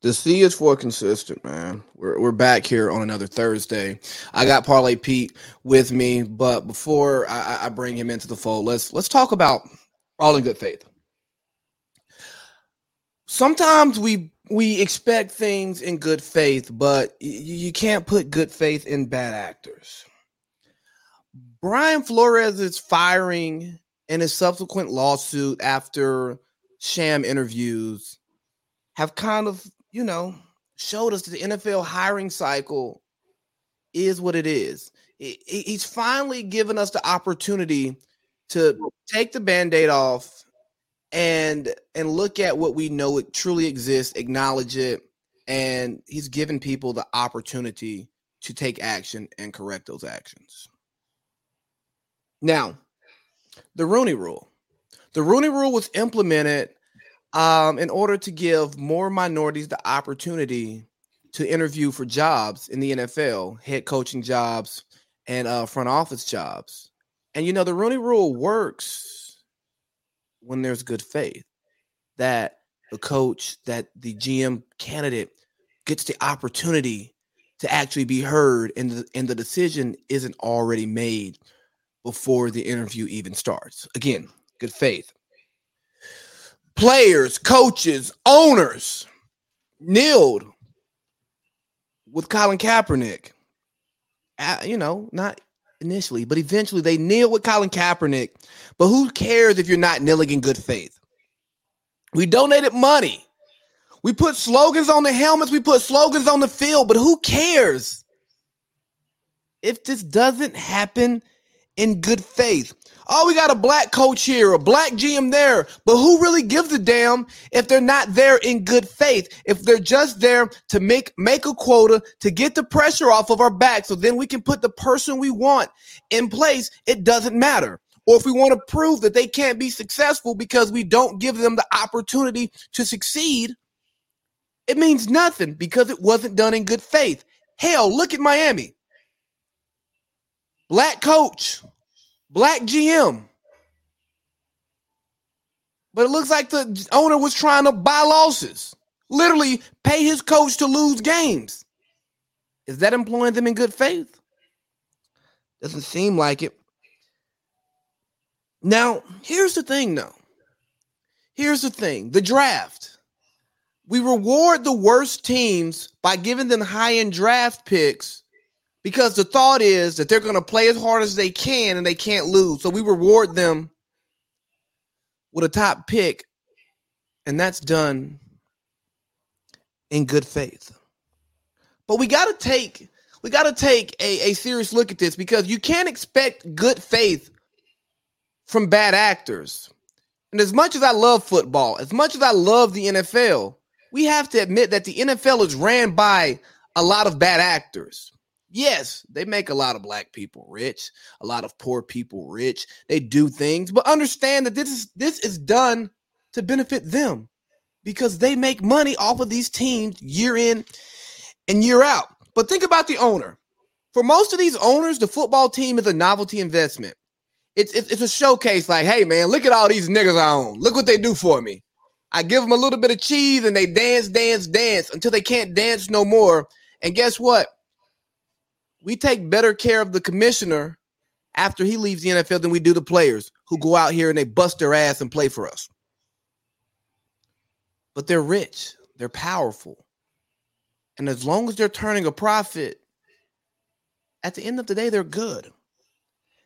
The C is for consistent, man. We're we're back here on another Thursday. I got Parlay Pete with me, but before I, I bring him into the fold, let's let's talk about all in good faith. Sometimes we we expect things in good faith, but y- you can't put good faith in bad actors. Brian Flores' firing and his subsequent lawsuit after sham interviews have kind of you know, showed us that the NFL hiring cycle is what it is. He's finally given us the opportunity to take the band-aid off and and look at what we know it truly exists, acknowledge it, and he's given people the opportunity to take action and correct those actions. Now, the Rooney Rule. The Rooney Rule was implemented um, in order to give more minorities the opportunity to interview for jobs in the NFL, head coaching jobs and uh, front office jobs. And you know, the Rooney Rule works when there's good faith that the coach, that the GM candidate gets the opportunity to actually be heard, and the, and the decision isn't already made before the interview even starts. Again, good faith players, coaches, owners kneeled with Colin Kaepernick. Uh, you know, not initially, but eventually they kneel with Colin Kaepernick. But who cares if you're not kneeling in good faith? We donated money. We put slogans on the helmets, we put slogans on the field, but who cares if this doesn't happen in good faith? Oh, we got a black coach here, a black GM there. But who really gives a damn if they're not there in good faith? If they're just there to make make a quota to get the pressure off of our back, so then we can put the person we want in place, it doesn't matter. Or if we want to prove that they can't be successful because we don't give them the opportunity to succeed, it means nothing because it wasn't done in good faith. Hell, look at Miami. Black coach, Black GM. But it looks like the owner was trying to buy losses, literally pay his coach to lose games. Is that employing them in good faith? Doesn't seem like it. Now, here's the thing though. Here's the thing the draft. We reward the worst teams by giving them high end draft picks because the thought is that they're going to play as hard as they can and they can't lose. So we reward them with a top pick, and that's done in good faith. But we got to take we got to take a, a serious look at this because you can't expect good faith from bad actors. And as much as I love football, as much as I love the NFL, we have to admit that the NFL is ran by a lot of bad actors. Yes, they make a lot of black people rich, a lot of poor people rich. They do things, but understand that this is this is done to benefit them because they make money off of these teams year in and year out. But think about the owner. For most of these owners, the football team is a novelty investment. It's, it's, it's a showcase like, hey, man, look at all these niggas I own. Look what they do for me. I give them a little bit of cheese and they dance, dance, dance until they can't dance no more. And guess what? We take better care of the commissioner after he leaves the NFL than we do the players who go out here and they bust their ass and play for us. But they're rich, they're powerful. And as long as they're turning a profit, at the end of the day, they're good.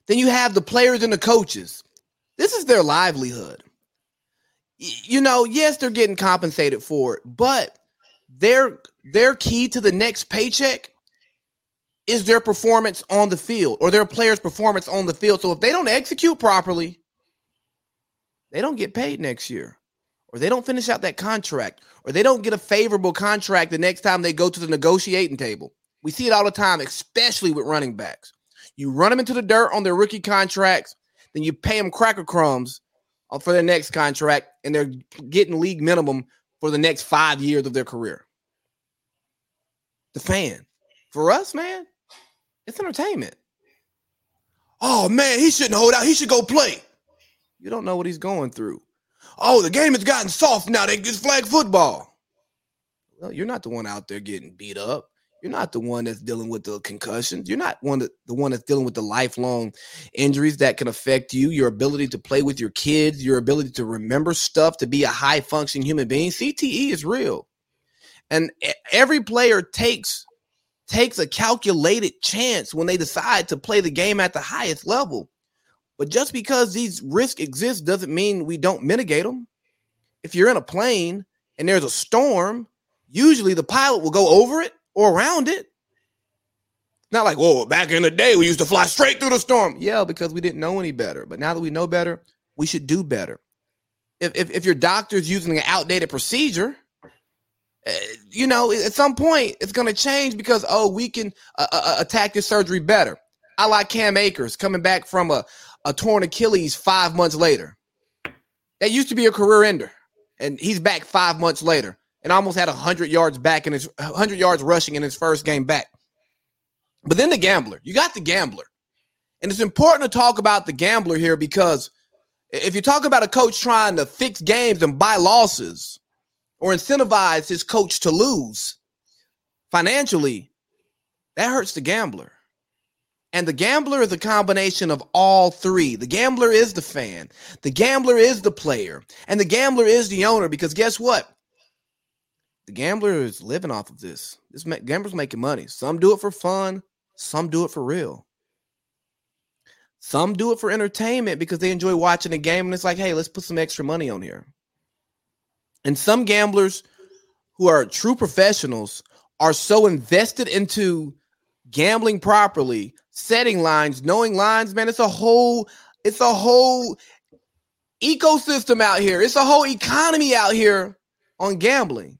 Then you have the players and the coaches. This is their livelihood. You know, yes, they're getting compensated for it, but their their key to the next paycheck is their performance on the field or their players' performance on the field. So if they don't execute properly, they don't get paid next year, or they don't finish out that contract, or they don't get a favorable contract the next time they go to the negotiating table. We see it all the time, especially with running backs. You run them into the dirt on their rookie contracts, then you pay them cracker crumbs uh, for their next contract, and they're getting league minimum for the next five years of their career. The fan. For us, man, it's entertainment. Oh man, he shouldn't hold out. He should go play. You don't know what he's going through. Oh, the game has gotten soft now. They get flag football. Well, you're not the one out there getting beat up. You're not the one that's dealing with the concussions. You're not one that, the one that's dealing with the lifelong injuries that can affect you, your ability to play with your kids, your ability to remember stuff, to be a high functioning human being. CTE is real. And every player takes takes a calculated chance when they decide to play the game at the highest level. But just because these risks exist doesn't mean we don't mitigate them. If you're in a plane and there's a storm, usually the pilot will go over it or around it. Not like, whoa, back in the day, we used to fly straight through the storm. Yeah, because we didn't know any better. But now that we know better, we should do better. If, if, if your doctor's using an outdated procedure, you know, at some point it's going to change because, oh, we can uh, uh, uh, attack this surgery better. I like Cam Akers coming back from a, a torn Achilles five months later. That used to be a career ender, and he's back five months later and almost had 100 yards back in his 100 yards rushing in his first game back. But then the gambler, you got the gambler. And it's important to talk about the gambler here because if you talk about a coach trying to fix games and buy losses or incentivize his coach to lose financially, that hurts the gambler. And the gambler is a combination of all three. The gambler is the fan, the gambler is the player, and the gambler is the owner because guess what? the gambler is living off of this. This gambler's making money. Some do it for fun, some do it for real. Some do it for entertainment because they enjoy watching a game and it's like, hey, let's put some extra money on here. And some gamblers who are true professionals are so invested into gambling properly, setting lines, knowing lines, man, it's a whole it's a whole ecosystem out here. It's a whole economy out here on gambling.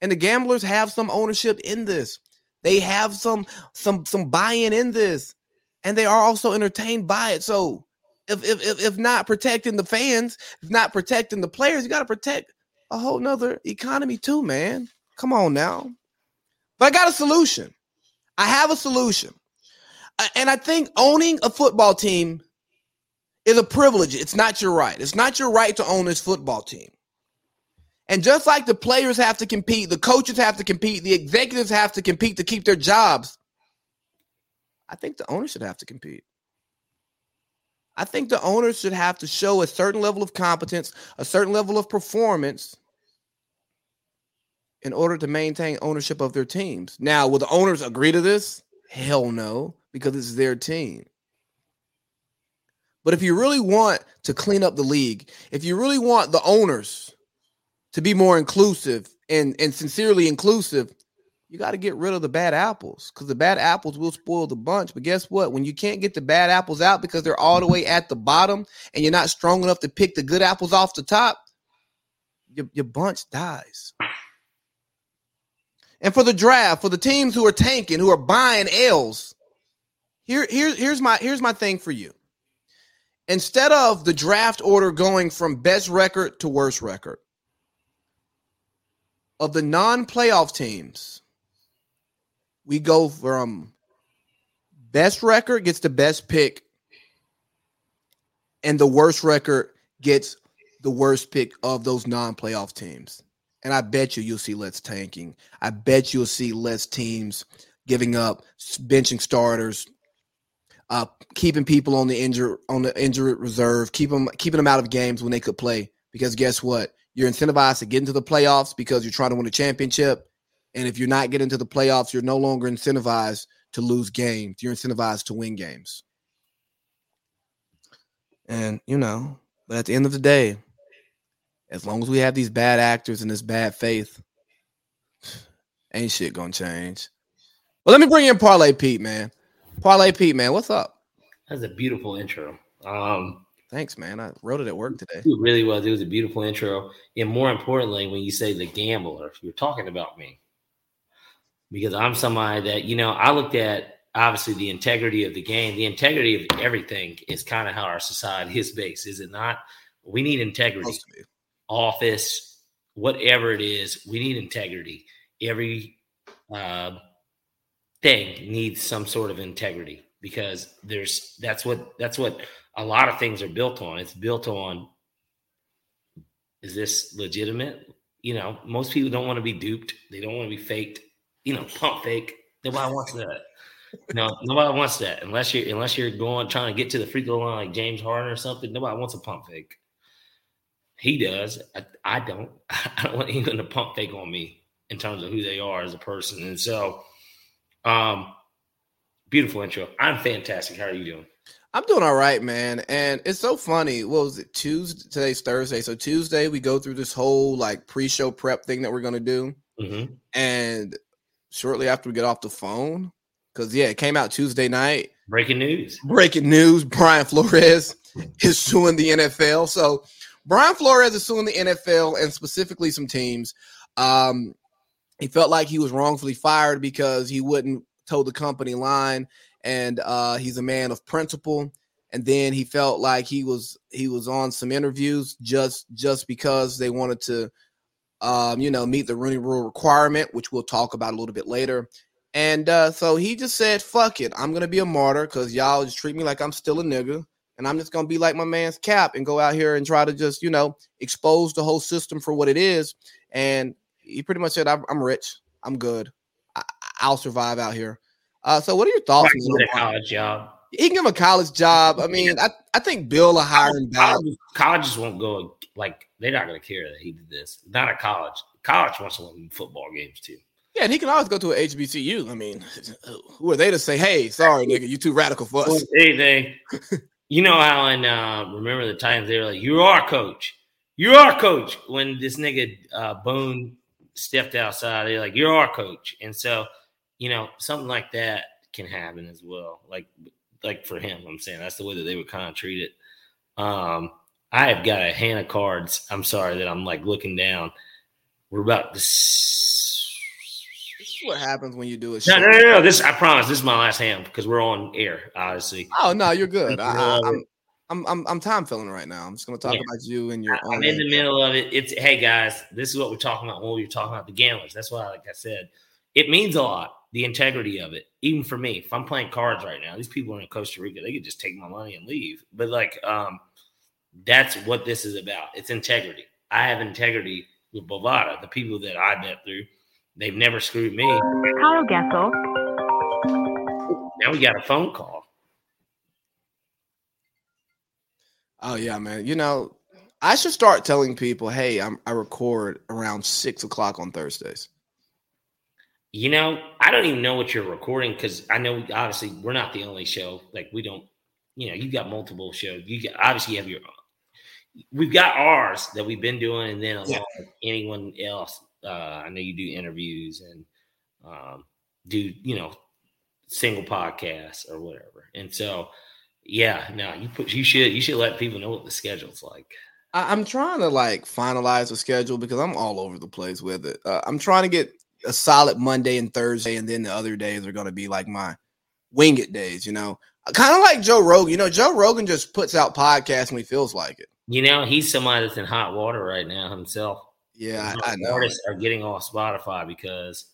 And the gamblers have some ownership in this. They have some some some buy-in in this. And they are also entertained by it. So if if if, if not protecting the fans, if not protecting the players, you got to protect a whole nother economy too, man. Come on now. But I got a solution. I have a solution. Uh, and I think owning a football team is a privilege. It's not your right. It's not your right to own this football team. And just like the players have to compete, the coaches have to compete, the executives have to compete to keep their jobs. I think the owners should have to compete. I think the owners should have to show a certain level of competence, a certain level of performance in order to maintain ownership of their teams. Now, will the owners agree to this? Hell no, because it's their team. But if you really want to clean up the league, if you really want the owners to be more inclusive and and sincerely inclusive, you got to get rid of the bad apples because the bad apples will spoil the bunch. But guess what? When you can't get the bad apples out because they're all the way at the bottom and you're not strong enough to pick the good apples off the top, your, your bunch dies. And for the draft, for the teams who are tanking, who are buying L's, here, here, here's my here's my thing for you. Instead of the draft order going from best record to worst record, of the non-playoff teams, we go from best record gets the best pick, and the worst record gets the worst pick of those non-playoff teams. And I bet you you'll see less tanking. I bet you'll see less teams giving up, benching starters, uh, keeping people on the injured on the injured reserve, keep them keeping them out of games when they could play. Because guess what? You're incentivized to get into the playoffs because you're trying to win a championship. And if you're not getting to the playoffs, you're no longer incentivized to lose games. You're incentivized to win games. And, you know, but at the end of the day, as long as we have these bad actors and this bad faith, ain't shit gonna change. Well, let me bring in Parlay Pete, man. Parlay Pete, man, what's up? That's a beautiful intro. Um, Thanks, man. I wrote it at work today. It really well. It was a beautiful intro. And more importantly, when you say the gambler, you're talking about me. Because I'm somebody that, you know, I looked at obviously the integrity of the game. The integrity of everything is kind of how our society is based, is it not? We need integrity. Office, whatever it is, we need integrity. Every uh, thing needs some sort of integrity because there's that's what that's what a lot of things are built on. It's built on is this legitimate? you know, most people don't want to be duped. They don't want to be faked. You know, pump fake. Nobody wants that. No, nobody wants that unless you're unless you're going trying to get to the free throw line like James Harden or something. Nobody wants a pump fake. He does. I, I don't. I don't want anyone to pump fake on me in terms of who they are as a person. And so, um, beautiful intro. I'm fantastic. How are you doing? I'm doing all right, man. And it's so funny. What was it? Tuesday. Today's Thursday. So Tuesday we go through this whole like pre-show prep thing that we're gonna do. Mm-hmm. And shortly after we get off the phone, because yeah, it came out Tuesday night. Breaking news. Breaking news. Brian Flores is suing the NFL. So Brian Flores is suing the NFL and specifically some teams. Um, he felt like he was wrongfully fired because he wouldn't toe the company line, and uh, he's a man of principle. And then he felt like he was he was on some interviews just just because they wanted to, um, you know, meet the Rooney Rule requirement, which we'll talk about a little bit later. And uh, so he just said, "Fuck it, I'm gonna be a martyr because y'all just treat me like I'm still a nigga." And I'm just gonna be like my man's Cap and go out here and try to just you know expose the whole system for what it is. And he pretty much said, "I'm, I'm rich, I'm good, I, will survive out here." Uh, so, what are your thoughts? on a college job. He can give him a college job. I mean, I, I think Bill hire him back. Colleges, won't go like they're not going to care that he did this. Not a college. College wants to win football games too. Yeah, and he can always go to a HBCU. I mean, who are they to say, "Hey, sorry, nigga, you too radical for us"? Anything. you know how uh, remember the times they were like, "You are coach, you are coach." When this nigga uh, Boone stepped outside, they're like, "You're our coach," and so you know something like that can happen as well. Like like for him, I'm saying that's the way that they would kind of treat it. Um, I have got a hand of cards. I'm sorry that I'm like looking down. We're about to what happens when you do a show. No, no, no, no. This I promise. This is my last hand because we're on air. Obviously. Oh no, you're good. I, am I'm, I'm I'm time filling right now. I'm just going to talk yeah. about you and your. I'm in the middle of it. It's hey guys, this is what we're talking about when we're talking about the gamblers. That's why, like I said, it means a lot. The integrity of it, even for me, if I'm playing cards right now, these people are in Costa Rica. They could just take my money and leave. But like, um, that's what this is about. It's integrity. I have integrity with Bovada, the people that I bet through They've never screwed me. Hello, Gecko. Now we got a phone call. Oh yeah, man. You know, I should start telling people, "Hey, I'm, I record around six o'clock on Thursdays." You know, I don't even know what you're recording because I know obviously we're not the only show. Like we don't, you know, you got multiple shows. You got obviously you have your. Own. We've got ours that we've been doing, and then along yeah. with anyone else uh, I know you do interviews and um, do you know single podcasts or whatever. And so, yeah, no, you put you should you should let people know what the schedule's like. I, am trying to like finalize the schedule because I'm all over the place with it. Uh, I'm trying to get a solid Monday and Thursday, and then the other days are going to be like my wing it days. You know, kind of like Joe Rogan. You know, Joe Rogan just puts out podcasts when he feels like it. You know, he's somebody that's in hot water right now himself. Yeah, I, I know. Artists are getting off Spotify because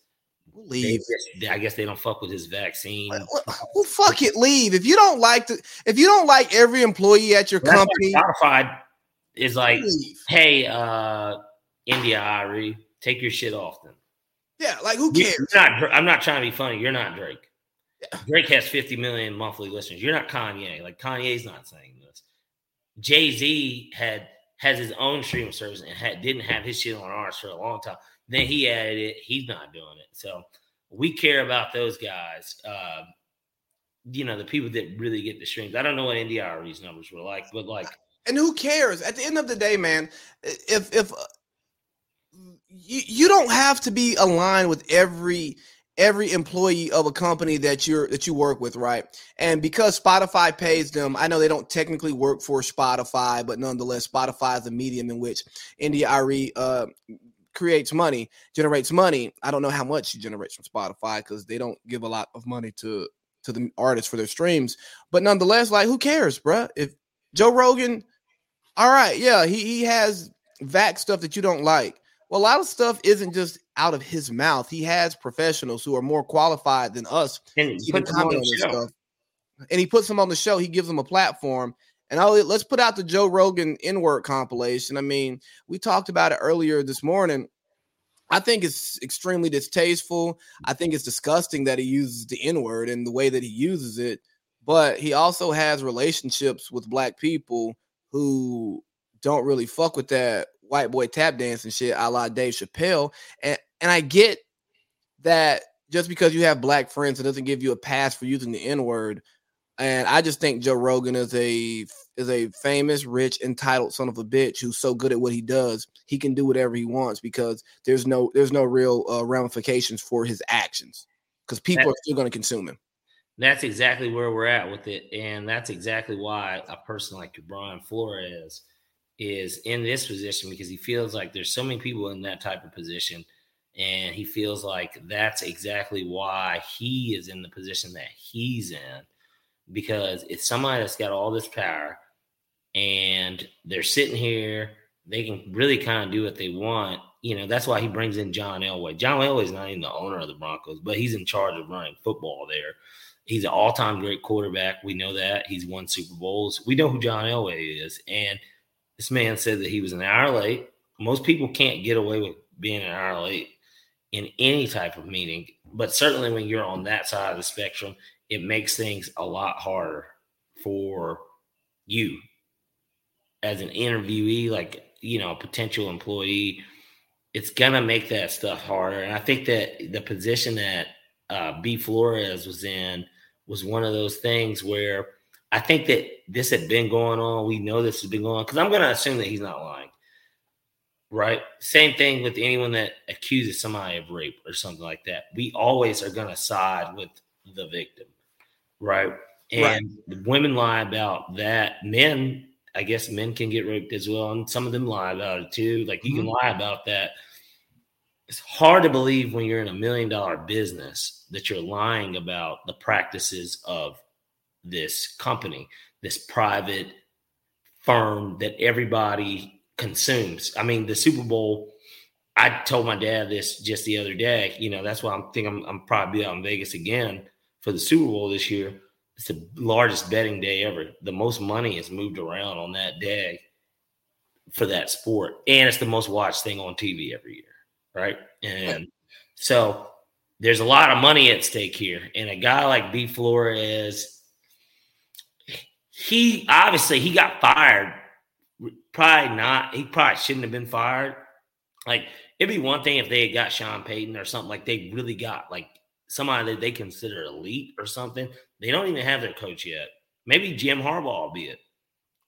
leave. Just, I guess they don't fuck with his vaccine. Well, well, fuck it, leave. If you don't like the, if you don't like every employee at your company, Spotify is like, leave. hey, uh, India India.Arie, take your shit off them. Yeah, like who cares? Not, I'm not trying to be funny. You're not Drake. Yeah. Drake has 50 million monthly listeners. You're not Kanye. Like Kanye's not saying this. Jay Z had has his own streaming service and had, didn't have his shit on ours for a long time. Then he added it. He's not doing it. So we care about those guys. Uh, you know, the people that really get the streams. I don't know what India.Arie's numbers were like, but like, and who cares? At the end of the day, man, if if uh, you, you don't have to be aligned with every every employee of a company that you're that you work with, right? And because Spotify pays them, I know they don't technically work for Spotify, but nonetheless, Spotify is a medium in which India.Arie uh, creates money, generates money. I don't know how much she generates from Spotify because they don't give a lot of money to to the artists for their streams. But nonetheless, like who cares, bruh? If Joe Rogan, all right, yeah, he he has vac stuff that you don't like. Well, a lot of stuff isn't just out of his mouth. He has professionals who are more qualified than us and even comment on this stuff. And he puts them on the show. He gives them a platform. And I'll, let's put out the Joe Rogan N word compilation. I mean, we talked about it earlier this morning. I think it's extremely distasteful. I think it's disgusting that he uses the N word and the way that he uses it. But he also has relationships with black people who don't really fuck with that white boy tap dancing shit, a la Dave Chappelle. And and I get that just because you have black friends, it doesn't give you a pass for using the N word. And I just think Joe Rogan is a is a famous, rich, entitled son of a bitch who's so good at what he does, he can do whatever he wants because there's no there's no real uh, ramifications for his actions because people that, are still going to consume him. That's exactly where we're at with it, and that's exactly why a person like Brian Flores is in this position because he feels like there's so many people in that type of position and he feels like that's exactly why he is in the position that he's in. Because it's somebody that's got all this power and they're sitting here they can really kind of do what they want you know that's why he brings in john elway. John elway is not even the owner of the broncos but he's in charge of running football there. He's an all-time great quarterback. We know that. He's won super bowls. We know who john elway is. And this man said that he was an hour late. Most people can't get away with being an hour late in any type of meeting, but certainly when you're on that side of the spectrum, it makes things a lot harder for you as an interviewee, like, you know, a potential employee. It's going to make that stuff harder. And I think that the position that uh, B. Flores was in was one of those things where I think that this had been going on. We know this has been going on because I'm going to assume that he's not lying right? Same thing with anyone that accuses somebody of rape or something like that. We always are going to side with the victim, right? And right. women lie about that. Men, I guess men can get raped as well. And some of them lie about it too. Like you mm-hmm. can lie about that. It's hard to believe when you're in a million dollar business that you're lying about the practices of this company, this private firm that everybody consumes. I mean, the Super Bowl. I told my dad this just the other day. You know, that's why I'm thinking I'm, I'm probably out in Vegas again for the Super Bowl this year. It's the largest betting day ever. The most money is moved around on that day for that sport, and it's the most watched thing on TV every year, right? And so there's a lot of money at stake here, and a guy like B. Flores, he obviously he got fired probably not. He probably shouldn't have been fired. Like it'd be one thing if they had got Sean Payton or something like they really got like somebody that they consider elite or something. They don't even have their coach yet. Maybe Jim Harbaugh will be it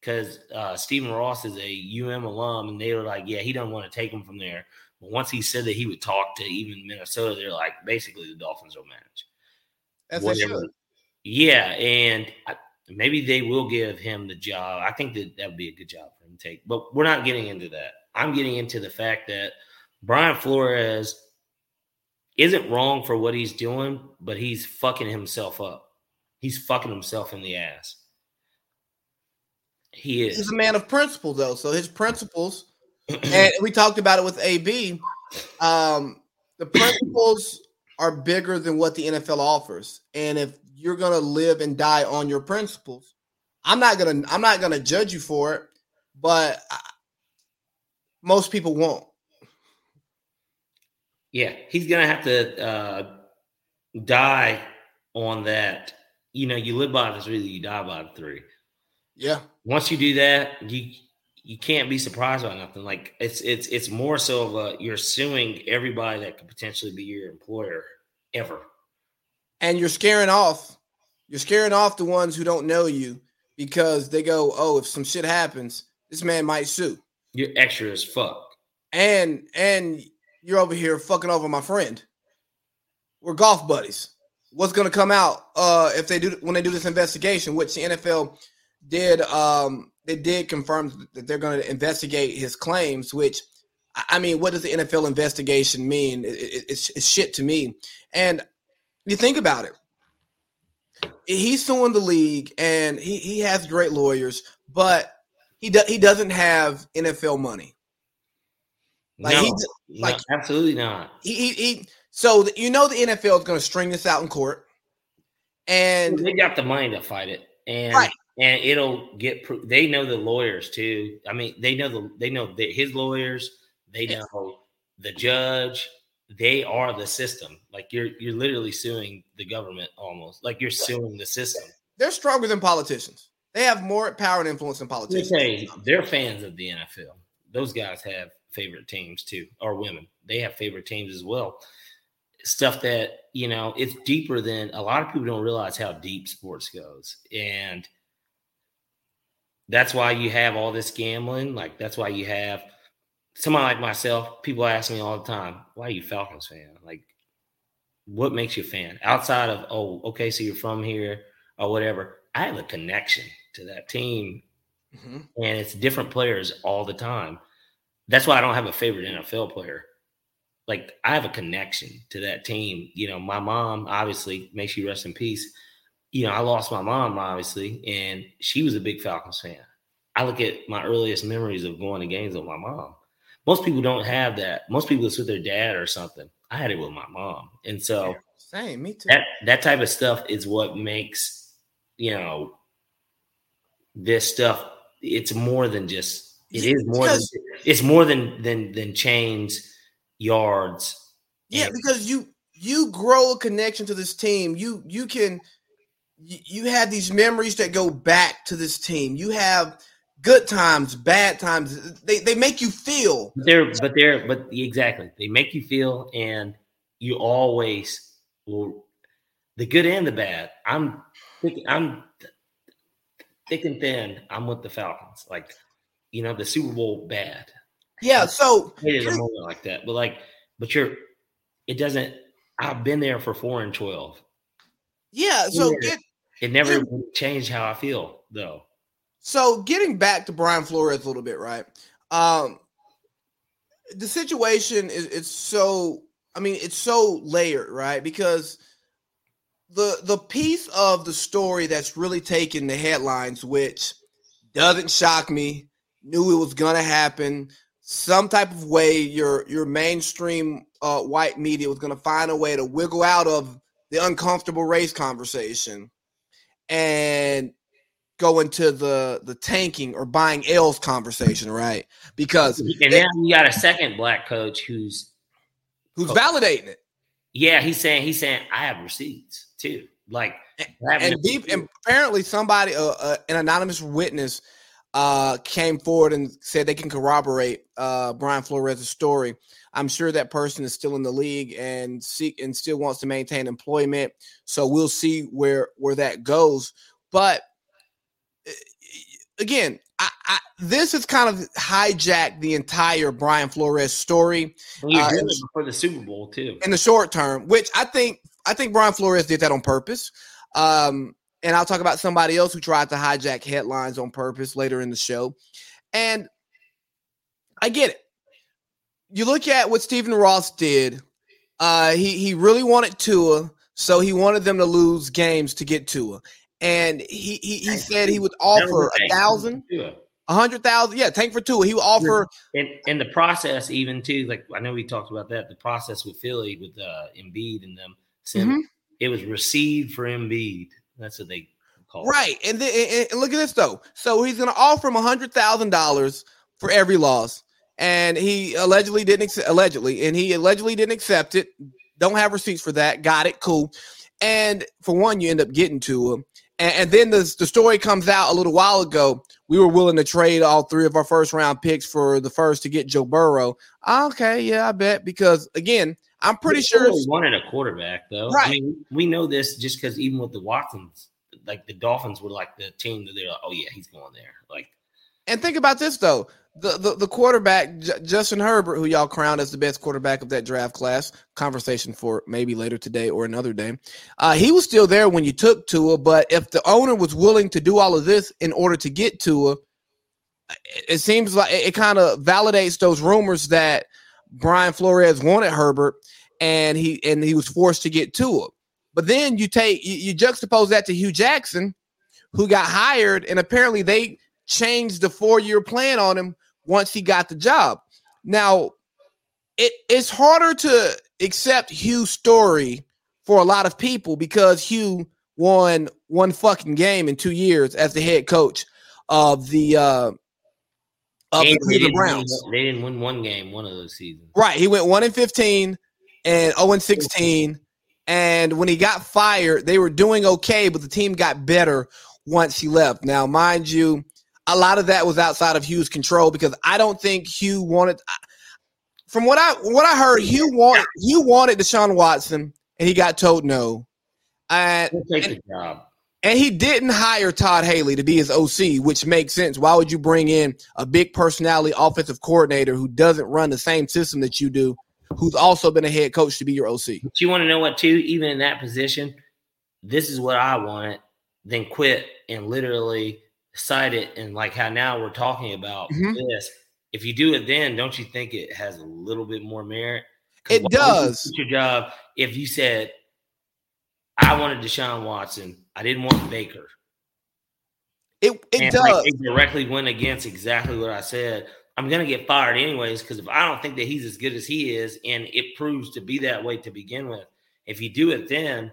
because uh, Stephen Ross is a UM alum, and they were like, "Yeah, he doesn't want to take him from there." But once he said that he would talk to even Minnesota, they're like, basically, the Dolphins will manage. As Whatever. Yeah, and I, maybe they will give him the job. I think that that would be a good job to take. But we're not getting into that. I'm getting into the fact that Brian Flores isn't wrong for what he's doing, but he's fucking himself up. He's fucking himself in the ass. He is. He's a man of principle, though. So his principles, and we talked about it with AB. Um, the principles are bigger than what the NFL offers, and if you're gonna live and die on your principles. I'm not gonna I'm not gonna judge you for it, but I, most people won't. Yeah, he's gonna have to uh, die on that. You know, you live by the three, you die by the three. Yeah. Once you do that, you you can't be surprised by nothing. Like it's it's it's more so of a you're suing everybody that could potentially be your employer ever and you're scaring off you're scaring off the ones who don't know you because they go, "Oh, if some shit happens, this man might sue." You're extra as fuck. And and you're over here fucking over my friend. We're golf buddies. What's going to come out uh if they do when they do this investigation, which the NFL did um they did confirm that they're going to investigate his claims, which I mean, what does the NFL investigation mean? It, it, it's, it's shit to me. And you think about it. He's suing the league, and he, he has great lawyers, but he do, he doesn't have NFL money. Like no, he, like no, absolutely not. He, he, he so you know the NFL is going to string this out in court, and they got the money to fight it, and right. and it'll get. They know the lawyers too. I mean, they know the they know the, his lawyers. They know the judge, they are the system. Like you're you're literally suing the government almost. Like you're suing the system. They're stronger than politicians. They have more power and influence than politicians. Say, they're fans of the NFL. Those guys have favorite teams too, or women. They have favorite teams as well. Stuff that, you know, it's deeper than a lot of people don't realize how deep sports goes. And that's why you have all this gambling. Like that's why you have someone like myself, people ask me all the time, why are you Falcons fan? Like, what makes you a fan? Outside of, oh, okay, so you're from here or whatever. I have a connection to that team. Mm-hmm. And it's different players all the time. That's why I don't have a favorite NFL player. Like I have a connection to that team. You know, my mom, obviously, may she rest in peace. You know, I lost my mom, obviously, and she was a big Falcons fan. I look at my earliest memories of going to games with my mom most people don't have that. Most people it's with their dad or something. I had it with my mom, and so same. Me too. That that type of stuff is what makes you know this stuff. It's more than just. It is more because, than it's more than than than chains, yards. Yeah, and, because you you grow a connection to this team. You you can you, you have these memories that go back to this team. You have good times, bad times. They they make you feel. They're but they're but exactly they make you feel, and you always will the good and the bad. I'm thinking I'm thick and thin. I'm with the Falcons. Like you know the Super Bowl bad. Yeah, so it is a moment like that, but like but you're it doesn't. I've been there for four and twelve. Yeah, so it, it never changed how I feel though. So getting back to Brian Flores a little bit, right? Um, the situation is it's so I mean it's so layered, right? Because the the piece of the story that's really taking the headlines, which doesn't shock me, knew it was gonna happen. Some type of way your your mainstream uh, white media was gonna find a way to wiggle out of the uncomfortable race conversation. And go into the the tanking or buying L's conversation, right? Because and now you got a second black coach who's who's coach. validating it. Yeah, he's saying he's saying I have receipts too. Like and, deep and apparently somebody uh, uh, an anonymous witness uh came forward and said they can corroborate uh Brian Flores' story. I'm sure that person is still in the league and seek and still wants to maintain employment. So we'll see where where that goes. But again, I, I, this has kind of hijacked the entire Brian Flores story. uh, before the Super Bowl too. In the short term, which I think I think Brian Flores did that on purpose. Um, and I'll talk about somebody else who tried to hijack headlines on purpose later in the show. And I get it. You look at what Stephen Ross did. Uh, he he really wanted Tua, so he wanted them to lose games to get Tua and he he, he said he would offer a thousand, a hundred thousand. Yeah, tank for Tua. He would offer. And in the process, even too, like I know we talked about that. The process with Philly with uh, Embiid and them, mm-hmm. it was received for Embiid. That's what they call right. It. And then and look at this though. So he's going to offer him a hundred thousand dollars for every loss, and he allegedly didn't accept, allegedly, and he allegedly didn't accept it. Don't have receipts for that. Got it. Cool. And for one, you end up getting to him. And, and then the, the story comes out a little while ago. We were willing to trade all three of our first round picks for the first to get Joe Burrow. Okay, yeah, I bet. Because again, I'm pretty sure we sure wanted a quarterback though. Right. I mean, we know this just because even with the Watsons, like the Dolphins were like the team that they're like, oh yeah, he's going there. Like, and think about this though the, the, the quarterback J- Justin Herbert, who y'all crowned as the best quarterback of that draft class. Conversation for maybe later today or another day. Uh, he was still there when you took Tua, but if the owner was willing to do all of this in order to get Tua, it, it seems like it, it kind of validates those rumors that Brian Flores wanted Herbert and he and he was forced to get Tua. But then you take you, you juxtapose that to Hue Jackson, who got hired, and apparently they changed the four year plan on him once he got the job. Now, it, it's harder to accept Hue's story for a lot of people because Hue won one fucking game in two years as the head coach of the uh, of And the they Cleveland didn't, win, Browns. they didn't win one game one of those seasons. Right. He went 1 and 15 and 0 and 16. And when he got fired, they were doing okay, but the team got better once he left. Now, mind you, a lot of that was outside of Hue's control because I don't think Hue wanted from what I what I heard, Hue wanted Hue wanted Deshaun Watson and he got told no. He'll take the job. And he didn't hire Todd Haley to be his OC, which makes sense. Why would you bring in a big personality offensive coordinator who doesn't run the same system that you do, who's also been a head coach to be your OC? But you want to know what too? Even in that position, this is what I wanted. Then quit and literally cite it and like how now we're talking about Mhm. this. If you do it then, don't you think it has a little bit more merit? It would you does. Your job. If you said, "I wanted Deshaun Watson, I didn't want Baker," It it and does. like, it directly went against exactly what I said. I'm gonna get fired anyways because if I don't think that he's as good as he is, and it proves to be that way to begin with, if you do it then,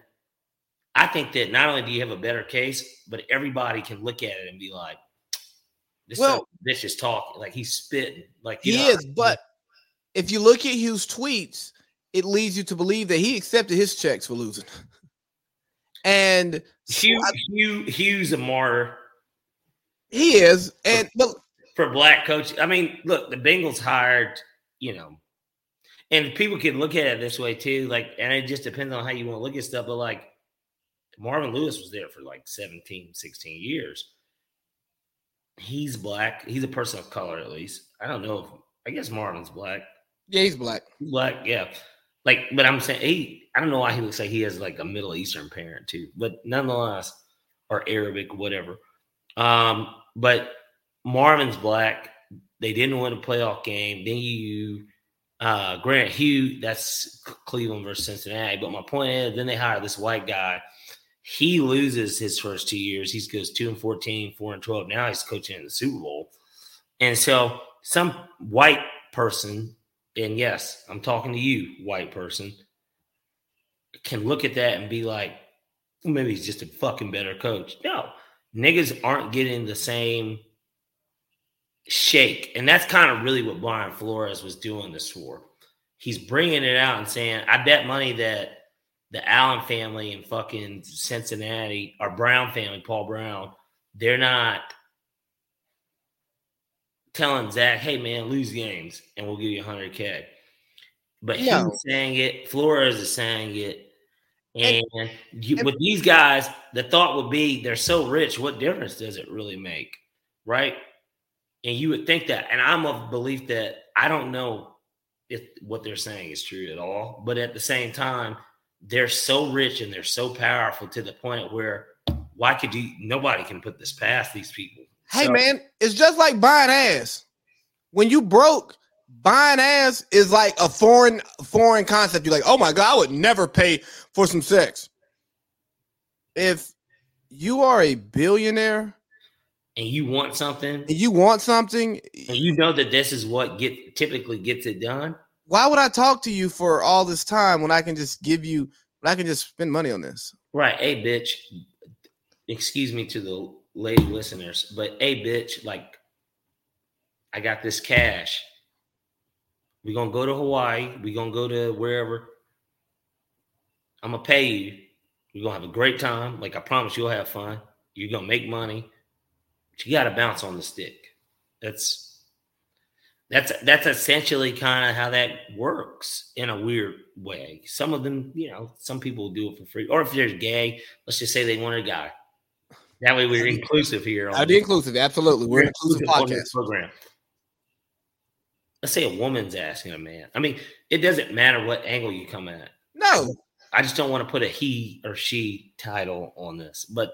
I think that not only do you have a better case, but everybody can look at it and be like, "This Well- this is talking like he's spitting like he know, is, but if you look at Hue's tweets, it leads you to believe that he accepted his checks for losing. And Hue, I- Hue Hue's a martyr he is, and but for black coach. I mean, look, the Bengals hired, you know, and people can look at it this way too. Like, and it just depends on how you want to look at stuff. But like, Marvin Lewis was there for like 17, 16 years. He's black. He's a person of color, at least. I don't know if I guess Marvin's black. yeah, he's black. Black, yeah. Like, but I'm saying he. I don't know why he looks like he has like a Middle Eastern parent too, but nonetheless, or Arabic, whatever. Um, but Marvin's black. They didn't win a playoff game. Then you, uh, Grant Hue, that's Cleveland versus Cincinnati. But my point is, then they hire this white guy. He loses his first two years. He goes two and 14, four and 12. Now he's coaching in the Super Bowl. And so some white person, and yes, I'm talking to you, white person, can look at that and be like, maybe he's just a fucking better coach. No, niggas aren't getting the same shake. And that's kind of really what Brian Flores was doing this for. He's bringing it out and saying, I bet money that the Allen family and fucking Cincinnati, or Brown family, Paul Brown, they're not telling Zac, hey man, lose games and we'll give you 100K. But No. he's saying it, Flores is saying it. And, And- you, and- with these guys, the thought would be they're so rich, what difference does it really make? Right? And you would think that. And I'm of belief that I don't know if what they're saying is true at all. But at the same time, they're so rich and they're so powerful to the point where why could you nobody can put this past these people? Hey So- man, it's just like buying ass. When you broke, buying ass is like a foreign foreign concept. You're like, oh my god, I would never pay for some sex. If you are a billionaire and you want something and you want something, and you know that this is what get typically gets it done, why would I talk to you for all this time when I can just give you when I can just spend money on this? right? Hey, bitch. Excuse me to the lady listeners, but hey, bitch, like I got this cash. We're gonna go to Hawaii. We're gonna go to wherever. I'm gonna pay you. You're gonna have a great time. Like I promise you'll have fun. You're gonna make money. But you gotta bounce on the stick. That's that's that's essentially kind of how that works in a weird way. Some of them, you know, some people do it for free. Or if they're gay, let's just say they want a guy. That way we're inclusive here. I the- be inclusive, absolutely. We're an inclusive on podcast. program. Let's say a woman's asking a man. I mean, it doesn't matter what angle you come at. No, I just don't want to put a he or she title on this, but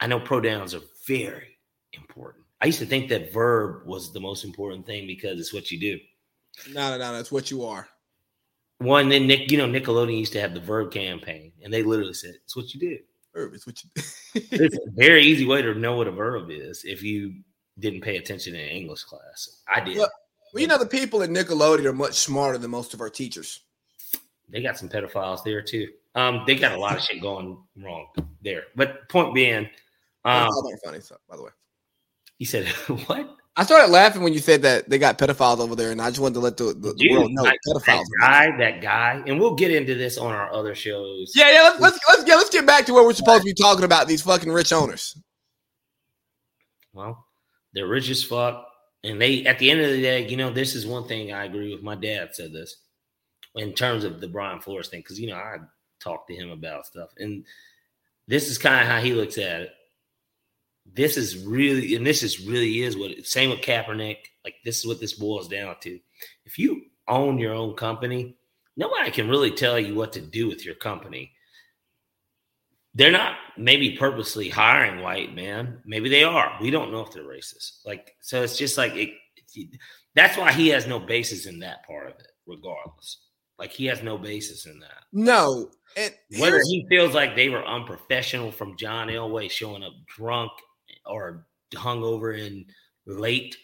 I know pronouns are very important. I used to think that verb was the most important thing because it's what you do. no, no, no. That's what you are. One, then Nick, you know, Nickelodeon used to have the verb campaign, and they literally said, "It's what you do." Herb, It's what you. It's a very easy way to know what a verb is if you didn't pay attention in English class. I did. Well- well, you know, the people at Nickelodeon are much smarter than most of our teachers. they got some pedophiles there too. Um, they got a lot of shit going wrong there. But point being, um, funny, so, by the way. he said, "What? I started laughing when you said that they got pedophiles over there, and I just wanted to let the, the, the world know like, pedophiles. That guy, that guy, and we'll get into this on our other shows. Yeah, yeah. Let's let's let's, yeah, let's get back to where we're supposed to be talking about these fucking rich owners. Well, they're rich as fuck, and they at the end of the day, you know, this is one thing I agree with. My dad said this in terms of the Brian Flores thing, because you know I talked to him about stuff, and this is kind of how he looks at it this is really, and this is really is what same with Kaepernick. Like this is what this boils down to. If you own your own company, nobody can really tell you what to do with your company. They're not maybe purposely hiring white men. Maybe they are. We don't know if they're racist. Like so, it's just like it, that's why he has no basis in that part of it, regardless. Like he has no basis in that. No, whether he feels like they were unprofessional from John Elway showing up drunk or hungover and late.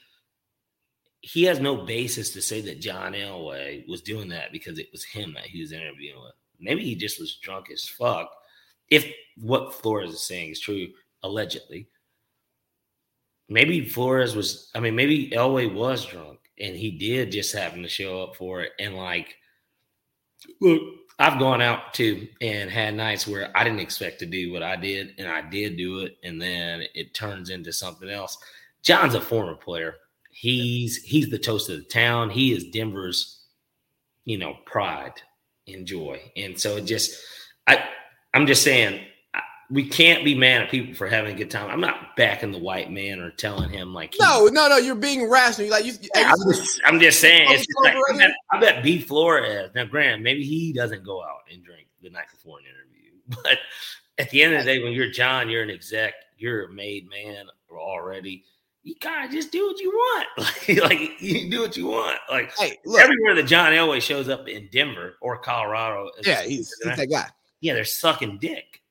He has no basis to say that John Elway was doing that because it was him that he was interviewing with. Maybe he just was drunk as fuck. If what Flores is saying is true, allegedly. Maybe Flores was, I mean, maybe Elway was drunk and he did just happen to show up for it. And like, look, I've gone out too and had nights where I didn't expect to do what I did, and I did do it, and then it turns into something else. John's a former player. He's he's the toast of the town. He is Denver's, you know, pride and joy. And so it just I I'm just saying we can't be mad at people for having a good time. I'm not backing the white man or telling him like no, no, no. You're being rational. You Like you, yeah, I'm, just, I'm just saying. It's just like, I, bet, I bet B Flores. Now, Graham, maybe he doesn't go out and drink the night before an interview, but at the end of the day, when you're John, you're an exec, you're a made man already. You kind of just do what you want. Like, like you do what you want. Like hey, look, everywhere that John Elway shows up in Denver or Colorado. Yeah, he's, he's that guy. Yeah, they're sucking dick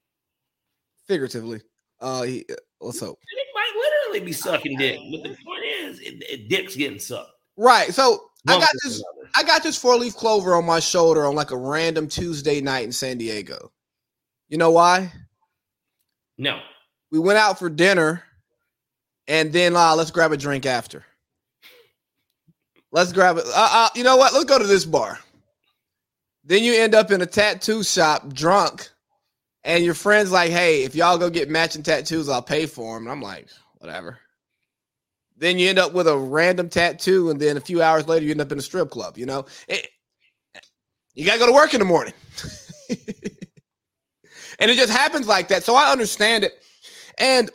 figuratively. Uh, he, uh, let's hope. It might literally be sucking dick, but the point is, it, it, dick's getting sucked. Right. So I got this. I got this four leaf clover on my shoulder on like a random Tuesday night in San Diego. You know why? No. We went out for dinner, and then uh, let's grab a drink after. Let's grab it. Uh, uh, you know what? Let's go to this bar. Then you end up in a tattoo shop drunk and your friend's like, "Hey, if y'all go get matching tattoos, I'll pay for them." And I'm like, "Whatever." Then you end up with a random tattoo, and then a few hours later, you end up in a strip club. You know, it, you gotta go to work in the morning, and it just happens like that. So I understand it. And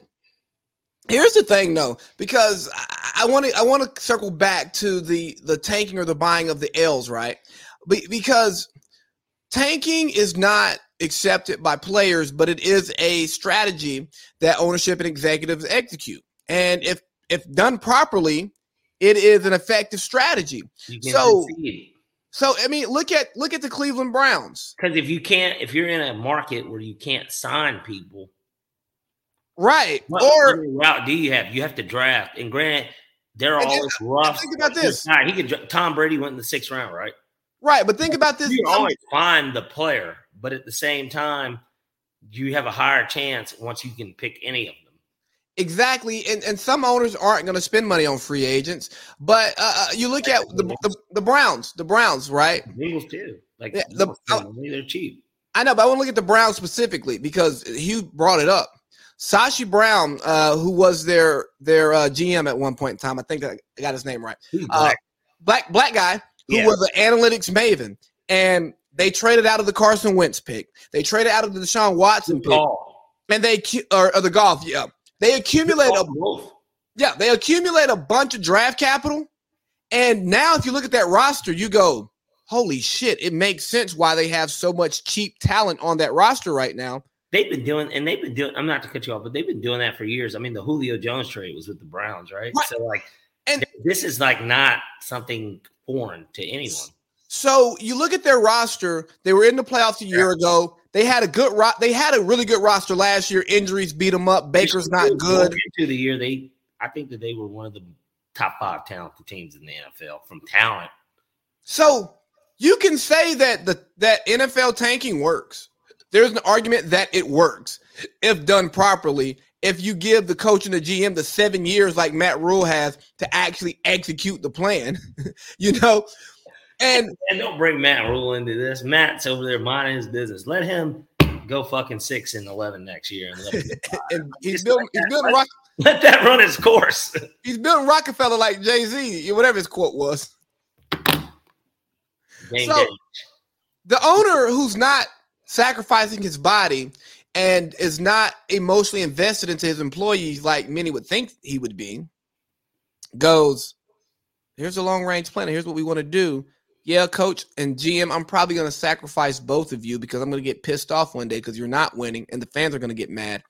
here's the thing, though, because I want to I want to circle back to the the tanking or the buying of the L's, right? Because tanking is not accepted by players, but it is a strategy that ownership and executives execute. And if if done properly, it is an effective strategy. So, so I mean, look at look at the Cleveland Browns. Because if you can't, if you're in a market where you can't sign people, right? What, or what route do you have? You have to draft. And grant they're always rough. Think about this. Right, he could. Tom Brady went in the sixth round, right? Right, but think about this. You always find the player but at the same time, you have a higher chance once you can pick any of them. Exactly, and and some owners aren't going to spend money on free agents, but uh, uh you look at the, the, the Browns, the Browns, right? Bengals too, like yeah, the, they're cheap. I know, but I want to look at the Browns specifically because Hue brought it up. Sashi Brown, uh, who was their their uh, GM at one point in time, I think I got his name right. Uh, black. black black guy who yeah. was an analytics maven, and they traded out of the Carson Wentz pick. They traded out of the Deshaun Watson pick. And they or, or, the golf, yeah. They accumulate a yeah, they accumulate a bunch of draft capital. And now if you look at that roster, you go, holy shit, it makes sense why they have so much cheap talent on that roster right now. They've been doing, and they've been doing. I'm not to cut you off, but they've been doing that for years. I mean, the Julio Jones trade was with the Browns, right? right. So, like, and this is like not something foreign to anyone. So you look at their roster; they were in the playoffs a year yeah. ago. They had a good ro- They had a really good roster last year. Injuries beat them up. Baker's not good. Into the year, they I think that they were one of the top five talented teams in the NFL from talent. So you can say that the that NFL tanking works. There's an argument that it works if done properly. if you give the coach and the GM the seven years like Matt Rhule has to actually execute the plan, you know. And and don't bring Matt Rhule into this. Matt's over there minding his business. Let him go fucking six and eleven next year. And, and he's building, he's building let, let that run its course. He's building Rockefeller like Jay Z, whatever his quote was. so, the owner who's not sacrificing his body and is not emotionally invested into his employees like many would think he would be goes here's a long range plan here's what we want to do yeah coach and gm i'm probably going to sacrifice both of you because i'm going to get pissed off one day because you're not winning and the fans are going to get mad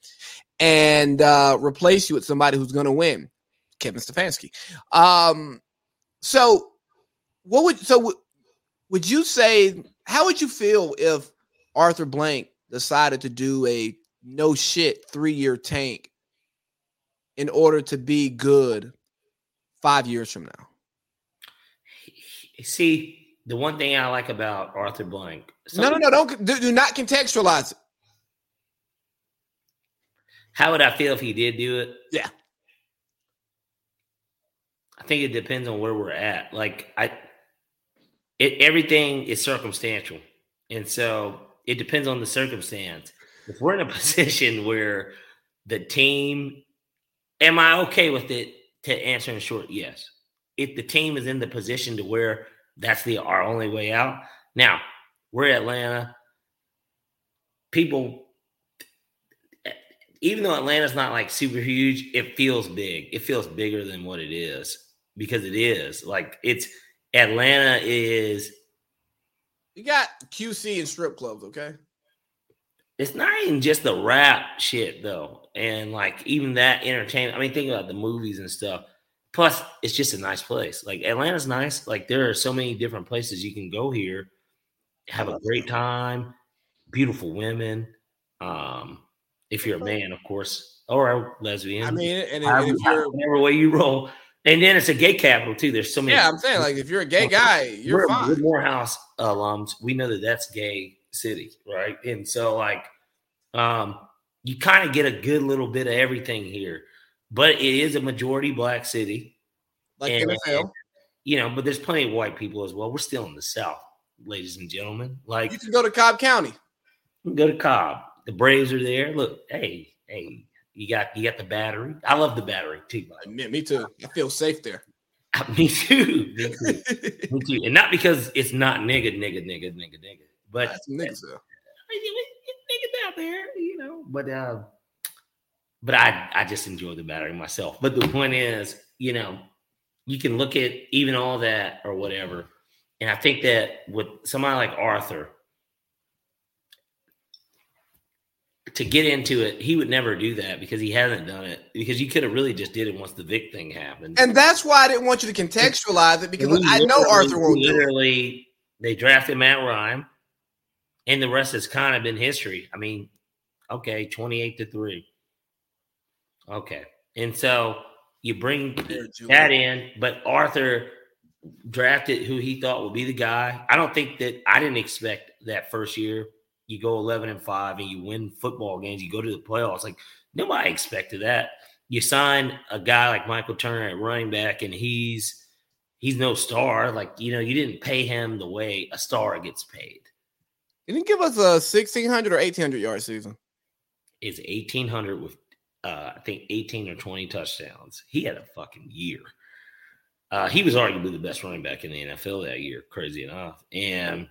and uh, replace you with somebody who's going to win kevin stefanski um, so what would so would you say how would you feel if arthur blank decided to do a no shit three year tank in order to be good five years from now? See, the one thing I like about Arthur Blank. No, no, no, don't do, do not contextualize it. How would I feel if he did do it? Yeah. I think it depends on where we're at. Like I it everything is circumstantial. And so it depends on the circumstance. If we're in a position where the team, am I okay with it? To answer in short, yes. If the team is in the position to where that's the our only way out. Now we're Atlanta. People, even though Atlanta's not like super huge, it feels big. It feels bigger than what it is because it is like it's Atlanta is you got QC and strip clubs, okay? It's not even just the rap shit though, and like even that entertainment. I mean, think about the movies and stuff. Plus, it's just a nice place. Like Atlanta's nice. Like there are so many different places you can go here, have a great time, beautiful women. Um, if you're a man, of course, or a lesbian. I mean, and, and if you're whatever way you roll, and then it's a gay capital too. There's so many. Yeah, I'm saying like if you're a gay guy, you're we're, fine. We're Morehouse alums. We know that that's gay city, right? And so like, um, you kind of get a good little bit of everything here, but it is a majority black city, like and, NFL. You know, but there's plenty of white people as well. We're still in the South, ladies and gentlemen. Like you can go to Cobb County. Go to Cobb. The Braves are there. Look, hey, hey, you got you got the battery. I love the battery too. Me, me too. I feel safe there. me too. Me too. me too. And not because it's not nigga, nigga, nigga, nigga, nigga. But niggas though. Niggas out there, you know. But uh, but I I just enjoy the battery myself. But the point is, you know, you can look at even all that or whatever. And I think that with somebody like Arthur, to get into it, he would never do that because he hasn't done it. Because you could have really just did it once the Vic thing happened. And that's why I didn't want you to contextualize it because I know Arthur won't literally they drafted Matt Ryan, and the rest has kind of been history. I mean, okay, 28 to 3. Okay. And so you bring that in, but Arthur drafted who he thought would be the guy. I don't think that I didn't expect that first year you go 11 and 5 and you win football games, you go to the playoffs. Like nobody expected that. You sign a guy like Michael Turner at running back and he's he's no star. Like, you know, you didn't pay him the way a star gets paid. You didn't give us a 1600 or 1800 yard season. It's 1800 with uh, I think 18 or 20 touchdowns. He had a fucking year. Uh, he was arguably the best running back in the NFL that year, crazy enough. And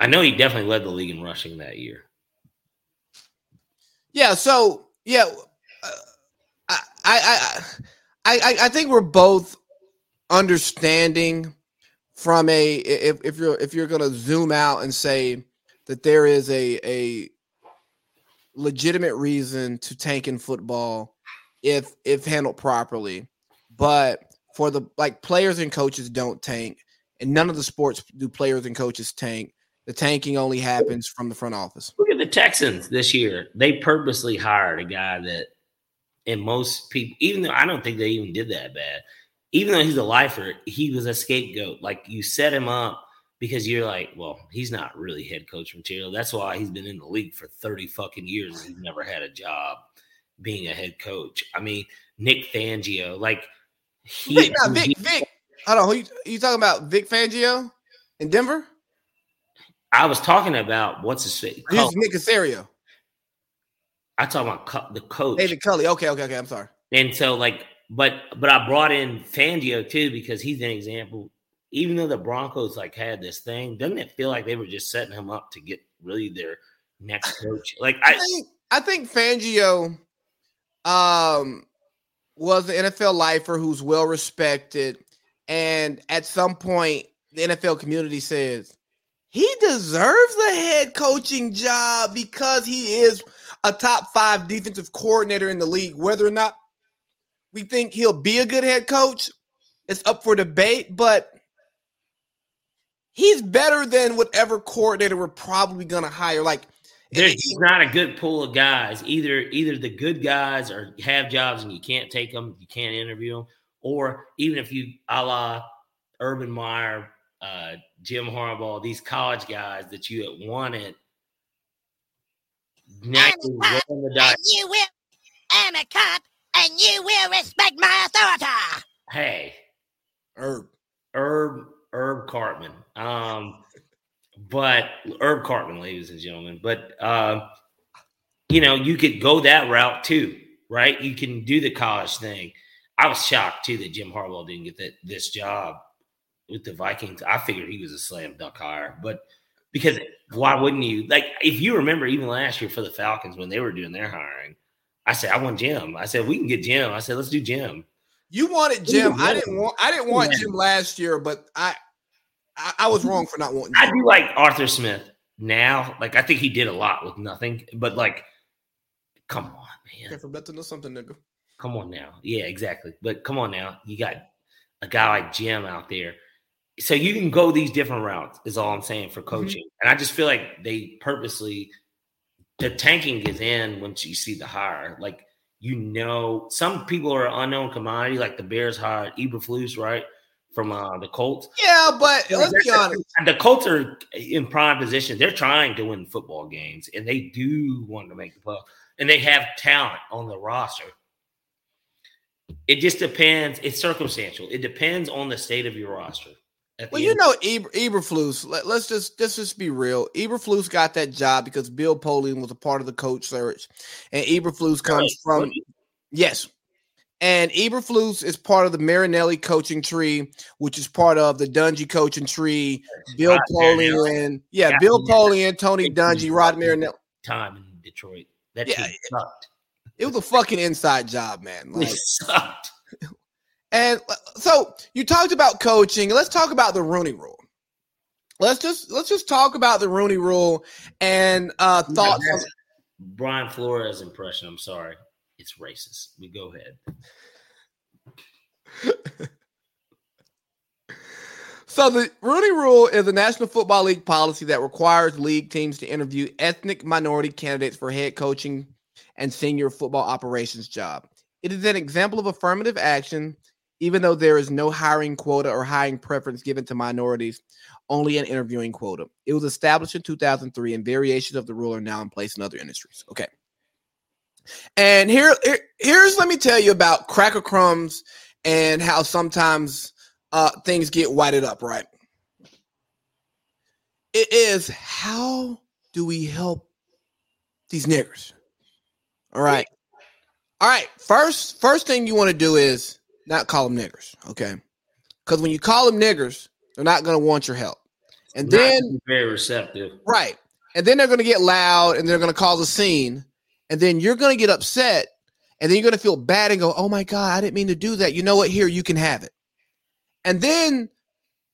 I know he definitely led the league in rushing that year. Yeah. So yeah, uh, I, I I I think we're both understanding from a if, if you're if you're gonna zoom out and say that there is a a legitimate reason to tank in football if if handled properly but for the like players and coaches don't tank and none of the sports do players and coaches tank the tanking only happens from the front office. Look at the Texans this year. They purposely hired a guy that, and most people, even though I don't think they even did that bad, even though he's a lifer, he was a scapegoat. Like you set him up because you're like, well, he's not really head coach material. That's why he's been in the league for 30 fucking years and he's never had a job. being a head coach. I mean, Nick Fangio, like he, Vic, Vic, Vic. Hold on, who you, you talking about? Vic Fangio in Denver? I was talking about what's his face? He's Nick Caserio. I talk about the coach, David Culley. Okay, okay, okay. I'm sorry. And so, like, but but I brought in Fangio too because he's an example. Even though the Broncos like had this thing, doesn't it feel like they were just setting him up to get really their next coach? Like I, I think, I think Fangio, um, was an NFL lifer who's well respected, and at some point, the NFL community says he deserves a head coaching job because he is a top five defensive coordinator in the league. Whether or not we think he'll be a good head coach, it's up for debate, but he's better than whatever coordinator we're probably going to hire. Like, there's not a good pool of guys. Either either the good guys are have jobs and you can't take them, you can't interview them, or even if you a la Urban Meyer, uh, Jim Harbaugh, these college guys that you had wanted. Now you will. I'm a cop, and you will respect my authority. Hey, Herb, Herb, Herb Cartman. Um, but Herb Cartman, ladies and gentlemen. But uh, you know, you could go that route too, right? You can do the college thing. I was shocked too that Jim Harbaugh didn't get that this job with the Vikings. I figured he was a slam dunk hire, but because why wouldn't you? Like, if you remember, even last year for the Falcons when they were doing their hiring, I said I want Jim. I said we can get Jim. I said let's do Jim. You wanted Jim. I didn't want. I didn't want. Jim last year, but I, I, I was wrong for not wanting. I do like Arthur Smith now. Like I think he did a lot with nothing, but like, come on, man. Okay, from nothing to something, nigga. Come on now. Yeah, exactly. But come on now. You got a guy like Jim out there so you can go these different routes is all i'm saying for mm-hmm. coaching mm-hmm. and i just feel like they purposely the tanking is in once you see the hire like you know some people are unknown commodity like the bears hired eberflus right from uh, the colts. Yeah but let's be honest. the colts are in prime position. They're trying to win football games and they do want to make the playoffs and they have talent on the roster. It just depends. It's circumstantial. It depends on the state of your roster well, you know, Eber, Eberflus. Let, us just let's just be real. Eberflus got that job because Bill Polian was a part of the coach search, and Eberflus comes from yes, and Eberflus is part of the Marinelli coaching tree, which is part of the Dungy coaching tree. Bill Polian, yeah, Bill Polian, Tony Dungy, Rod Marinelli. Time in Detroit. That yeah, sucked. It was a fucking inside job, man. Like, it sucked. And uh, so you talked about coaching. Let's talk about the Rooney Rule. Let's just let's just talk about the Rooney Rule and uh, thoughts. Brian Flores impression. I'm sorry, it's racist. We go ahead. so the Rooney Rule is a National Football League policy that requires league teams to interview ethnic minority candidates for head coaching and senior football operations job. It is an example of affirmative action even though there is no hiring quota or hiring preference given to minorities, only an interviewing quota. It was established in 2003, and variations of the rule are now in place in other industries. Okay. And here, here here's let me tell you about cracker crumbs and how sometimes uh, things get whited up, right? It is how do we help these niggers? All right. All right. First, first thing you want to do is not call them niggers, okay? Because when you call them niggers, they're not going to want your help. And not then very receptive, right? And then they're going to get loud and they're going to cause a scene, and then you're going to get upset, and then you're going to feel bad and go, "Oh my god, I didn't mean to do that." You know what? Here, you can have it. And then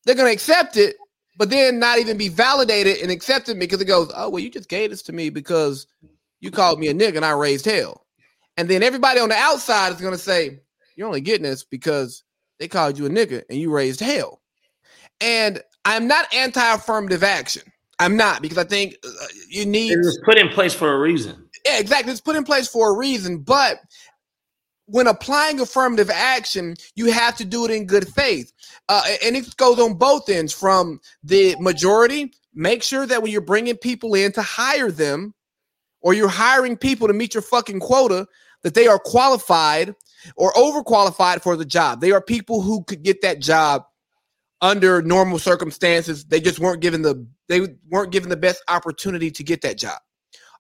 they're going to accept it, but then not even be validated and accepted because it goes, "Oh well, you just gave this to me because you called me a nigga and I raised hell." And then everybody on the outside is going to say, you're only getting this because they called you a nigga and you raised hell. And I'm not anti-affirmative action. I'm not because I think uh, you need it was put in place for a reason. Yeah, exactly. It's put in place for a reason, but when applying affirmative action, you have to do it in good faith. Uh, and it goes on both ends from the majority. Make sure that when you're bringing people in to hire them or you're hiring people to meet your fucking quota, that they are qualified or overqualified for the job. They are people who could get that job under normal circumstances. They just weren't given the they weren't given the best opportunity to get that job.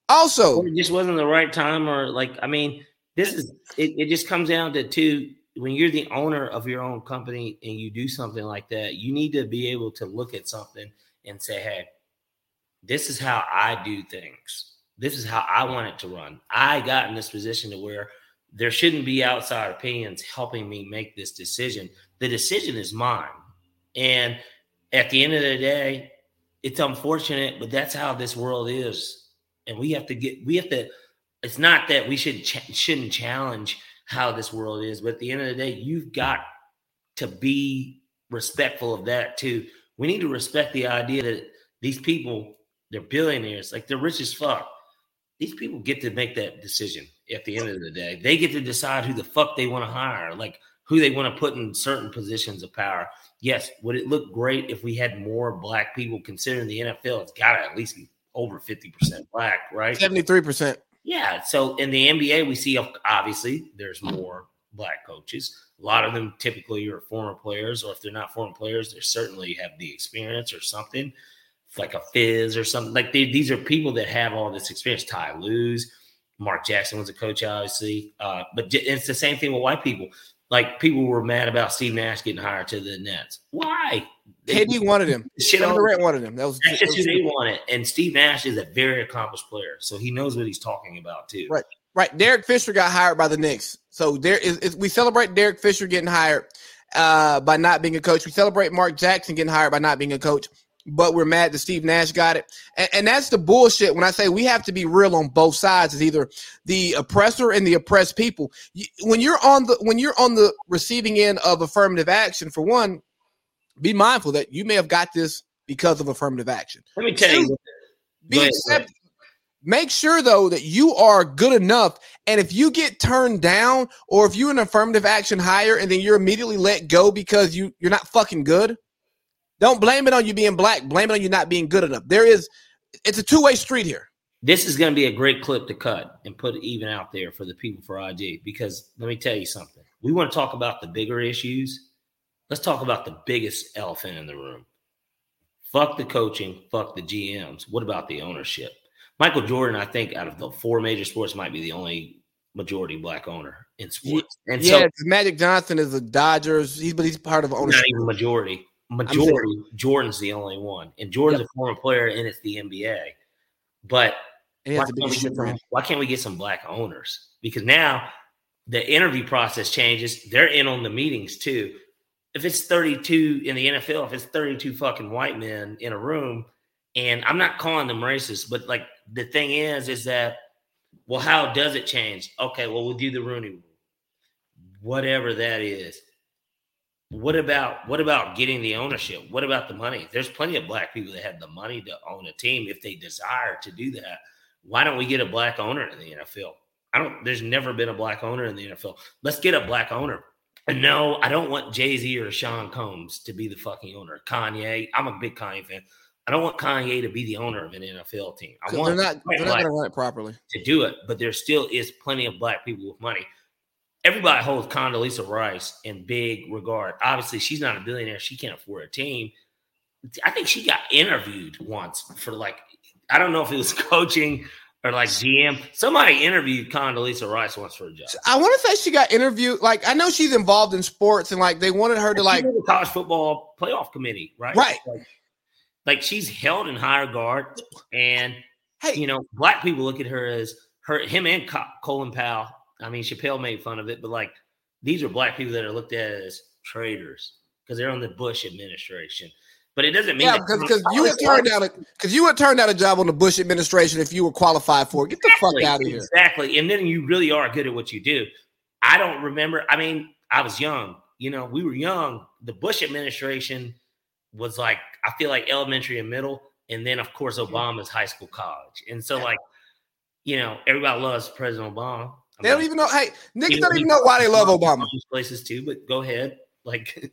Also, it just wasn't the right time, or like I mean, this is it. It just comes down to two. When you're the owner of your own company and you do something like that, you need to be able to look at something and say, "Hey, this is how I do things. This is how I want it to run. I got in this position to where there shouldn't be outside opinions helping me make this decision. The decision is mine. And at the end of the day, it's unfortunate, but that's how this world is. And we have to get, we have to, it's not that we should ch- shouldn't challenge how this world is, but at the end of the day, you've got to be respectful of that too. We need to respect the idea that these people, they're billionaires, like they're rich as fuck. These people get to make that decision at the end of the day. They get to decide who the fuck they want to hire, like who they want to put in certain positions of power. Yes, would it look great if we had more black people considering the NFL? It's got to at least be over 50% black, right? 73%. Yeah. So in the NBA, we see obviously there's more black coaches. A lot of them typically are former players, or if they're not former players, they certainly have the experience or something, like a fizz or something. Like they, these are people that have all this experience. Ty Lue, Mark Jackson was a coach, obviously. Uh, but it's the same thing with white people. Like people were mad about Steve Nash getting hired to the Nets. Why? They- KD wanted him. shit Kevin Durant wanted him. That was, That's just who they wanted. And Steve Nash is a very accomplished player, so he knows what he's talking about too. Right. right. Derek Fisher got hired by the Knicks. So there is, is we celebrate Derek Fisher getting hired uh, by not being a coach. We celebrate Mark Jackson getting hired by not being a coach. But we're mad that Steve Nash got it, and, and that's the bullshit. When I say we have to be real on both sides, is either the oppressor and the oppressed people. You, when you're on the when you're on the receiving end of affirmative action, for one, be mindful that you may have got this because of affirmative action. Let me tell you. Go Be ahead, accept- Make sure though that you are good enough, and if you get turned down, or if you're an affirmative action hire and then you're immediately let go because you you're not fucking good, don't blame it on you being black. Blame it on you not being good enough. There is, it's a two way street here. This is going to be a great clip to cut and put even out there for the people for IG. Because let me tell you something. We want to talk about the bigger issues. Let's talk about the biggest elephant in the room. Fuck the coaching. Fuck the GMs. What about the ownership? Michael Jordan, I think, out of the four major sports, might be the only majority black owner in sports. And yeah, so 'cause Magic Johnson is a Dodgers. He's but he's part of not ownership. even majority. Majority, Jordan's the only one, and Jordan's a former player, and it's the NBA. But why can't, we get some, why can't we get some black owners? Because now the interview process changes. They're in on the meetings too. If it's 32 in the NFL, if it's 32 fucking white men in a room, and I'm not calling them racist, but like the thing is, is that well, how does it change? Okay, well, we'll do the Rooney rule. Whatever that is. What about what about getting the ownership? What about the money? There's plenty of black people that have the money to own a team if they desire to do that. Why don't we get a black owner in the NFL? I don't. There's never been a black owner in the NFL. Let's get a black owner. And no, I don't want Jay Z or Sean Combs to be the fucking owner. Kanye, I'm a big Kanye fan. I don't want Kanye to be the owner of an NFL team. I want They're not. They're not going to run it properly. to do it, but there still is plenty of black people with money. Everybody holds Condoleezza Rice in big regard. Obviously, she's not a billionaire; she can't afford a team. I think she got interviewed once for like I don't know if it was coaching or like GM. Somebody interviewed Condoleezza Rice once for a job. I want to say she got interviewed. Like I know she's involved in sports, and like they wanted her to like the college football playoff committee, right? Right. Like, like she's held in higher guard, and Hey. you know, black people look at her as her, him, and Colin Powell. I mean, Chappelle made fun of it, but like these are black people that are looked at as traitors because they're on the Bush administration. But it doesn't mean yeah, because you would turn out a because you would turn down a job on the Bush administration if you were qualified for it. Get the fuck out of here. Exactly. And then you really are good at what you do. I don't remember. I mean, I was young. You know, we were young. The Bush administration was like, I feel like elementary and middle. And then, of course, Obama's high school, college. And so, like, you know, everybody loves President Obama. I They don't even know. Hey, niggas don't even know why they love Obama. Places too, but go ahead. Like,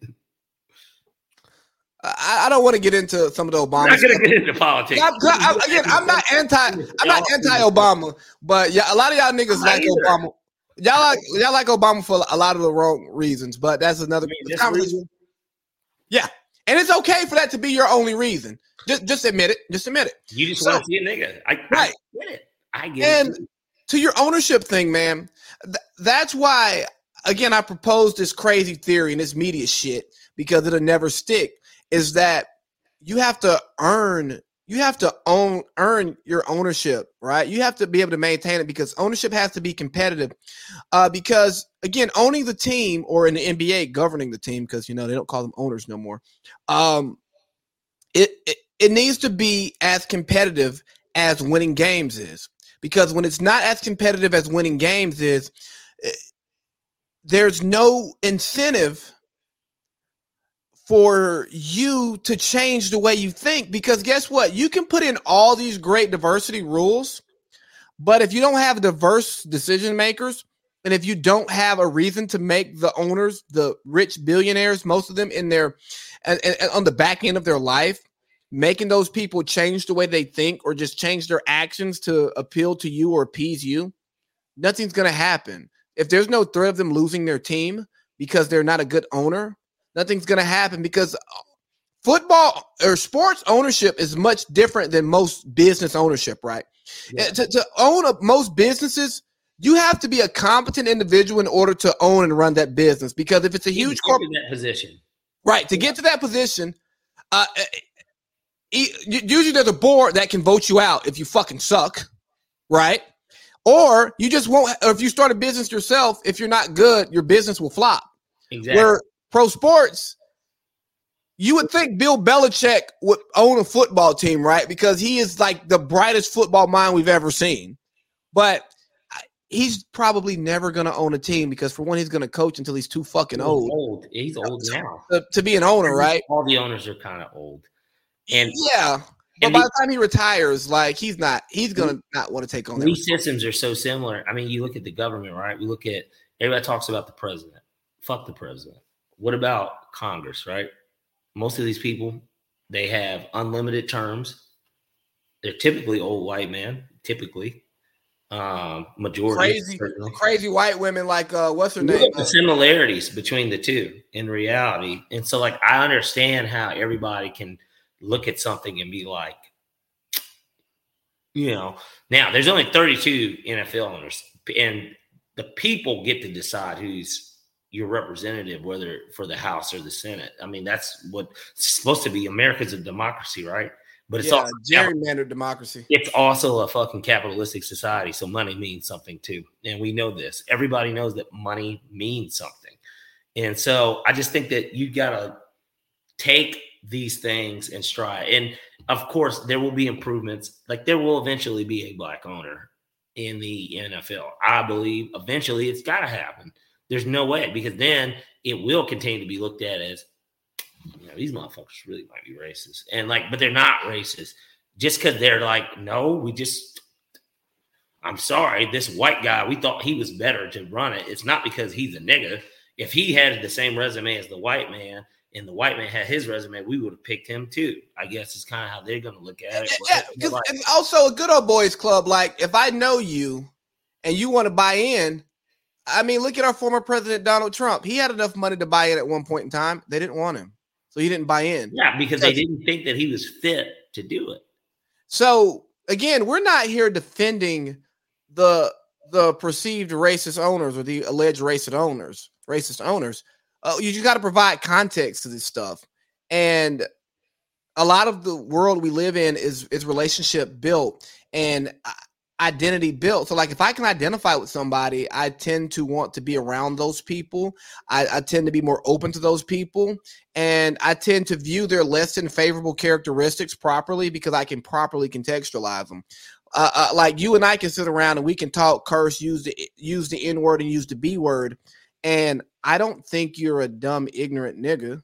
I, I don't want to get into some of the Obama. I'm not gonna get into politics. I'm, I, again, I'm not anti. I'm not anti-Obama, but yeah, a lot of y'all niggas not like either. Obama. y'all like y'all like Obama for a lot of the wrong reasons, but that's another I conversation. Yeah, and it's okay for that to be your only reason. Just just admit it. Just admit it. You just So- want to see a nigga. I, Right. I get it. I get And it. To your ownership thing, man, th- that's why again I proposed this crazy theory and this media shit because it'll never stick. Is that you have to earn, you have to own, earn your ownership, right? You have to be able to maintain it because ownership has to be competitive. Uh, because again, owning the team or in the NBA, governing the team, because you know they don't call them owners no more. Um, it, it it needs to be as competitive as winning games is because when it's not as competitive as winning games is eh, there's no incentive for you to change the way you think. Because guess what? You can put in all these great diversity rules but if you don't have diverse decision makers and if you don't have a reason to make the owners the rich billionaires most of them in their and, and- and on the back end of their life making those people change the way they think or just change their actions to appeal to you or appease you, nothing's going to happen. If there's no threat of them losing their team because they're not a good owner, nothing's going to happen because uh, football or sports ownership is much different than most business ownership, right? Yeah. To, to own a, most businesses, you have to be a competent individual in order to own and run that business because if it's a huge corporate position. Right. To get to that position, uh, usually there's a board that can vote you out if you fucking suck, right? Or you just won't. Or if you start a business yourself, if you're not good, your business will flop. Exactly. Where pro sports, you would think Bill Belichick would own a football team, right? Because he is like the brightest football mind we've ever seen. But he's probably never going to own a team because, for one, he's going to coach until he's too fucking He's old old. He's old now. to, to be an owner, right? All the owners are kind of old. And yeah. But and by the- time he retires, like he's not, he's gonna not want to take on these systems are so similar. I mean, you look at the government, right? We look at everybody talks about the president. Fuck the president. What about Congress, right? Most of these people, they have unlimited terms. They're typically old white men, typically. Um, majority Crazy, certainly. crazy white women like uh, what's her name? the similarities between the two in reality. And so, like, I understand how everybody can look at something and be like, you know, now there's only 32 NFL owners, and the people get to decide who's your representative, whether for the House or the Senate. I mean, that's what's supposed to be. America's a democracy, right? But it's yeah, also gerrymandered democracy. it's also a fucking capitalistic society, so money means something too. And we know this. Everybody knows that money means something. And so I just think that you gotta take these things and stride. And of course, there will be improvements. Like there will eventually be a black owner in the NFL. I believe eventually it's gotta happen. There's no way because then it will continue to be looked at as you know, these motherfuckers really might be racist. And like, but they're not racist. Just because they're like, no, we just I'm sorry, this white guy, we thought he was better to run it. It's not because he's a nigga. If he had the same resume as the white man and the white man had his resume, we would have picked him too. I guess it's kind of how they're going to look at it. Yeah, 'cause- like, and also a good old boys club. Like if I know you and you want to buy in, I mean, look at our former president Donald Trump. He had enough money to buy in at one point in time. They didn't want him, so he didn't buy in. yeah, because they didn't think that he was fit to do it. So again, we're not here defending the the perceived racist owners or the alleged racist owners, racist owners. Uh, you just got to provide context to this stuff, and a lot of the world we live in is is relationship built and uh, identity built. So, like, if I can identify with somebody, I tend to want to be around those people. I, I tend to be more open to those people, and I tend to view their less than favorable characteristics properly because I can properly contextualize them. Uh, uh, like you and I can sit around and we can talk, curse, use the use the N word and use the B word, and I don't think you're a dumb, ignorant nigga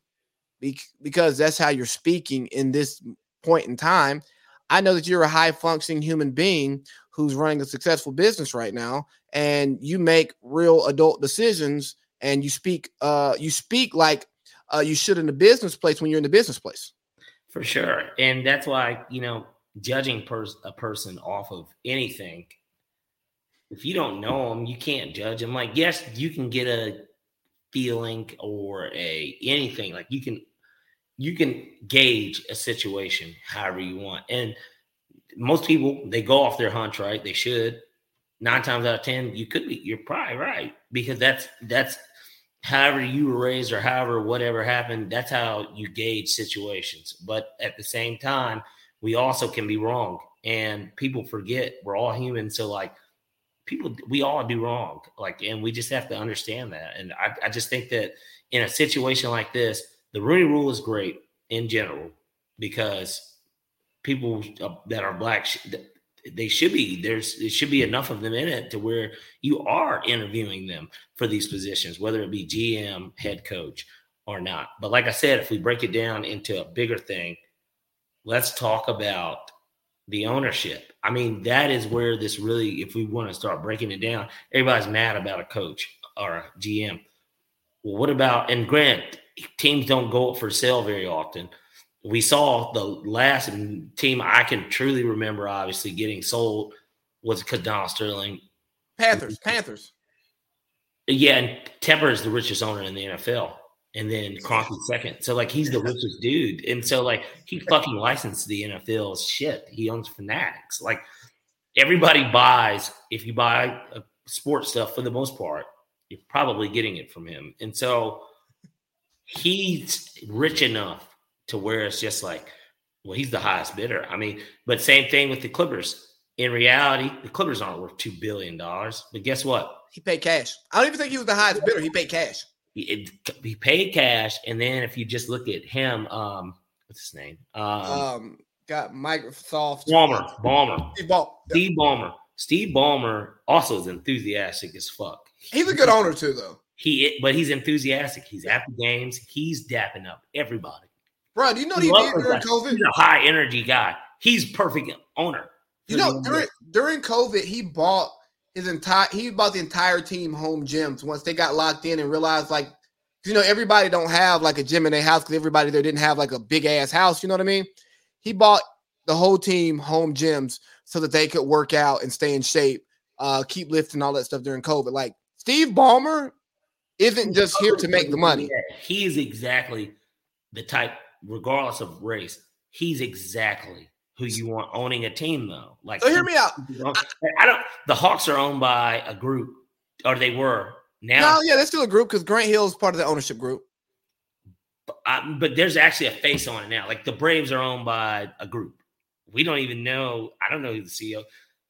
because that's how you're speaking in this point in time. I know that you're a high functioning human being who's running a successful business right now, and you make real adult decisions and you speak uh you speak like uh you should in the business place when you're in the business place. For sure. And that's why, you know, judging pers- a person off of anything if you don't know them, you can't judge them. Like, yes, you can get a feeling or a anything. Like you can you can gauge a situation however you want. And most people they go off their hunch, right? They should. Nine times out of ten, you could be. You're probably right because that's that's however you were raised or however whatever happened. That's how you gauge situations. But at the same time, we also can be wrong, and people forget we're all human. So like people we all do wrong like and we just have to understand that and I, I, just think that in a situation like this the rooney rule is great in general because people uh, that are black they should be there's there should be enough of them in it to where you are interviewing them for these positions whether it be gm head coach or not but like i said if we break it down into a bigger thing let's talk about the ownership. I mean, that is where this really, if we want to start breaking it down, everybody's mad about a coach or a GM. Well, what about, and Grant, teams don't go up for sale very often. We saw the last team I can truly remember, obviously, getting sold was Donald Sterling. Panthers, Panthers. Yeah, and Tepper is the richest owner in the NFL and then Kroenke second. So like he's the richest dude, and so like he fucking licensed the NFL's shit. He owns Fanatics. Like everybody buys if you buy uh, sports stuff for the most part, you're probably getting it from him, and so he's rich enough to where it's just like, well, he's the highest bidder. I mean, but same thing with the Clippers. In reality, the Clippers aren't worth two billion dollars, but guess what? He paid cash. I don't even think he was the highest bidder. He paid cash he, he paid cash, and then if you just look at him, um, what's his name? Um, um got Microsoft Ballmer, Ballmer, Steve, Ball- Steve Ballmer. Steve Ballmer also is enthusiastic as fuck. He's a good owner too, though. He, but he's enthusiastic. He's at the games. He's dapping up everybody. Bro, do you know he, he did during COVID? He's a high energy guy. He's perfect owner. You know, during during COVID, he bought his entire he bought the entire team home gyms once they got locked in and realized like you know everybody don't have like a gym in their house because everybody there didn't have like a big ass house you know what i mean? He bought the whole team home gyms so that they could work out and stay in shape uh keep lifting all that stuff during covid. Like steve ballmer isn't just here to make the money. He is exactly the type regardless of race he's exactly who you want owning a team though. Like, so hear me out. I don't. The Hawks are owned by a group, or they were. Now, no, yeah, they're still a group because Grant Hill is part of the ownership group. But, I, but there's actually a face on it now. Like the Braves are owned by a group. We don't even know. I don't know who the CEO.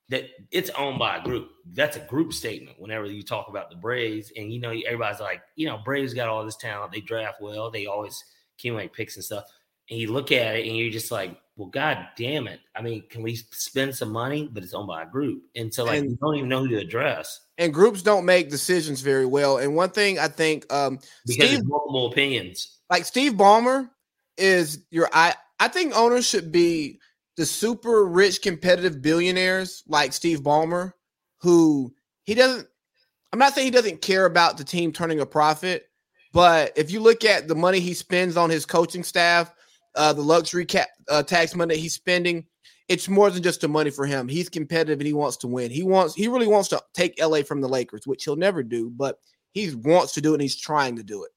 That it's owned by a group. That's a group statement. Whenever you talk about the Braves, and you know everybody's like, you know, Braves got all this talent. They draft well. They always accumulate picks and stuff. And you look at it, and you're just like, well, god damn it. I mean, can we spend some money? But it's owned by a group. And so like and, you don't even know who to address. And groups don't make decisions very well. And one thing I think um because Steve, multiple opinions. Like Steve Ballmer is your I I think owners should be the super rich competitive billionaires like Steve Ballmer, who he doesn't I'm not saying he doesn't care about the team turning a profit, but if you look at the money he spends on his coaching staff, uh, the luxury cap, uh, tax money that he's spending, it's more than just the money for him. He's competitive and he wants to win. He wants he really wants to take LA from the Lakers, which he'll never do, but he wants to do it and he's trying to do it.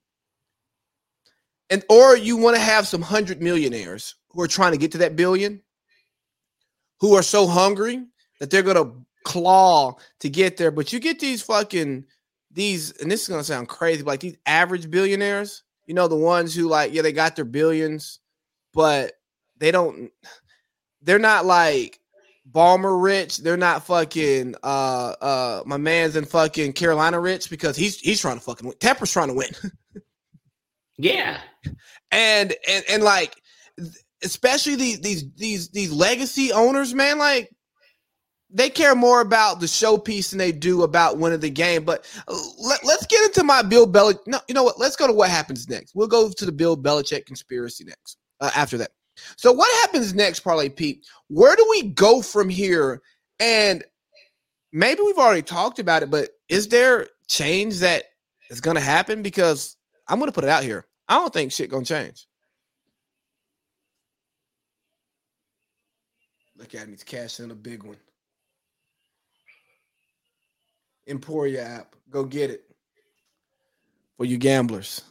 And or you want to have some hundred millionaires who are trying to get to that billion, who are so hungry that they're gonna claw to get there. But you get these fucking these, and this is gonna sound crazy, but like these average billionaires, you know, the ones who like, yeah, they got their billions but they don't they're not like Ballmer rich. They're not fucking uh uh my man's in fucking Carolina rich because he's he's trying to fucking win. Tepper's trying to win. yeah. And and and like especially these these these these legacy owners, man, like they care more about the showpiece than they do about winning the game. But uh, let, us get into my Bill Belichick. No, you know what? Let's go to what happens next. We'll go to the Bill Belichick conspiracy next uh, after that. So what happens next, Parlay Pete? Where do we go from here? And maybe we've already talked about it, but is there change that is going to happen? Because I'm going to put it out here. I don't think shit going to change. Look at me, it's cashing in a big one. Emporia app. Go get it for you gamblers.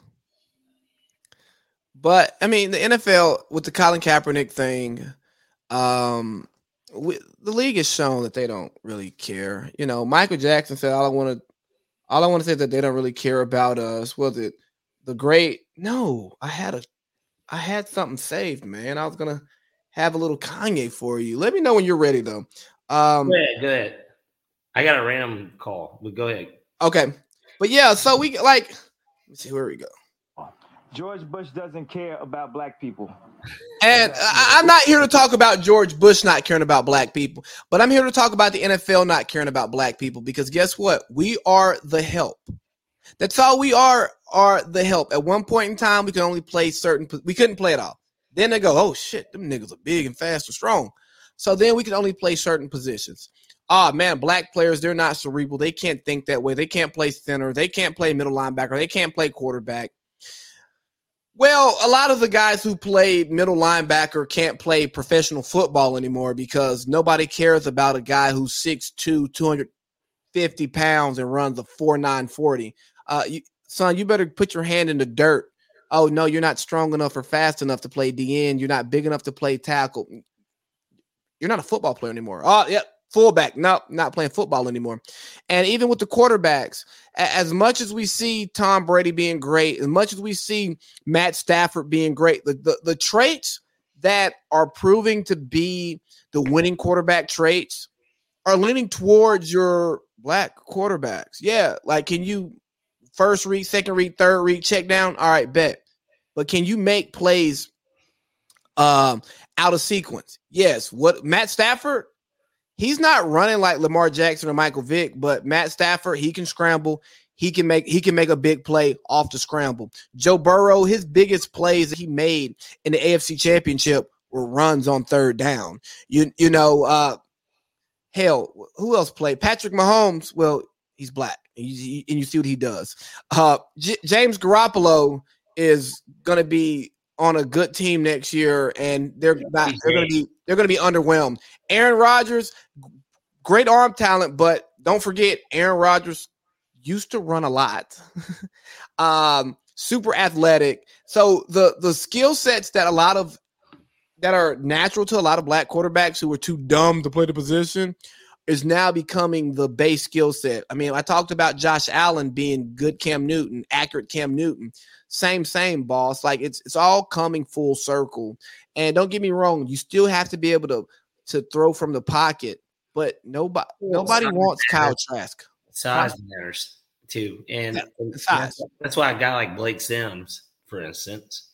But I mean, the NFL with the Colin Kaepernick thing, um, we, the league has shown that they don't really care. You know, Michael Jackson said, "All I want to, all I want to say is that they don't really care about us." Was it the great? No, I had a, I had something saved, man. I was gonna have a little Kanye for you. Let me know when you're ready, though. Um, go ahead, go ahead. I got a random call, but go ahead. Okay, but yeah, so we like. Let's see where we go. George Bush doesn't care about black people. And I'm not here to talk about George Bush not caring about black people, but I'm here to talk about the NFL not caring about black people because guess what? We are the help. That's all we are are the help. At one point in time, we could only play certain we couldn't play it all. Then they go, oh shit, them niggas are big and fast and strong. So then we could only play certain positions. Ah, oh, man, black players, they're not cerebral. They can't think that way. They can't play center. They can't play middle linebacker. They can't play quarterback. Well, a lot of the guys who played middle linebacker can't play professional football anymore because nobody cares about a guy who's 6'2, 250 pounds and runs a 4'940. Uh, you, son, you better put your hand in the dirt. Oh, no, you're not strong enough or fast enough to play DN. You're not big enough to play tackle. You're not a football player anymore. Oh, yep. Fullback, no, not playing football anymore. And even with the quarterbacks, as much as we see Tom Brady being great, as much as we see Matt Stafford being great, the, the, the traits that are proving to be the winning quarterback traits are leaning towards your black quarterbacks. Yeah, like can you first read, second read, third read, check down? All right, bet. But can you make plays um out of sequence? Yes. What Matt Stafford he's not running like Lamar Jackson or Michael Vick, but Matt Stafford, he can scramble. He can make he can make a big play off the scramble. Joe Burrow, his biggest plays that he made in the AFC Championship were runs on third down. You you know, uh hell, who else played? Patrick Mahomes. Well, he's black, and you, and you see what he does. Uh, J- James Garoppolo is going to be on a good team next year, and they're not. They're going to be. They're going to be underwhelmed. Aaron Rodgers, great arm talent, but don't forget, Aaron Rodgers used to run a lot. um, super athletic. So the the skill sets that a lot of that are natural to a lot of black quarterbacks who are too dumb to play the position is now becoming the base skill set. I mean, I talked about Josh Allen being good Cam Newton, accurate Cam Newton. Same, same, boss. Like it's it's all coming full circle. And don't get me wrong, you still have to be able to to throw from the pocket, but nobody nobody wants Kyle Trask. Size matters too, and, yeah, and that's, that's why a guy like Blake Sims, for instance.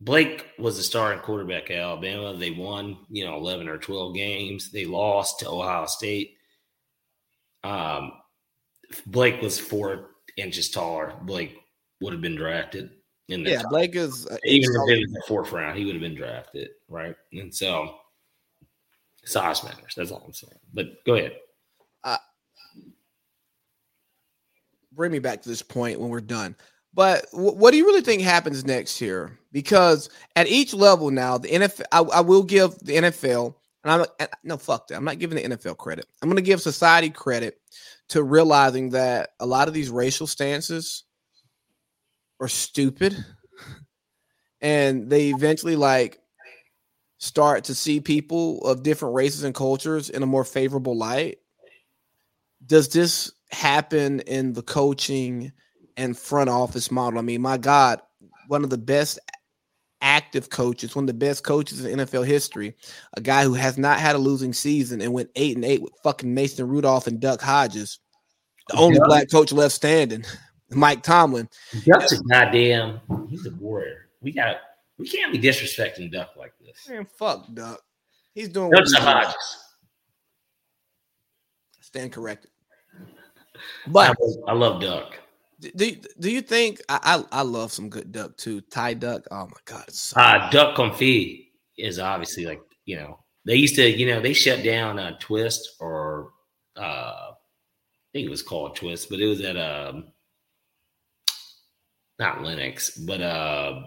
Blake was a starting quarterback at Alabama. They won, you know, 11 or 12 games. They lost to Ohio State. Um, Blake was four inches taller. Blake would have been drafted in the yeah. Top. Blake is even if it was the fourth round, he would have been drafted, right? And so size matters. That's all I'm saying. But go ahead. Uh, bring me back to this point when we're done. But w- what do you really think happens next year? Because at each level now, the NFL, I, I will give the NFL, and I'm no fuck that. I'm not giving the NFL credit. I'm going to give society credit to realizing that a lot of these racial stances are stupid and they eventually like start to see people of different races and cultures in a more favorable light does this happen in the coaching and front office model i mean my god one of the best active coaches one of the best coaches in nfl history a guy who has not had a losing season and went eight and eight with fucking mason rudolph and duck hodges the only black coach left standing Mike Tomlin. Duck's a goddamn. He's a warrior. We got. We can't be disrespecting Duck like this. Man, fuck Duck. He's doing. Duck's a Hodges. Stand corrected. But I, I love Duck. Do, do you think I, I, I love some good duck too? Thai duck. Oh my god. So uh, duck confit is obviously like you know they used to you know they shut down a twist or uh I think it was called twist, but it was at um not Lenox, but uh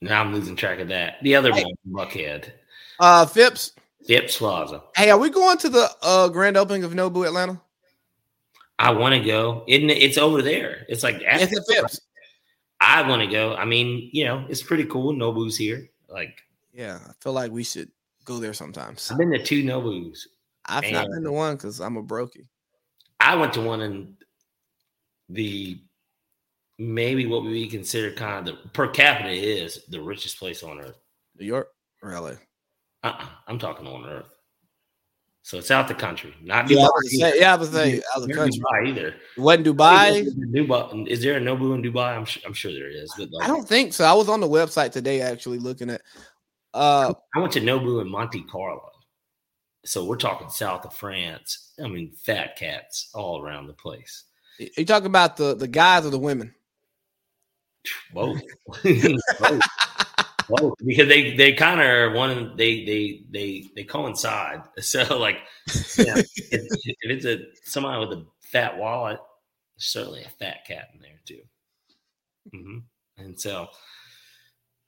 now I'm losing track of that. The other one, Buckhead. Uh Phipps. Phipps Plaza. Hey, are we going to the uh, grand opening of Nobu Atlanta? I want to go. It, it's over there. It's like It's at Phipps. I want to go. I mean, you know, it's pretty cool. Nobu's here. Like Yeah, I feel like we should go there sometimes. I've been to two Nobus. I've not been to one because I'm a brokey. I went to one in the maybe what we consider kind of the per capita is the richest place on earth. New York or LA? Uh-uh, I'm talking on earth. So it's out the country, not Yeah, I Dubai. was say, yeah, I was saying out the country. Dubai either. It wasn't Dubai. Dubai. Is there a Nobu in Dubai? I'm sure, I'm sure there is. Like, I don't think so. I was on the website today actually looking at. Uh, I went to Nobu in Monte Carlo. So we're talking south of France. I mean, fat cats all around the place. you talking about the the guys or the women? Both. Both. Both. Because they they kind of are one they they they they coincide. So like yeah, if, if it's a somebody with a fat wallet, there's certainly a fat cat in there too. hmm And so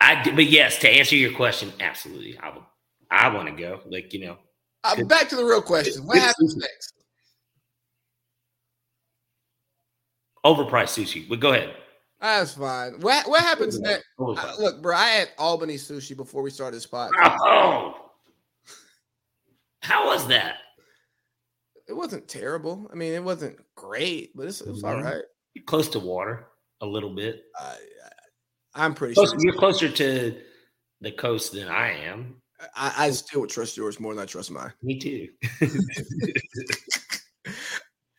I but yes, to answer your question, absolutely. I would I want to go. Like, you know, Uh, back to the real question. What happens next? overpriced sushi. But go ahead. That's fine. What what happens next? I, look, bro, I had Albany sushi before we started this podcast. Oh, how was that? It wasn't terrible. I mean, it wasn't great, but it's, it was all right. You're close to water a little bit. I, I'm pretty Close- sure. you're closer to the coast than I am. I, I still would trust yours more than I trust mine. Me too.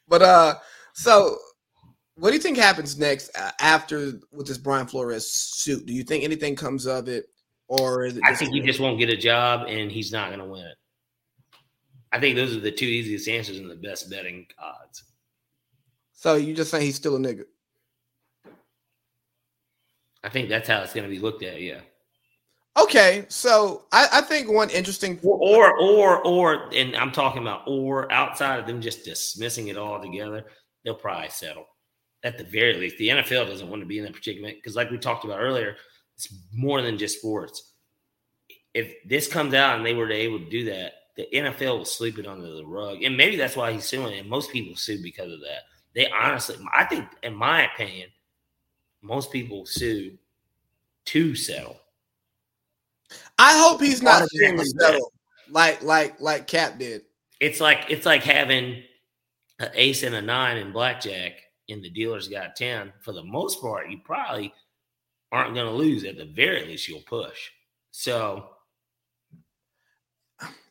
But uh, so what do you think happens next uh, after with this Brian Flores suit? Do you think anything comes of it, or is it? I think he just won't get a job and he's not going to win it. I think those are the two easiest answers and the best betting odds. So you just saying he's still a nigga? I think that's how it's going to be looked at. Yeah. Okay, so I, I think one interesting. Or, or, or, or, and I'm talking about or outside of them just dismissing it all together, they'll probably settle. At the very least, the NFL doesn't want to be in that predicament because, like we talked about earlier, it's more than just sports. If this comes out and they were able to do that, the NFL will sweep it under the rug, and maybe that's why he's suing. And most people sue because of that. They honestly, I think, in my opinion, most people sue to settle. I hope he's not Why suing to settle like like like Cap did. It's like it's like having an ace and a nine in blackjack, and the dealer's got ten. For the most part, you probably aren't going to lose. At the very least, you'll push. So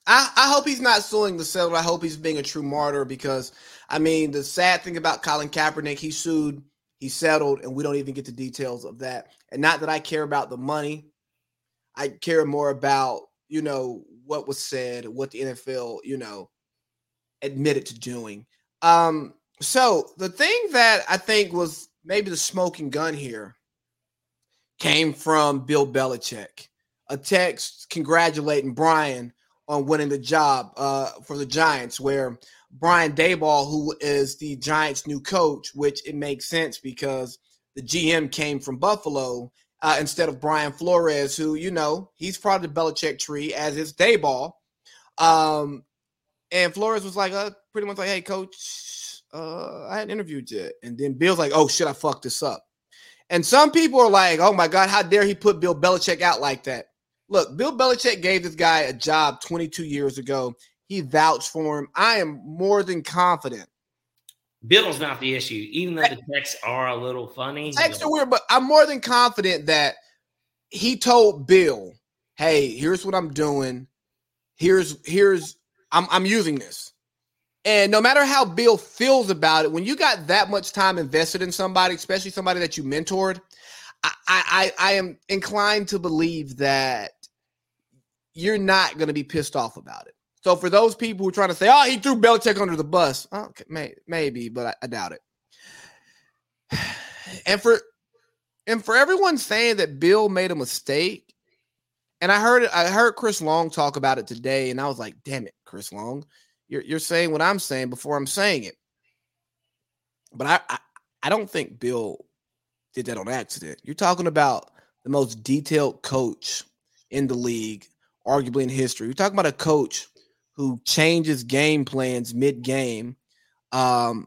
I, I hope he's not suing the seller. I hope he's being a true martyr because I mean the sad thing about Colin Kaepernick, he sued, he settled, and we don't even get the details of that. And not that I care about the money, I care more about you know what was said, what the NFL you know admitted to doing. Um, so the thing that I think was maybe the smoking gun here came from Bill Belichick, a text congratulating Brian on winning the job uh, for the Giants, where Brian Daboll, who is the Giants' new coach, which it makes sense because the GM came from Buffalo uh, instead of Brian Flores, who, you know, he's part of the Belichick tree, as is Daboll. Um, and Flores was like, uh, pretty much like, hey, coach, uh, I hadn't interviewed yet. And then Bill's like, oh, shit, I fucked this up. And some people are like, oh my God, how dare he put Bill Belichick out like that? Look, Bill Belichick gave this guy a job 22 years ago. He vouched for him. I am more than confident. Bill's not the issue, even though the texts are a little funny. Texts are weird, but I'm more than confident that he told Bill, "Hey, here's what I'm doing. Here's here's I'm I'm using this." And no matter how Bill feels about it, when you got that much time invested in somebody, especially somebody that you mentored, I I, I am inclined to believe that you're not going to be pissed off about it. So for those people who are trying to say, "Oh, he threw Belichick under the bus," okay, may, maybe, but I, I doubt it. And for and for everyone saying that Bill made a mistake, and I heard it, I heard Chris Long talk about it today, and I was like, "Damn it, Chris Long, you're you're saying what I'm saying before I'm saying it." But I I, I don't think Bill did that on accident. You're talking about the most detailed coach in the league, arguably in history. You're talking about a coach who changes game plans mid game um,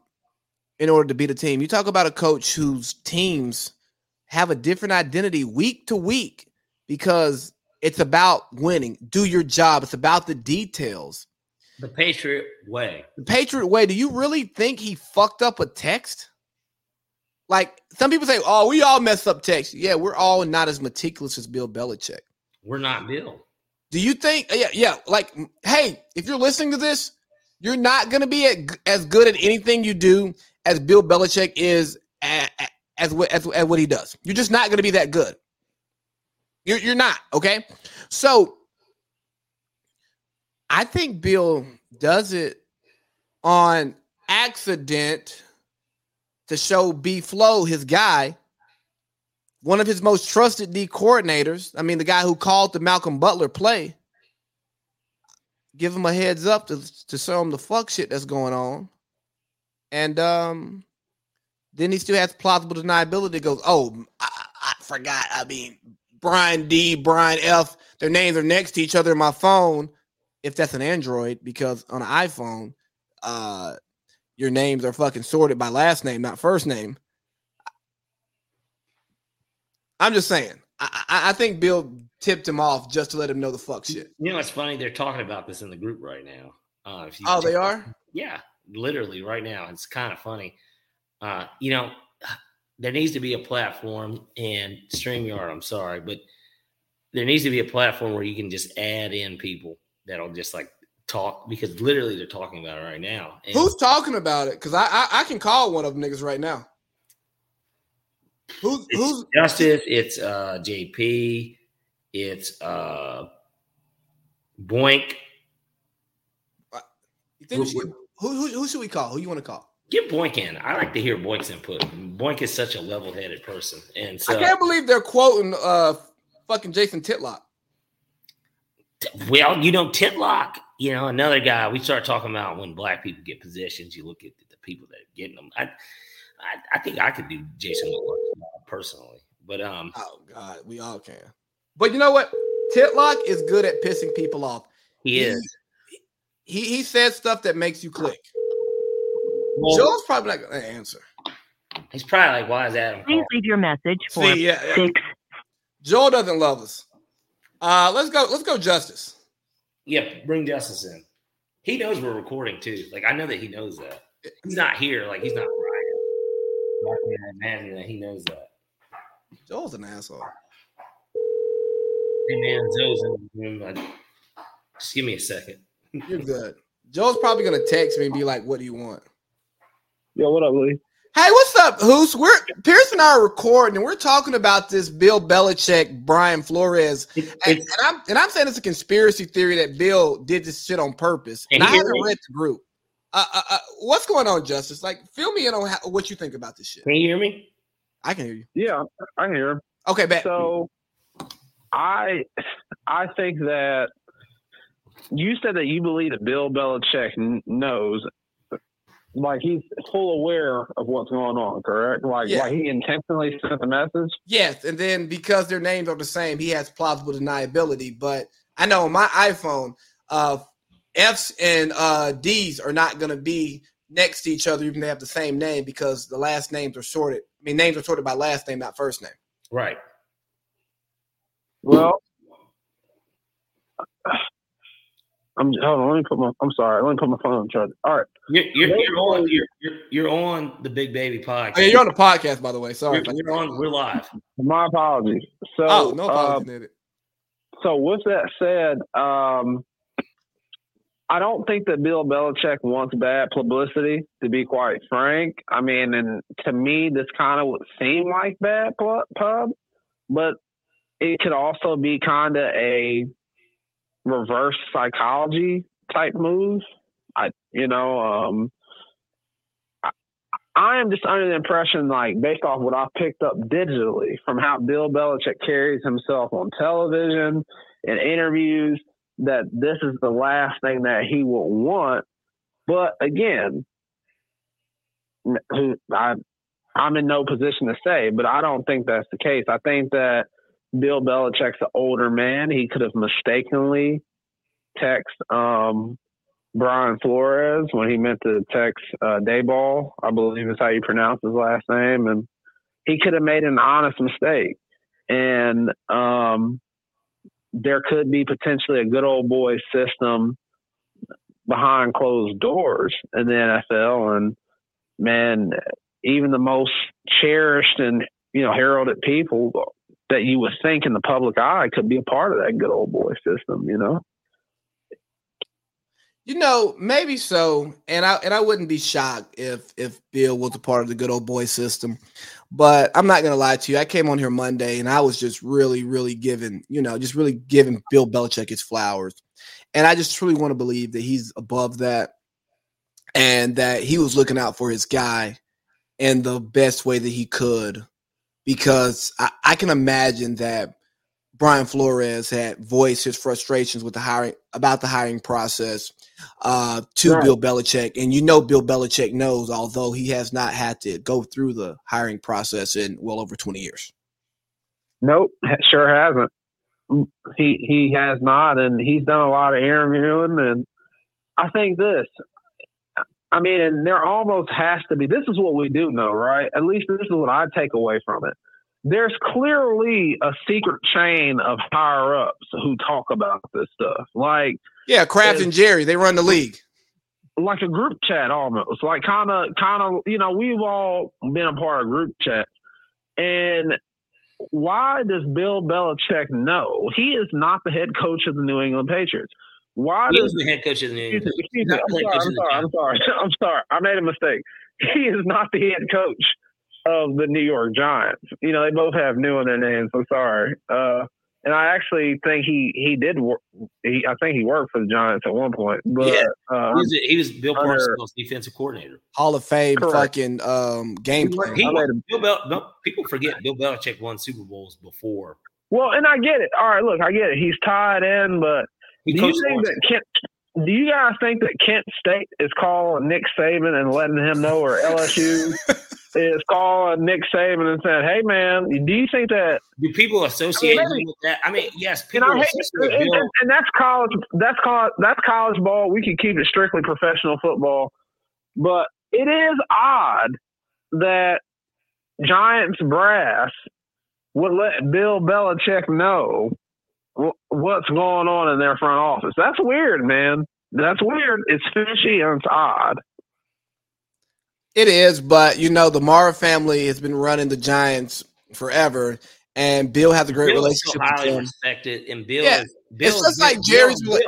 in order to beat a team. You talk about a coach whose teams have a different identity week to week because it's about winning. Do your job. It's about the details. The Patriot way. The Patriot way. Do you really think he fucked up a text? Like some people say, oh, we all mess up text. Yeah, we're all not as meticulous as Bill Belichick. We're not Bill. Do you think? Yeah, yeah. Like, hey, if you're listening to this, you're not going to be at, as good at anything you do as Bill Belichick is at, as, as, as what he does. You're just not going to be that good. You're, you're not. Okay. So I think Bill does it on accident to show B Flow, his guy, one of his most trusted D coordinators. I mean, the guy who called the Malcolm Butler play. Give him a heads up to, to show him the fuck shit that's going on. And um, then he still has plausible deniability. Goes, oh, I, I forgot. I mean, Brian D, Brian F. Their names are next to each other in my phone. If that's an Android, because on an iPhone, uh, your names are fucking sorted by last name, not first name. I'm just saying. I, I, think Bill tipped him off just to let him know the fuck shit. You know, it's funny. They're talking about this in the group right now. Uh, oh, they are? Yeah, literally right now. It's kind of funny. Uh, you know, there needs to be a platform and StreamYard, I'm sorry, but there needs to be a platform where you can just add in people that'll just like talk because literally they're talking about it right now. And Who's talking about it? Because I, I, I can call one of them niggas right now. Who's who's Justice? It's uh JP. It's uh Boink. You think who, should, who, who, who should we call? Who you want to call? Get Boink in. I like to hear Boink's input. Boink is such a level-headed person, and so I can't believe they're quoting uh fucking Jason Whitlock. Well, you know Whitlock. You know another guy. We start talking about when black people get positions. You look at the people that are getting them. I, I, I think I could do Jason personally, but um. Oh God, we all can. But you know what? Whitlock is good at pissing people off. He, he is. He he says stuff that makes you click. Well, Joe's probably not going to answer. He's probably like, "Why is Adam?" Please leave your message for See, yeah, yeah. six. Joel doesn't love us. Uh, let's go. Let's go, Justice. Yeah, bring Justice in. He knows we're recording too. Like I know that he knows that. He's not here. Like he's not right. I can imagine that he knows that. Joel's an asshole. Hey man, Joe's in the room. Just give me a second. You're good. Joel's probably gonna text me and be like, "What do you want?" Yo, what up, Lee? Hey, what's up, Hoos? We're Pierce and I are recording, and we're talking about this Bill Belichick, Brian Flores, and, and, I'm and I'm saying it's a conspiracy theory that Bill did this shit on purpose. And I haven't read the group. Uh, uh, uh, what's going on, Justice? Like, fill me in on how, what you think about this shit. Can you hear me? I can hear you. Yeah, I can hear him. Okay, bet. So, I I think that you said that you believe that Bill Belichick knows like he's full aware of what's going on, correct? Like, yeah. like he intentionally sent the message. Yes, and then because their names are the same, he has plausible deniability. But I know on my iPhone, uh, F's and uh, D's are not going to be next to each other, even if they have the same name, because the last names are sorted. I mean, names are sorted by last name, not first name. Right. Well, I'm hold on. Let me put my. I'm sorry. Let me put my phone on charge. All right. You're, you're, you're on. You're, you're, you're on the Big Baby podcast. Oh, yeah, you're on the podcast, by the way. Sorry. You're, you're on. We're live. My apologies. So, oh, no apologies. Uh, so, with that said, um, I don't think that Bill Belichick wants bad publicity. To be quite frank, I mean, and to me, this kind of would seem like bad pub, but it could also be kind of a reverse psychology type move. I, you know, um, I, I am just under the impression, like based off what I've picked up digitally from how Bill Belichick carries himself on television and interviews, that this is the last thing that he will want. But again, I, I'm in no position to say, but I don't think that's the case. I think that Bill Belichick's an older man. He could have mistakenly text um, Brian Flores when he meant to text uh, Daboll, I believe is how you pronounce his last name, and he could have made an honest mistake, and um, there could be potentially a good old boy system behind closed doors in the NFL, and man, even the most cherished and you know heralded people that you would think in the public eye could be a part of that good old boy system, you know. You know, maybe so, and I and I wouldn't be shocked if if Bill was a part of the good old boy system. But I'm not gonna lie to you. I came on here Monday and I was just really, really giving, you know, just really giving Bill Belichick his flowers. And I just truly want to believe that he's above that and that he was looking out for his guy in the best way that he could. Because I, I can imagine that Brian Flores had voiced his frustrations with the hiring about the hiring process uh, to right. Bill Belichick, and you know Bill Belichick knows, although he has not had to go through the hiring process in well over twenty years. Nope, sure hasn't. He he has not, and he's done a lot of interviewing, and I think this. I mean, and there almost has to be. This is what we do know, right? At least this is what I take away from it there's clearly a secret chain of higher ups who talk about this stuff. Like yeah, Kraft and Jerry, they run the league. Like a group chat almost. Like kind of, kind of, you know, we've all been a part of group chat. And why does Bill Belichick know? He is not the head coach of the New England Patriots. Why he does the head coach of the New England? Patriots? I'm, sorry, I'm, sorry, I'm sorry. I'm sorry. I made a mistake. He is not the head coach of the New York Giants. You know, they both have new in their names. I'm sorry. Uh, and I actually think he he did work. He, I think he worked for the Giants at one point. But yeah, uh, he, was, he, was, Bill Parcells' defensive coordinator, Hall of Fame, correct. fucking um, game plan. He, Bill Bel- no, people forget Bill Belichick won Super Bowls before. Well, and I get it. All right, look, I get it. He's tied in, but he do you think that Kent? Do you guys think that Kent State is calling Nick Saban and letting him know, or LSU is calling Nick Saban and saying, "Hey, man, do you think that do people associate I mean, with that? I mean, yes, people. And, and, and, and, that's college. That's college. That's college ball. We can keep it strictly professional football, but it is odd that Giants brass would let Bill Belichick know what's going on in their front office. That's weird, man. That's weird. It's fishy and it's odd. It is, but you know, the Mara family has been running the Giants forever, and Bill has a great Bill relationship. Is so highly respected, and Bill yeah, is Bill it's just like Jerry's. Bill.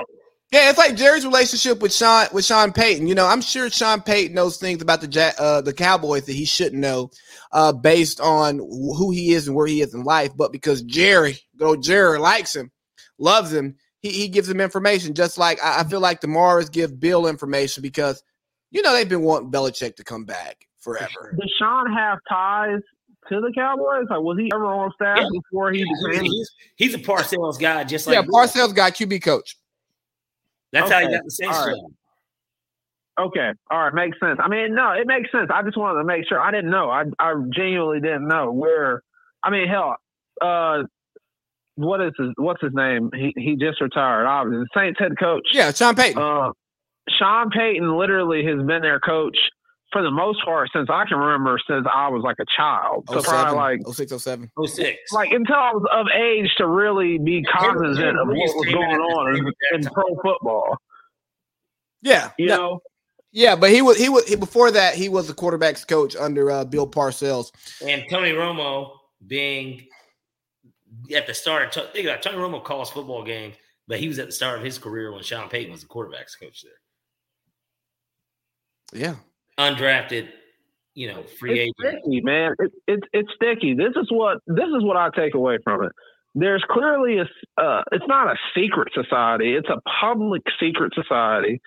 Yeah, it's like Jerry's relationship with Sean with Sean Payton. You know, I'm sure Sean Payton knows things about the uh, the Cowboys that he shouldn't know, uh, based on who he is and where he is in life. But because Jerry, go Jerry, likes him, loves him, he, he gives him information. Just like I, I feel like the Maras give Bill information because you know they've been wanting Belichick to come back forever. Does Sean have ties to the Cowboys? Like, was he ever on staff yeah. before he yeah, he's, he's, a Parcells guy, just like yeah, Parcells guy, QB coach. That's okay. how you got the same right. Okay, all right, makes sense. I mean, no, it makes sense. I just wanted to make sure. I didn't know. I I genuinely didn't know where. I mean, hell, uh, what is his what's his name? He he just retired. Obviously, the Saints head coach. Yeah, Sean Payton. Uh, Sean Payton literally has been their coach for the most part since I can remember since I was like a child. So 07, probably like 06, 07. 06. Like until I was of age to really be cognizant of what was going on in, in pro football. Yeah. You yeah. know? Yeah, but he was he was he, before that he was the quarterbacks coach under uh, Bill Parcells. And Tony Romo being at the start of think about Tony Romo calls football games, but he was at the start of his career when Sean Payton was the quarterbacks coach there. Yeah. Undrafted, you know, free it's agent. Sticky, man. It, it, it's sticky. This is what this is what I take away from it. There's clearly a. Uh, it's not a secret society. It's a public secret society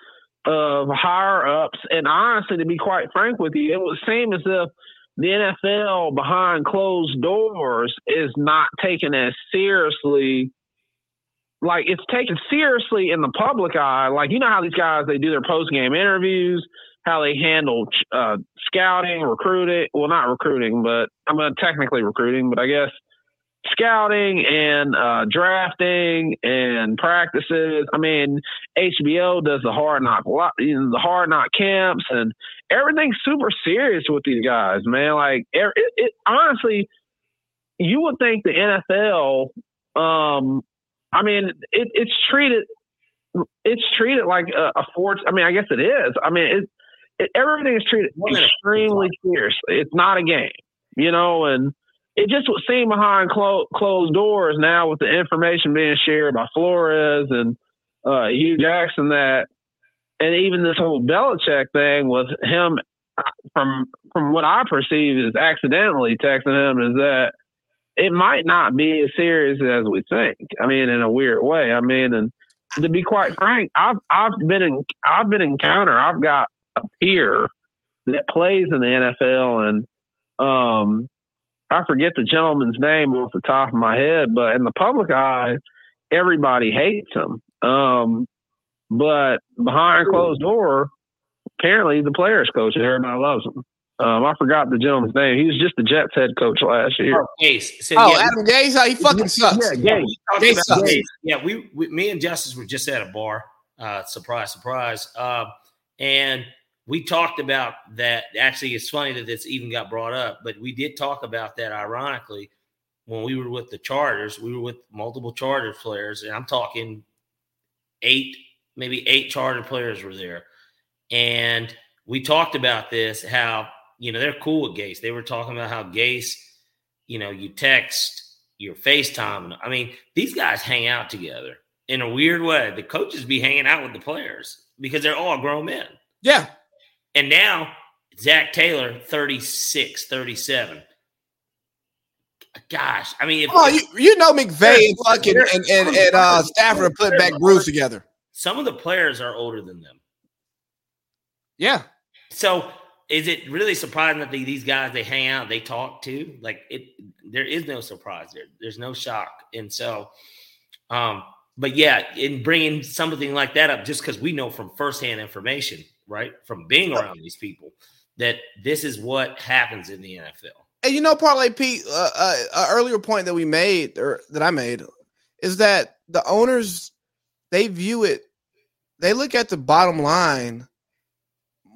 of higher ups. And honestly, to be quite frank with you, it would seem as if the NFL behind closed doors is not taken as seriously like it's taken seriously in the public eye. Like you know how these guys they do their post game interviews, how they handle uh, scouting, recruiting. Well, not recruiting, but I'm mean, technically recruiting, but I guess scouting and uh, drafting and practices. I mean, HBO does the hard knock, the hard knock camps, and everything's super serious with these guys, man. Like, it, it, honestly, you would think the NFL. Um, I mean, it, it's treated it's treated like a, a force. I mean, I guess it is. I mean, it, it, everything is treated extremely seriously. It's not a game, you know, and it just would seem behind clo- closed doors now with the information being shared by Flores and uh, Hue Jackson that, and even this whole Belichick thing with him from from what I perceive is accidentally texting him is that it might not be as serious as we think. I mean, in a weird way. I mean, and to be quite frank, I've I've been in I've been encounter. I've got a peer that plays in the NFL, and um, I forget the gentleman's name off the top of my head, but in the public eye, everybody hates him. Um, but behind closed door, apparently the players coach everybody loves him. Um, I forgot the gentleman's name. He was just the Jets head coach last year. Oh, Gase. So, oh yeah, Adam Gase, how he fucking sucks. Yeah, Gase. Gase sucks. Gase. Yeah, we, we, me and Justice were just at a bar. Uh, surprise, surprise. Uh, and we talked about that. Actually, it's funny that this even got brought up, but we did talk about that ironically when we were with the Chargers. We were with multiple Charger players, and I'm talking eight, maybe eight Charger players were there. And we talked about this how, you know, they're cool with Gase. They were talking about how Gase, you know, you text, your FaceTime. I mean, these guys hang out together in a weird way. The coaches be hanging out with the players because they're all grown men. Yeah. And now Zac Taylor, 36, 37. Gosh, I mean, if, oh, you, you know McVay and fucking and, and, and uh, Stafford put back Bruce together. Some of the players are older than them. Yeah. So is it really surprising that they, these guys they hang out, they talk to? Like it, there is no surprise there. There's no shock, and so, um, but yeah, in bringing something like that up, just because we know from firsthand information right? From being around these people, that this is what happens in the NFL. And you know, Parlay Pete, uh, uh, uh, earlier point that we made or that I made is that the owners they view it, they look at the bottom line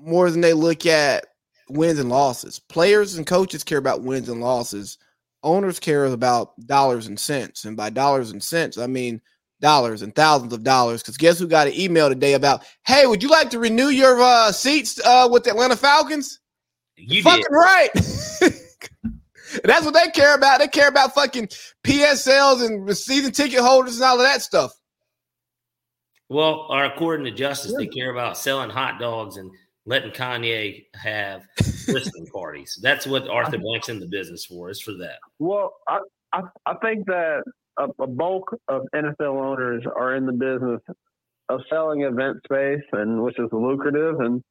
more than they look at wins and losses. Players and coaches care about wins and losses. Owners care about dollars and cents, and by dollars and cents, I mean dollars and thousands of dollars. Because guess who got an email today about, hey, would you like to renew your uh, seats uh, with the Atlanta Falcons? You fucking did. right. That's what they care about. They care about fucking PSLs and season ticket holders and all of that stuff. Well, or according to Justice, they care about selling hot dogs and letting Kanye have listening parties. That's what Arthur Blank's in the business for. Is for that. Well, I, I, I think that a, a bulk of NFL owners are in the business of selling event space and which is lucrative and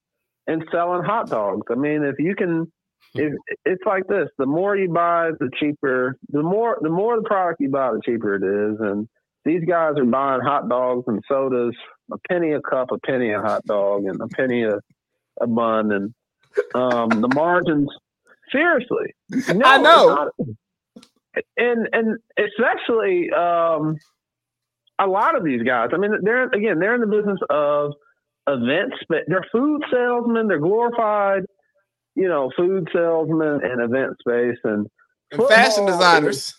and selling hot dogs. I mean, if you can hmm. if it's like this, the more you buy, the cheaper the more the more the product you buy, the cheaper it is. And these guys are buying hot dogs and sodas, a penny a cup, a penny a hot dog, and a penny a, a bun and um, the margins seriously. No, I know and and especially um, a lot of these guys. I mean, they're again they're in the business of events, but they're food salesmen. They're glorified, you know, food salesmen and event space and, and fashion designers.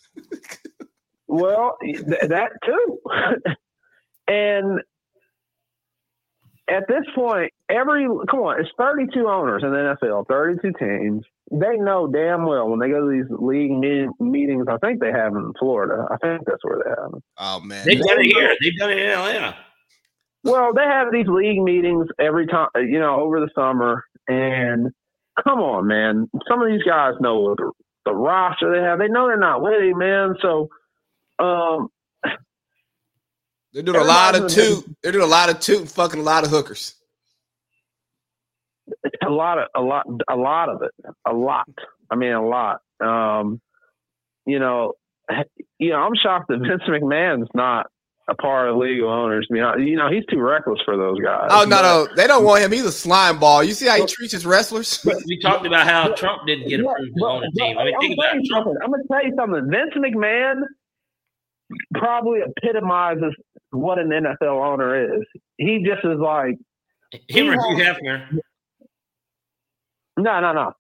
well, th- that too. and at this point, every come on, it's 32 owners in the NFL, 32 teams they know damn well when they go to these league meetings. I think they have them in Florida. I think that's where they have them. Oh man, they've done it here. They've done it in Atlanta. Well, they have these league meetings every time, you know, over the summer. And come on, man, some of these guys know the, the roster they have. They know they're not winning, man. So, um, they're doing a lot of toot. They're doing a lot of toot, and fucking a lot of hookers a lot of a lot a lot of it a lot i mean a lot um you know you know i'm shocked that vince mcmahon's not a part of legal owners. I mean, you know, he's too reckless for those guys. Oh no, no, they don't want him. He's a slime ball. You see how he treats his wrestlers? We talked about how Trump didn't get approved to own a team. I mean, think about it. Trump. I'm going to tell you something. Vince McMahon probably epitomizes what an NFL owner is. He just is like him or Hugh Hefner. No, no, no.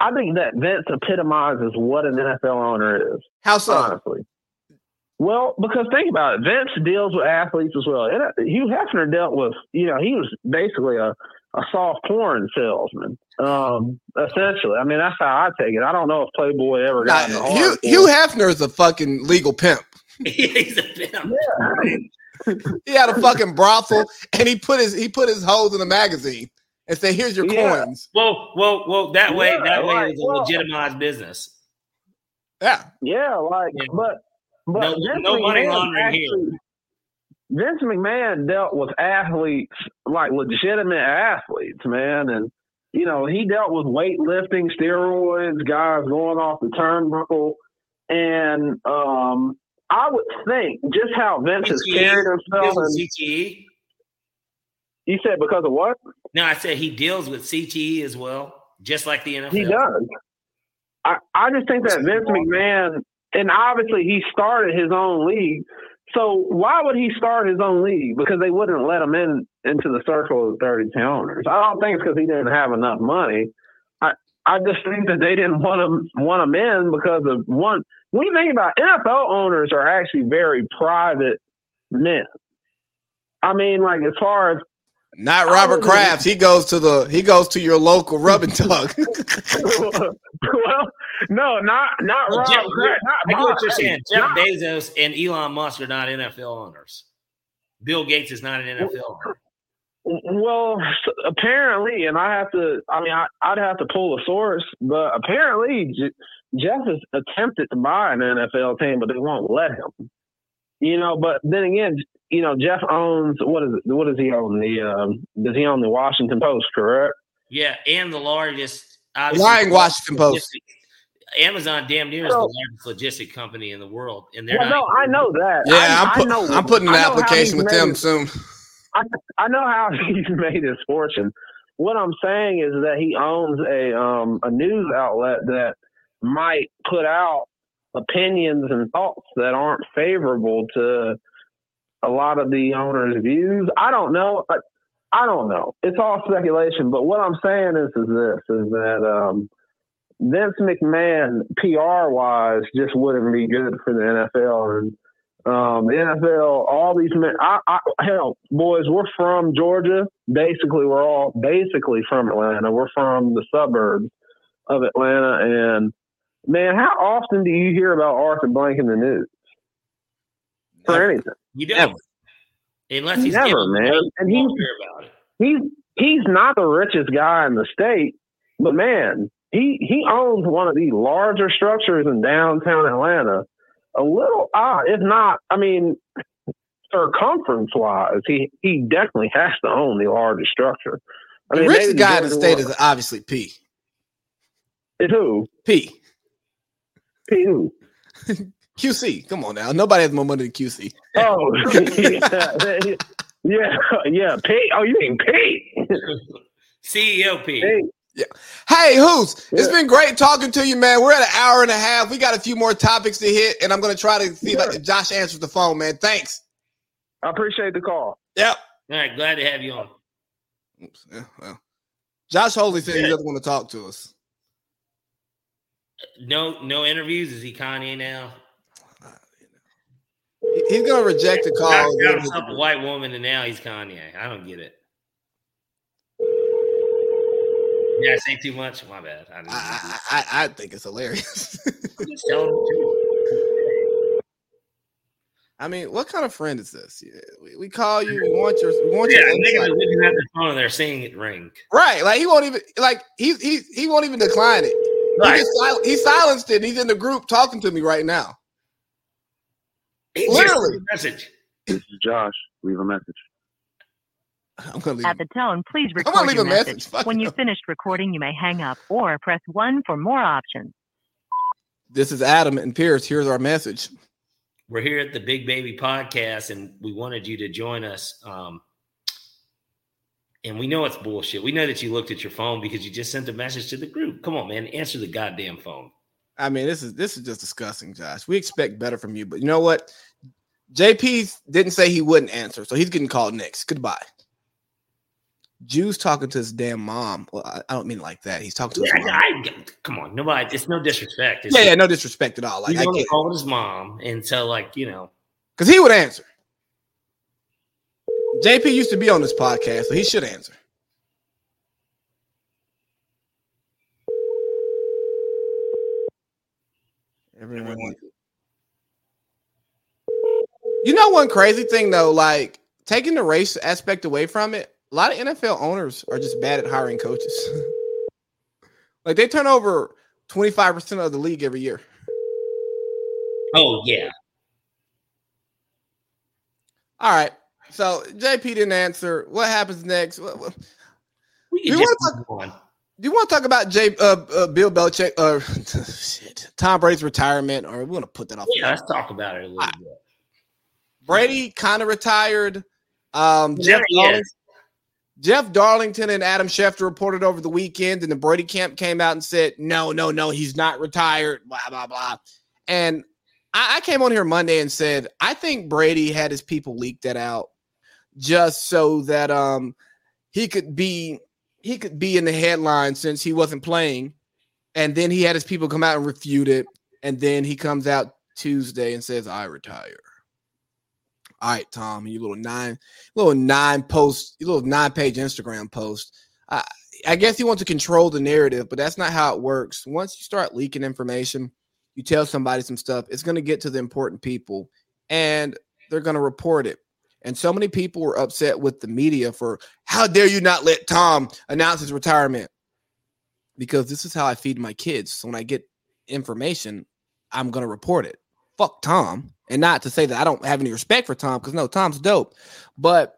I think that Vince epitomizes what an NFL owner is. How so? Honestly. Well, because think about it, Vince deals with athletes as well. And uh, Hugh Hefner dealt with, you know, he was basically a, a soft porn salesman, um, essentially. I mean, that's how I take it. I don't know if Playboy ever got nah, Hugh, Hugh Hefner is a fucking legal pimp. He's a pimp. Yeah. he had a fucking brothel, and he put his he put his hoes in a magazine and said, "Here's your yeah. coins." Well, well, well. That way, yeah, that way, it's a well, legitimized business. Yeah, yeah. Like, yeah. but but no, no money laundering here. Vince McMahon dealt with athletes like legitimate athletes, man, and you know he dealt with weightlifting, steroids, guys going off the turnbuckle, and um, I would think just how Vince has carried himself. And, CTE. You said because of what? No, I said he deals with CTE as well, just like the NFL. He does. I, I just think that Vince McMahon and obviously he started his own league. So why would he start his own league? Because they wouldn't let him in into the circle of 32 owners. I don't think it's because he didn't have enough money. I I just think that they didn't want him want him in because of one. When you think about it, NFL owners are actually very private men. I mean, like as far as not Robert Kraft. He goes to the he goes to your local rub and tug. well, no, not not well, Rob. Jeff, not I get what you're saying. Jeff not, Bezos and Elon Musk are not NFL owners. Bill Gates is not an NFL owner. Well, apparently, and I have to. I mean, I, would have to pull a source, but apparently, Jeff has attempted to buy an NFL team, but they won't let him. You know, but then again, you know, Jeff owns what is it? What does he own? The um, does he own the Washington Post? Correct. Yeah, and the largest lying Washington Post. Amazon damn near is the largest logistic company in the world, and they're well, no, I know that. Yeah, I, am put, know, I'm putting an application with them soon. I, I know how he's made his fortune. What I'm saying is that he owns a um, a news outlet that might put out opinions and thoughts that aren't favorable to a lot of the owners' views. I don't know. I, I don't know. It's all speculation. But what I'm saying is, is this: is that um, Vince McMahon, PR wise, just wouldn't be good for the NFL. And um, the NFL, all these men, I, I, hell, boys, we're from Georgia. Basically, we're all basically from Atlanta. We're from the suburbs of Atlanta, and man, how often do you hear about Arthur Blank in the news for anything? You don't. Never. Unless he's never, man. And he's, he's he's not the richest guy in the state, but man, he he owns one of the larger structures in downtown Atlanta. A little odd, if not. I mean, circumference wise, he he definitely has to own the largest structure. I mean, the richest guy in the state is obviously P. It's who? P. P who? QC. Come on now. Nobody has more money than QC. Oh, yeah, yeah, yeah. P. Oh, you mean P? CEO P. P. Yeah. Hey, who's? It's been great talking to you, man. We're at an hour and a half. We got a few more topics to hit, and I'm going to try to see if Josh answers the phone, man. Thanks. I appreciate the call. Yep. All right. Glad to have you on. Oops. Yeah, well. Josh Holy said yeah. he doesn't want to talk to us. No, no interviews. Is he Kanye now? He's gonna reject the call. Got himself a white woman, and now he's Kanye. I don't get it. Yeah, I say too much. My bad. I, I, I, I, think it's hilarious. I mean, what kind of friend is this? We, we call you. We want your. We want yeah, your. Yeah, looking at the phone and they're seeing it ring. Right, like he won't even like he he he won't even decline it. Right. He, he silenced it. he's in the group talking to me right now. He Literally. message. This is Josh. Leave a message. I'm gonna leave At the tone, please record I'm leave your a message. message. When you've finished recording, you may hang up or press one for more options. This is Adam and Pierce. Here's our message. we're here at the Big Baby Podcast, and we wanted you to join us. Um, and we know it's bullshit. We know that you looked at your phone because you just sent a message to the group. Come on, man, answer the goddamn phone. I mean, this is this is just disgusting, Josh. We expect better from you, but you know what? JP didn't say he wouldn't answer, so he's getting called next. Goodbye. Jew's talking to his damn mom. Well, I, I don't mean like that. He's talking to yeah, his mom. I, come on, nobody. It's no disrespect. It's yeah, yeah, no disrespect at all. Like he's to call his mom and tell, like, you know, because he would answer. JP used to be on this podcast, so he should answer. Everyone. You know one crazy thing though, like taking the race aspect away from it, a lot of NFL owners are just bad at hiring coaches. like they turn over 25% of the league every year. Oh yeah. All right. So JP didn't answer. What happens next? What, what? We can just talk. Do you want to talk about Jay, uh, uh, Bill Belichick or uh, shit, Tom Brady's retirement, or we want to put that off? Yeah, let's talk about it a little bit. Brady kind of retired. Um, Jeff, Darlington, Jeff Darlington and Adam Schefter reported over the weekend, and the Brady camp came out and said, "No, no, no, he's not retired." Blah blah blah. And I, I came on here Monday and said, I think Brady had his people leak that out just so that um he could be he could be in the headline since he wasn't playing. And then he had his people come out and refute it. And then he comes out Tuesday and says, I retire. All right, Tom, you little nine, little nine post, you little nine page Instagram post. I, I guess he wants to control the narrative, but that's not how it works. Once you start leaking information, you tell somebody some stuff, it's going to get to the important people and they're going to report it. And so many people were upset with the media for how dare you not let Tom announce his retirement? Because this is how I feed my kids. So when I get information, I'm going to report it. Fuck Tom. And not to say that I don't have any respect for Tom, because no, Tom's dope. But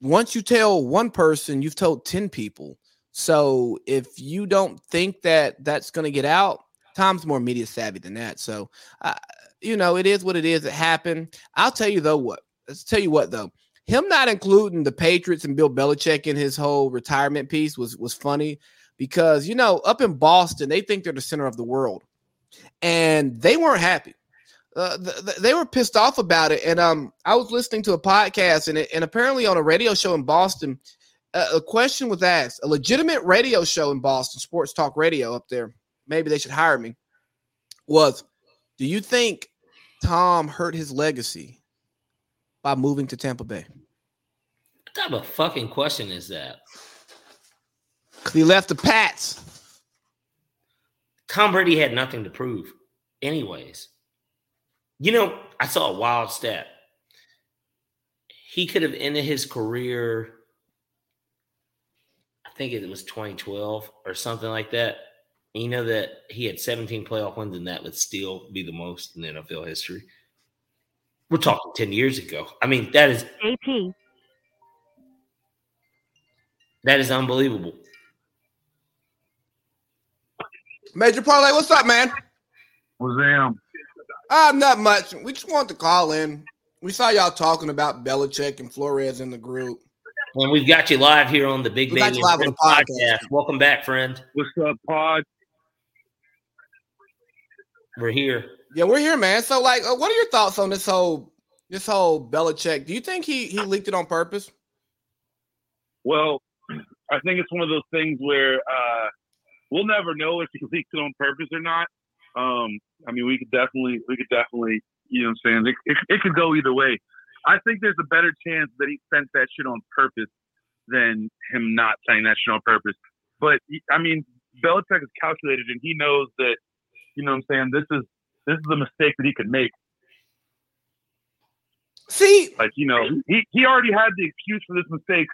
once you tell one person, you've told 10 people. So if you don't think that that's going to get out, Tom's more media savvy than that. So, uh, you know, it is what it is. It happened. I'll tell you though what let's tell you what though, him not including the Patriots and Bill Belichick in his whole retirement piece was was funny because you know up in Boston they think they're the center of the world, and they weren't happy. Uh, they were pissed off about it, and um, I was listening to a podcast, and it, and apparently on a radio show in Boston, uh, a question was asked, a legitimate radio show in Boston, sports talk radio up there. Maybe they should hire me. Was, do you think Tom hurt his legacy by moving to Tampa Bay? What type of fucking question is that? Because he left the Pats. Tom Brady had nothing to prove, anyways. You know, I saw a wild stat. He could have ended his career, I think it was 2012 or something like that. And you know that he had 17 playoff wins, and that would still be the most in NFL history. We're talking 10 years ago. I mean, that is AP. That is unbelievable. Major Parlay, what's up, man? What's up? Uh, not much. We just wanted to call in. We saw y'all talking about Belichick and Flores in the group. And we've got you live here on the Big we Baby live on the podcast. podcast. Welcome back, friend. What's up, Pod? We're here. Yeah, we're here, man. So, like, uh, what are your thoughts on this whole this whole Belichick? Do you think he he leaked it on purpose? Well, I think it's one of those things where uh, we'll never know if he leaked it on purpose or not. Um, I mean, we could definitely we could definitely you know what I'm saying it, it, it could go either way. I think there's a better chance that he sent that shit on purpose than him not saying that shit on purpose. But I mean, Belichick is calculated and he knows that you know what I'm saying this is this is a mistake that he could make. See, like you know, he, he already had the excuse for this mistake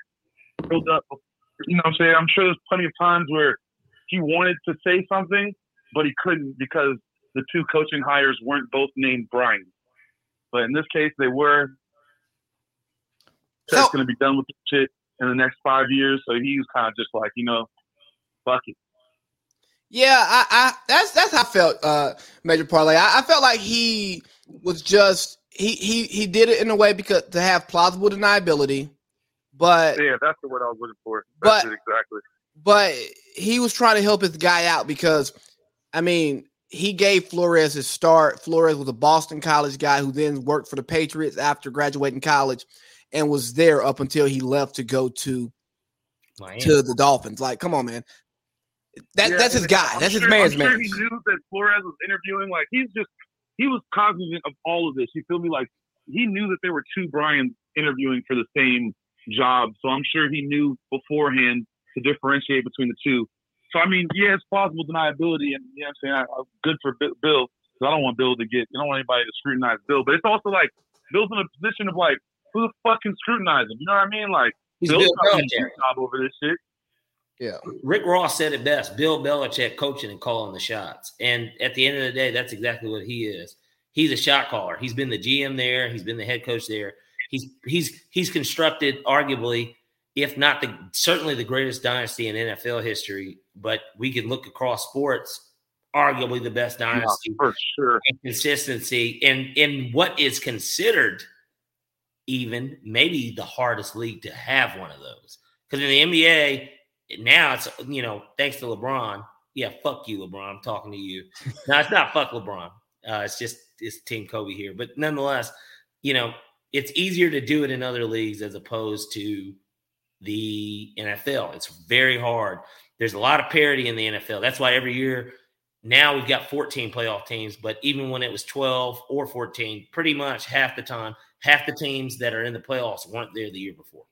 built up. You know, what I'm saying I'm sure there's plenty of times where he wanted to say something, but he couldn't because the two coaching hires weren't both named Brian. But in this case, they were. That's so, going to be done with the shit in the next five years. So he was kind of just like, you know, fuck it. Yeah, I, I that's that's how I felt, uh, Major Parlay. I, I felt like he was just he he he did it in a way because to have plausible deniability, but yeah, that's the word I was looking for. That's but exactly. But he was trying to help his guy out because, I mean, he gave Flores his start. Flores was a Boston College guy who then worked for the Patriots after graduating college, and was there up until he left to go to Miami. to the Dolphins. Like, come on, man. That, yeah, that's his guy. I'm that's sure, his man's I'm sure. He knew that Flores was interviewing. Like he's just he was cognizant of all of this. You feel me? Like he knew that there were two Brian's interviewing for the same job. So I'm sure he knew beforehand to differentiate between the two. So I mean, yeah, it's plausible deniability, and yeah, I'm saying I, am good for Bill because I don't want Bill to get, I don't want anybody to scrutinize Bill, but it's also like Bill's in a position of like, who the fuck can scrutinize him? You know what I mean? Like He's Bill's got a job over this shit. Yeah. Rick Ross said it best Bill Belichick coaching and calling the shots. And at the end of the day, that's exactly what he is. He's a shot caller. He's been the GM there, he's been the head coach there. He's he's he's constructed arguably, if not the certainly the greatest dynasty in NFL history, but we can look across sports, arguably the best dynasty yeah, for sure. And consistency and in what is considered even maybe the hardest league to have one of those. Because in the NBA, now it's you know thanks to LeBron. Yeah, fuck you, LeBron. I'm talking to you. no, it's not fuck LeBron. Uh, it's just it's Team Kobe here, but nonetheless, you know it's easier to do it in other leagues as opposed to the NFL. It's very hard. There's a lot of parity in the NFL. That's why every year now we've got 14 playoff teams, but even when it was 12 or 14, pretty much half the time, half the teams that are in the playoffs weren't there the year before.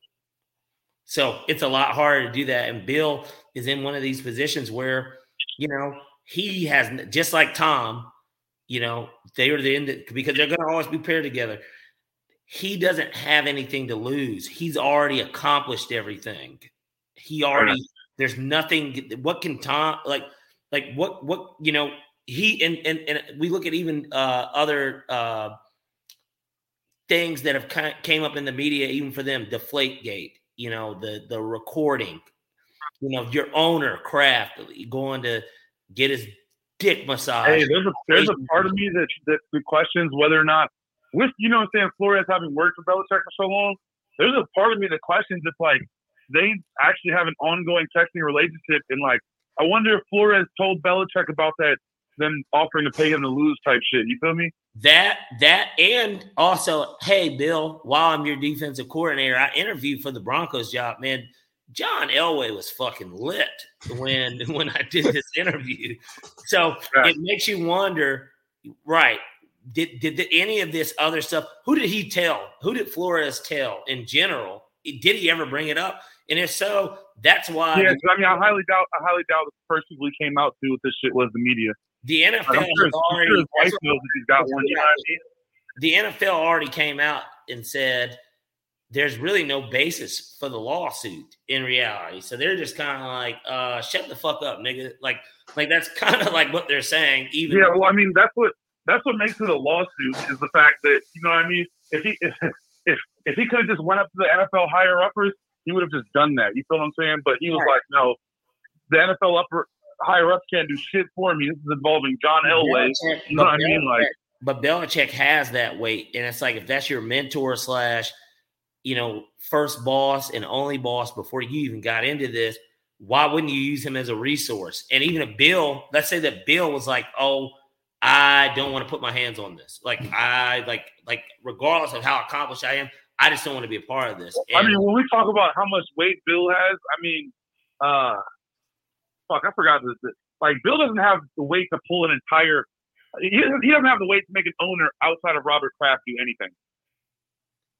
So it's a lot harder to do that. And Bill is in one of these positions where, you know, he has just like Tom, you know, they are the end because they're going to always be paired together. He doesn't have anything to lose. He's already accomplished everything. He already there's nothing. What can Tom like? Like what? What you know? He and and and we look at even uh, other uh, things that have kind of came up in the media, even for them. Deflate Gate you know, the the recording, you know, your owner Kraft going to get his dick massage. Hey, there's a there's a part of me that that questions whether or not with you know what I'm saying Flores having worked for Belichick for so long. There's a part of me that questions if like they actually have an ongoing texting relationship and like I wonder if Flores told Belichick about that them offering to pay him to lose type shit. You feel me? That that and also, hey Bill, while I'm your defensive coordinator, I interviewed for the Broncos job. Man, John Elway was fucking lit when when I did this interview. So right. it makes you wonder, right? Did, did did any of this other stuff? Who did he tell? Who did Flores tell in general? Did he ever bring it up? And if so, that's why. Yeah, I mean, I highly doubt. I highly doubt the people he came out to with this shit was the media. The NFL sure, already. Sure knows if he's got one. You know I mean? The NFL already came out and said there's really no basis for the lawsuit in reality. So they're just kind of like, uh, shut the fuck up, nigga. Like, like that's kind of like what they're saying. Even yeah, well, I mean, that's what that's what makes it a lawsuit is the fact that you know what I mean. If he if if, if he could have just went up to the NFL higher uppers, he would have just done that. You feel what I'm saying? But he was right. like, no, the NFL upper higher ups can't do shit for me. This is involving John Elway. You know what I mean? Like, but Belichick has that weight, and it's like if that's your mentor slash, you know, first boss and only boss before you even got into this, why wouldn't you use him as a resource? And even if Bill, let's say that Bill was like, oh. I don't want to put my hands on this. Like I like like regardless of how accomplished I am, I just don't want to be a part of this. And, I mean, when we talk about how much weight Bill has, I mean, uh, fuck, I forgot this. Like Bill doesn't have the weight to pull an entire. He doesn't, he doesn't have the weight to make an owner outside of Robert Kraft do anything.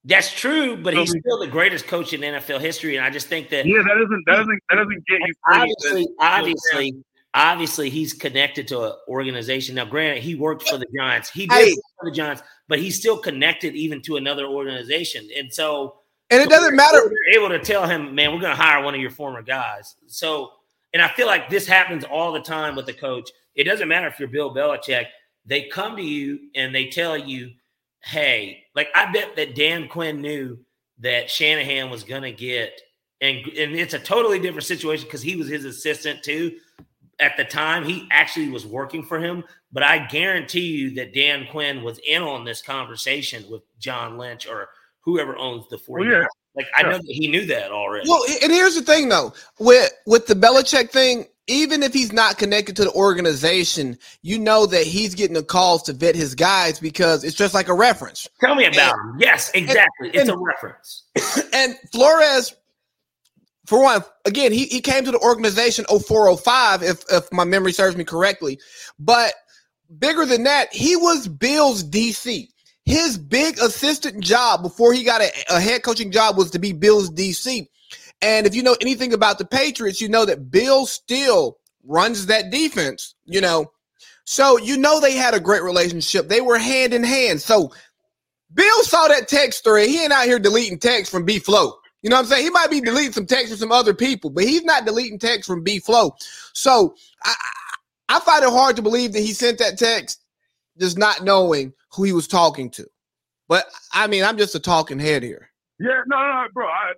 That's true, but he's still the greatest coach in NFL history, and I just think that yeah, that doesn't that doesn't that doesn't get you. Obviously, obviously, obviously, he's connected to an organization. Now, granted, he worked for the Giants. He did hey. for the Giants, but he's still connected even to another organization, and so and it doesn't matter. We're able to tell him, man, we're going to hire one of your former guys. So and I feel like this happens all the time with the coach. It doesn't matter if you're Bill Belichick, they come to you and they tell you, hey, like I bet that Dan Quinn knew that Shanahan was going to get, and, and it's a totally different situation because he was his assistant too. at the time he actually was working for him, but I guarantee you that Dan Quinn was in on this conversation with John Lynch or whoever owns the 49 well, yeah. Like I know that he knew that already. Well, and here's the thing though, with with the Belichick thing, even if he's not connected to the organization, you know that he's getting the calls to vet his guys because it's just like a reference. Tell me about and, him. Yes, exactly. And, it's and, a reference. And Flores, for one, again, he, he came to the organization 0405, if if my memory serves me correctly. But bigger than that, he was Bill's DC his big assistant job before he got a, a, head coaching job was to be Bill's DC. And if you know anything about the Patriots, you know that Bill still runs that defense, you know. So you know they had a great relationship. They were hand in hand. So Bill saw that text thread. He ain't out here deleting text from B Flow. You know what I'm saying? He might be deleting some text from some other people, but he's not deleting text from B Flow. So I, I find it hard to believe that he sent that text just not knowing who he was talking to. But I mean, I'm just a talking head here. Yeah, no, no, bro. I,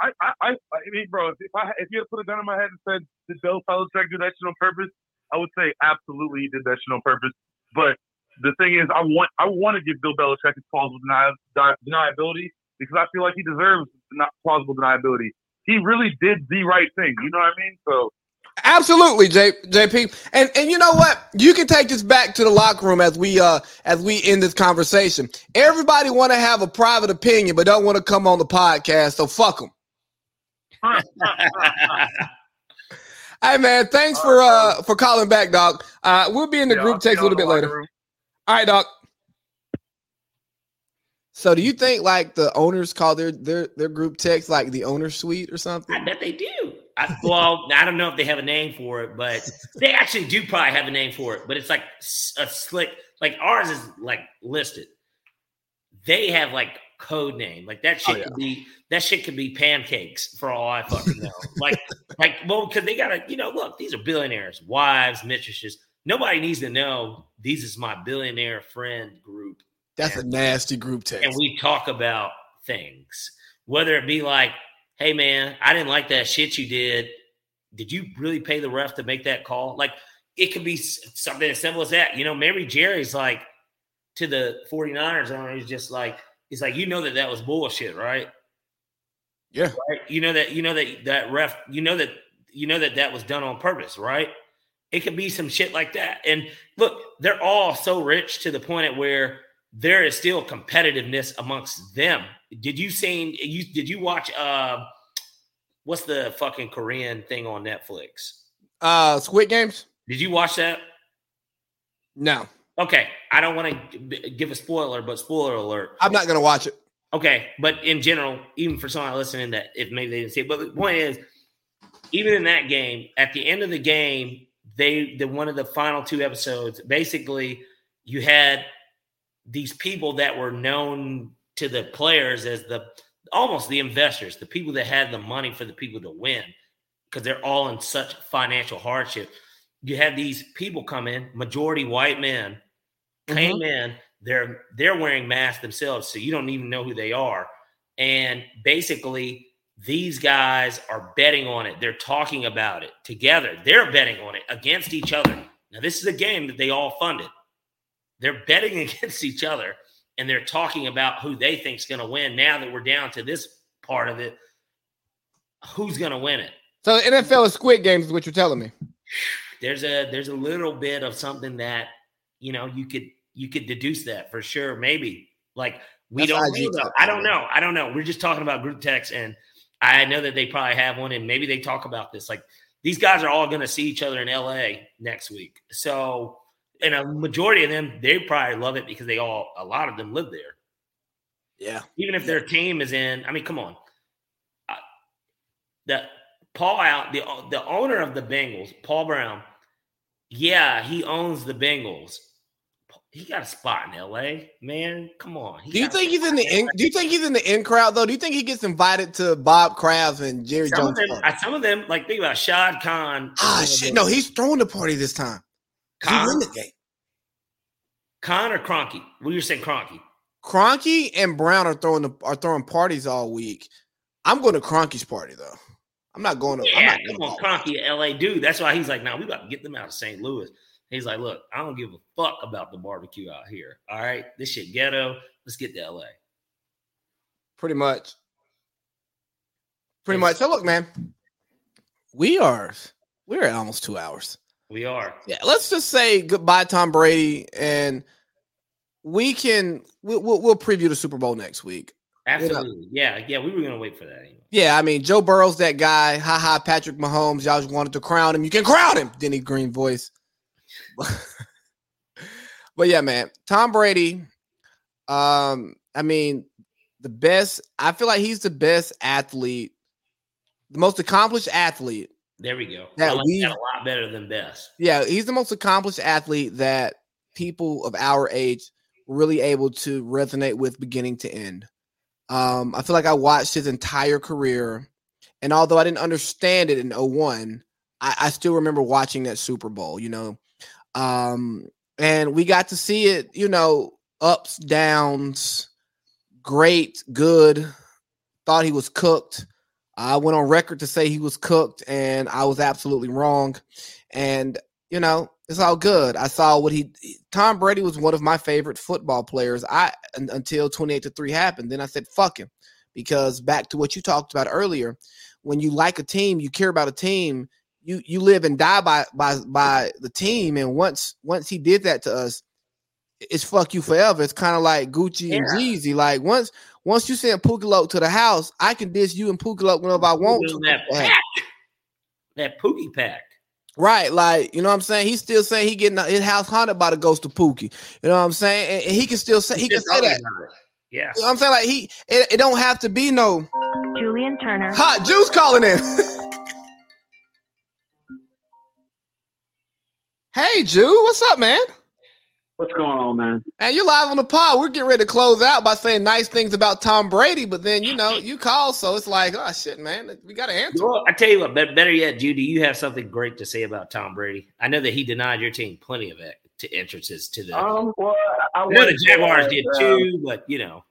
I, I, I, mean, bro, if I if you had put a gun in my head and said, "Did Bill Belichick do that shit on purpose?" I would say absolutely he did that shit on purpose. But the thing is, I want I want to give Bill Belichick his plausible deni- deniability because I feel like he deserves not plausible deniability. He really did the right thing. You know what I mean? So Absolutely, J, JP. And and you know what? You can take this back to the locker room as we uh as we end this conversation. Everybody want to have a private opinion, but don't want to come on the podcast. So fuck them. hey man, thanks for uh for calling back, Doc. Uh, we'll be in the yeah, group text a little bit later. Room. All right, Doc. So do you think like the owners call their their their group text like the owner suite or something? I bet they do. I, well, I don't know if they have a name for it, but they actually do probably have a name for it. But it's like a slick, like ours is like listed. They have like code name, like that oh, shit oh, yeah. could be that shit could be pancakes for all I fucking know. like, like well, because they gotta, you know, look, these are billionaires, wives, mistresses. Nobody needs to know these is my billionaire friend group. That's and, a nasty group text. And we talk about things, whether it be like hey man, I didn't like that shit you did. Did you really pay the ref to make that call? Like it could be something as simple as that. You know, maybe Jerry's like to the 49ers owner, he's just like, he's like, you know that that was bullshit, right? Yeah. Right? You know that, you know that that ref, you know that, you know that that was done on purpose, right? It could be some shit like that. And look, they're all so rich to the point at where there is still competitiveness amongst them. Did you see? You did you watch? Uh, what's the fucking Korean thing on Netflix? Uh, Squid Games. Did you watch that? No. Okay, I don't want to give a spoiler, but spoiler alert. I'm not gonna watch it. Okay, but in general, even for someone listening that if maybe they didn't see it, but the point is, even in that game, at the end of the game, they the one of the final two episodes, basically, you had these people that were known to the players as the almost the investors, the people that had the money for the people to win, because they're all in such financial hardship. You had these people come in, majority white men, came mm-hmm. in. They're they're wearing masks themselves, so you don't even know who they are. And basically, these guys are betting on it. They're talking about it together. They're betting on it against each other. Now, this is a game that they all funded. They're betting against each other and they're talking about who they think is going to win. Now that we're down to this part of it, who's going to win it? So NFL is Squid Games, is what you're telling me. There's a there's a little bit of something that you know you could you could deduce that for sure. Maybe like we That's don't know. I don't know. I don't know. We're just talking about group text, and I know that they probably have one, and maybe they talk about this. Like these guys are all going to see each other in LA next week, so and a majority of them they probably love it because they all a lot of them live there. Yeah. Even if their team is in, I mean, come on. Uh, the Paul out the the owner of the Bengals, Paul Brown. Yeah, he owns the Bengals. He got a spot in L.A. Man, come on. He do you think he's in the in, Do you think he's in the in crowd though? Do you think he gets invited to Bob Kraft and Jerry some Jones? Of them, some of them, like think about Shad Khan. Ah, shit! No, he's throwing the party this time. Khan, win the game. Khan or Kroenke? What you saying, Kroenke? Kroenke and Brown are throwing the, are throwing parties all week. I'm going to Kroenke's party though. I'm not going to. Yeah, I'm not going to Kroenke, LA dude. That's why he's like, now nah, we got to get them out of St. Louis. He's like, look, I don't give a fuck about the barbecue out here. All right, this shit ghetto. Let's get to LA. Pretty much. Pretty much. So look, man, we are we're at almost two hours. We are. Yeah, let's just say goodbye, Tom Brady, and we can we'll, we'll, we'll preview the Super Bowl next week. Absolutely. Yeah, yeah, we were gonna wait for that. Anyway. Yeah, I mean Joe Burrow's that guy. Ha ha, Patrick Mahomes. Y'all just wanted to crown him. You can crown him. Denny Green voice. but yeah, man, Tom Brady. Um, I mean, the best. I feel like he's the best athlete, the most accomplished athlete. There we go. That like we, that a lot better than best. Yeah, he's the most accomplished athlete that people of our age really able to resonate with beginning to end. Um, I feel like I watched his entire career, and although I didn't understand it in 01, I, I still remember watching that Super Bowl. You know, um, and we got to see it, you know, ups, downs, great, good. Thought he was cooked. I went on record to say he was cooked, and I was absolutely wrong. And you know, it's all good. I saw what he. Tom Brady was one of my favorite football players. I until twenty eight to three happened. Then I said fuck him, because back to what you talked about earlier, when you like a team, you care about a team you you live and die by by by the team. And once once he did that to us, it's fuck you forever. It's kind of like Gucci yeah. and Jeezy. Like once once you send Pookie to the house, I can dish you and Pookie whenever I want to. That pack, that Pookie pack. Right, like you know what I'm saying. He's still saying he getting his house haunted by the ghost of Pookie. You know what I'm saying, and, and he can still say he, he can say that. Yeah, you know what I'm saying like he it, it don't have to be no Julian Turner. Hot juice calling in. Hey, Jew, what's up, man? What's going on, man? And you're live on the pod. We're getting ready to close out by saying nice things about Tom Brady, but then you know you call, so it's like, oh shit, man, we got to answer. Well, I tell you what, better yet, Judy, you have something great to say about Tom Brady. I know that he denied your team plenty of to entrances to the. Um, well, I, I know the Jaguars did too, but you know,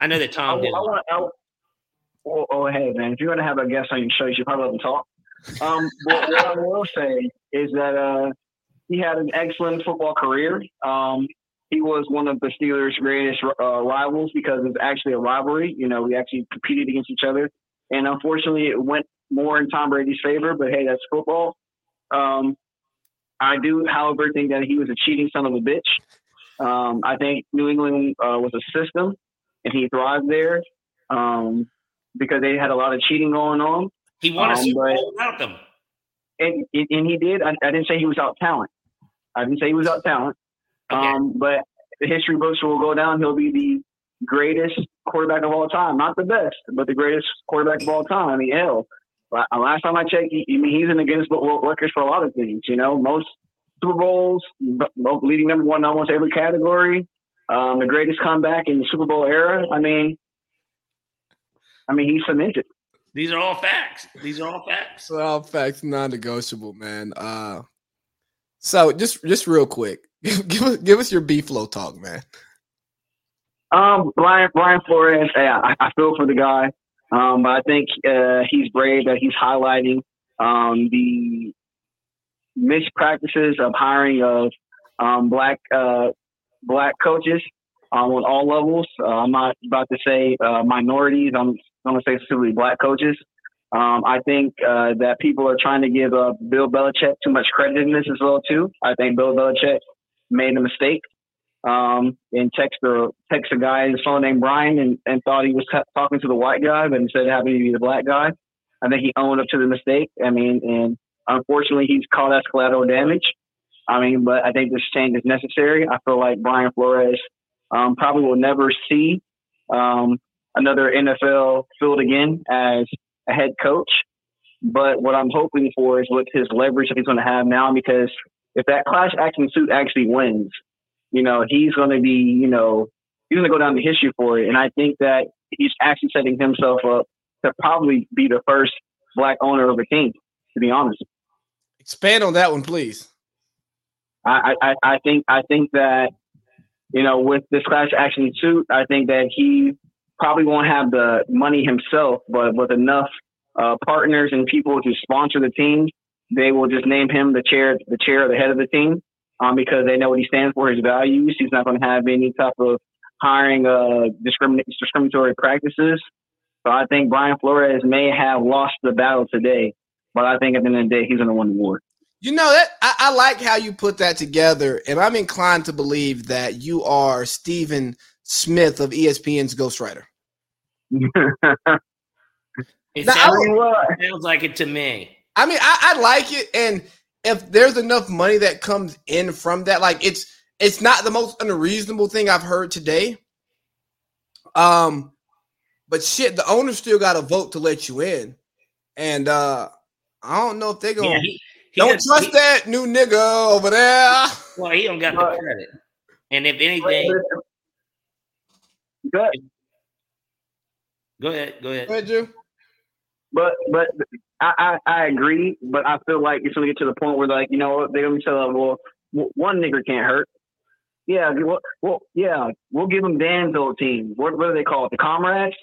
I know that Tom I, did. I want, I, oh, oh, hey, man, if you're gonna have a guest on your show, you should probably let them talk. Um, what, what I will say is that uh he had an excellent football career. Um, he was one of the Steelers' greatest uh, rivals because it's actually a rivalry. You know, we actually competed against each other, and unfortunately, it went more in Tom Brady's favor. But hey, that's football. Um, I do, however, think that he was a cheating son of a bitch. Um, I think New England uh, was a system, and he thrived there um, because they had a lot of cheating going on. He won a um, Super Bowl without them. And, and he did. I, I, didn't say he was out talent. I didn't say he was out talent. Okay. Um, but the history books will go down. He'll be the greatest quarterback of all time. Not the best, but the greatest quarterback of all time. I mean, hell, last time I checked, he, I mean, he's in the Guinness Book World Records for a lot of things. You know, most Super Bowls, leading number one in almost every category. Um, the greatest comeback in the Super Bowl era. I mean, I mean, he's cemented. These are all facts. These are all facts. All facts, non-negotiable, man. Uh, so just just real quick, give us give us your B flow talk, man. Um, Brian Brian Flores, yeah, I, I feel for the guy, um, but I think uh, he's brave that he's highlighting um, the mixed practices of hiring of um, black uh, black coaches um, on all levels. Uh, I'm not about to say uh, minorities. I'm going to say specifically black coaches. Um, I think uh, that people are trying to give uh, Bill Belichick too much credit in this as well too. I think Bill Belichick made a mistake um, and text text a guy his phone named Brian and, and thought he was t- talking to the white guy, but instead having to be the black guy. I think he owned up to the mistake. I mean, and unfortunately, he's caught as collateral damage. I mean, but I think this change is necessary. I feel like Brian Flores um, probably will never see um, another NFL field again as a head coach. But what I'm hoping for is what his leverage that he's going to have now, because if that class action suit actually wins, you know, he's going to be, you know, he's going to go down the history for it. And I think that he's actually setting himself up to probably be the first black owner of a team, to be honest. Expand on that one, please. I, I, I think I think that you know with this class action suit, I think that he probably won't have the money himself, but with enough uh, partners and people to sponsor the team, they will just name him the chair, the chair, or the head of the team, um, because they know what he stands for, his values. He's not going to have any type of hiring uh, discrimin- discriminatory practices. So I think Brian Flores may have lost the battle today, but I think at the end of the day, he's going to win the war. You know that I, I, like how you put that together, and I'm inclined to believe that you are Stephen Smith of ESPN's ghostwriter. it, now, sounds, sounds, like it to me. I mean, I, I like it, and if there's enough money that comes in from that, like it's it's not the most unreasonable thing I've heard today. Um, but shit, the owner still got a vote to let you in, and uh I don't know if they're gonna. Yeah, he, he don't trust he, that new nigga over there. Well, he don't got the credit, and if anything, go ahead. Go ahead. Go ahead. Go ahead, Drew. But but I, I, I agree, but I feel like it's gonna get to the point where like you know they're gonna be tell them, well, one nigger can't hurt. Yeah, well, well, yeah, we'll give them Danville team. What, what do they call it? The comrades.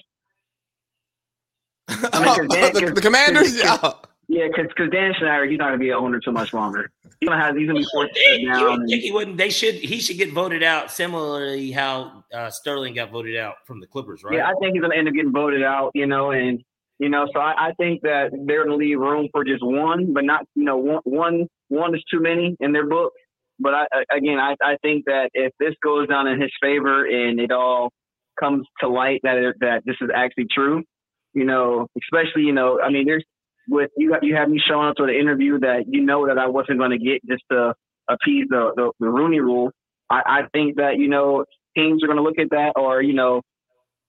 I mean, Dan, the, the, commanders. yeah. Yeah, because because Dan Snyder, he's not gonna be an owner too much longer. He's gonna have he's gonna be forced down. And, he wouldn't. They should. He should get voted out similarly how uh, Sterling got voted out from the Clippers, right? Yeah, I think he's gonna end up getting voted out. You know, and you know, so I, I think that they're gonna leave room for just one, but not you know one one one is too many in their book. But I, again, I, I think that if this goes down in his favor and it all comes to light that it, that this is actually true, you know, especially you know, I mean, there's with you you have me showing up to the interview that you know that I wasn't going to get just to appease the, the, the Rooney Rule. I, I think that you know teams are going to look at that, or you know,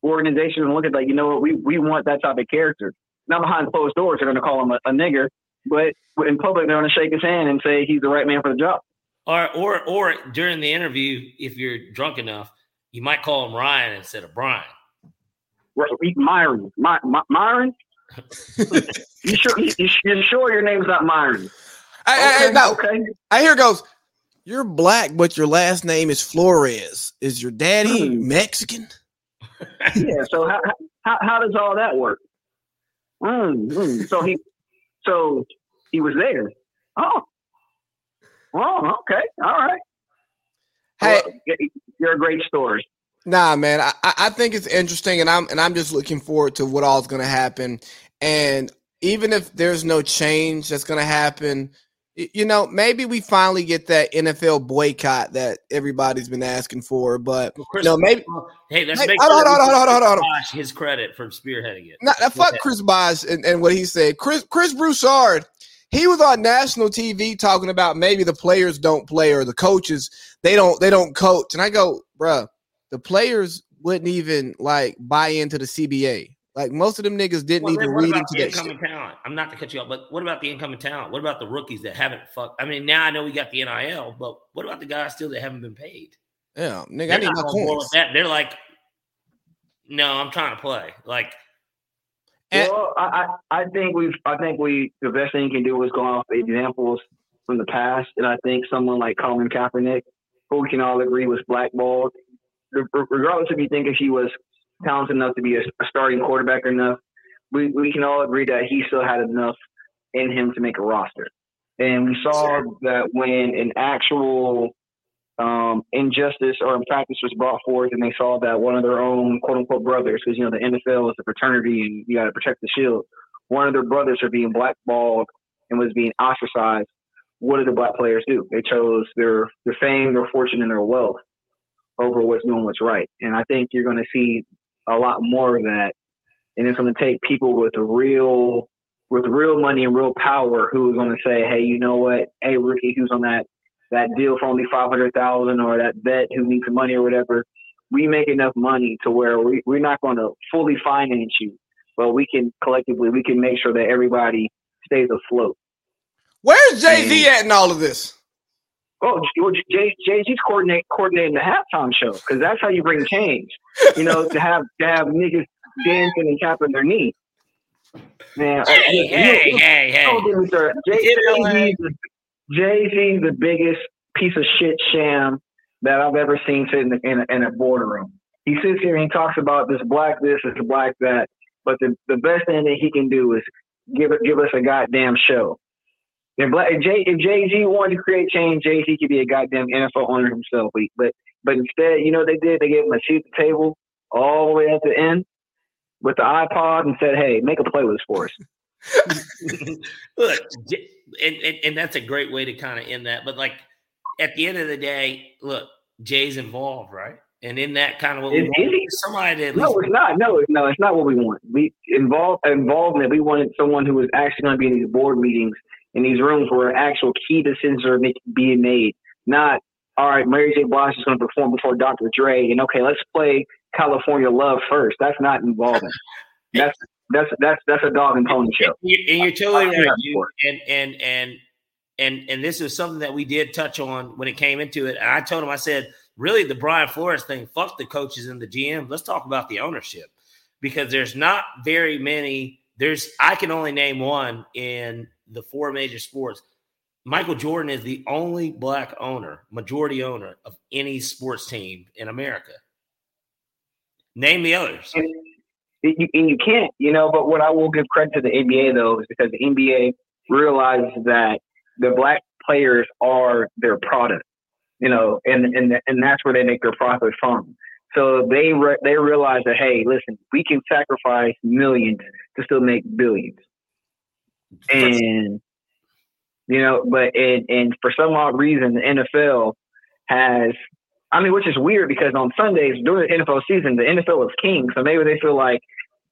organizations are going to look at that. You know what? We we want that type of character. Now behind closed doors, they're going to call him a, a nigger, but in public, they're going to shake his hand and say he's the right man for the job. Or or or during the interview, if you're drunk enough, you might call him Ryan instead of Brian. Myron. My, my, Myron. you sure? You, you sure your name's not Myron? I, okay, I, no. okay. I hear goes. You're black, but your last name is Flores. Is your daddy hmm. Mexican? yeah. So how, how how does all that work? Mm, So he so he was there. Oh. Oh, okay. All right. Hey, well, you're a great story. Nah, man, I, I think it's interesting, and I'm and I'm just looking forward to what all's going to happen. And even if there's no change that's going to happen, you know, maybe we finally get that NFL boycott that everybody's been asking for. But well, Chris, you know, maybe hey, let's make hold, sure hold, hold, hold, hold, hold, his credit for spearheading it. Nah, fuck Chris Bosh and, and what he said. Chris Chris Broussard, he was on national TV talking about maybe the players don't play or the coaches they don't they don't coach. And I go, bruh, the players wouldn't even like buy into the CBA. Like most of them niggas didn't well, even read into that incoming shit. talent. I'm not to cut you off, but what about the incoming talent? What about the rookies that haven't fucked? I mean, now I know we got the NIL, but what about the guys still that haven't been paid? Yeah, nigga, They're I need my coins. That. They're like, no, I'm trying to play. Like, well, I, I think we've I think we the best thing you can do is go off examples from the past, and I think someone like Colin Kaepernick, who we can all agree was blackballed, regardless if you think if he was talented enough to be a, a starting quarterback or enough, we, we can all agree that he still had enough in him to make a roster. And we saw that when an actual um, injustice or practice was brought forth, and they saw that one of their own quote unquote brothers, because you know the NFL is a fraternity and you got to protect the shield. One of their brothers are being blackballed and was being ostracized. What did the black players do? They chose their their fame, their fortune, and their wealth over what's doing what's right. And I think you're going to see a lot more of that. And it's going to take people with real, with real money and real power who are going to say, hey, you know what? Hey, rookie, who's on that that deal for only five hundred thousand or that vet who needs some money or whatever. We make enough money to where we, we're not going to fully finance you, but we can collectively we can make sure that everybody stays afloat. Where's Jay Z at in all of this? Oh, Jay Z's coordinate coordinating the halftime show because that's how you bring change. You know, to have to have niggas dancing and tapping their knee. Man, hey, hey, you, hey, hey. Don't me. Jay Z's the biggest piece of shit sham that I've ever seen sit in, the, in, a, in a boardroom. He sits here and he talks about this black this, this black that, but the, the best thing that he can do is give give us a goddamn show. If, if Jay if Jay Z wanted to create change, Jay Z could be a goddamn NFL owner himself. But but instead, you know they did? They gave him a seat at the table all the way at the end with the iPod and said, "Hey, make a playlist for us." Look, and, and, and that's a great way to kind of end that. But like at the end of the day, look, Jay's involved, right? And in that kind of what we want, somebody that no, it's not. No, no, it's not what we want. We involve involvement. We wanted someone who was actually going to be in these board meetings in these rooms where actual key decisions are being made. Not all right. Mary J. Blige is going to perform before Dr. Dre, and okay, let's play California Love first. That's not involving. That's that's that's that's a dog and pony show. And you're totally right. You, and and and and and this is something that we did touch on when it came into it. And I told him, I said, really, the Brian Flores thing, fuck the coaches and the GM. Let's talk about the ownership because there's not very many. There's I can only name one in the four major sports. Michael Jordan is the only black owner, majority owner of any sports team in America. Name the others. And, and you can't, you know, but what I will give credit to the NBA though is because the NBA realizes that the black players are their product, you know, and and and that's where they make their profit from. So they re- they realize that hey, listen, we can sacrifice millions to still make billions, and you know, but and and for some odd reason, the NFL has. I mean, which is weird because on Sundays during the NFL season, the NFL is king. So maybe they feel like,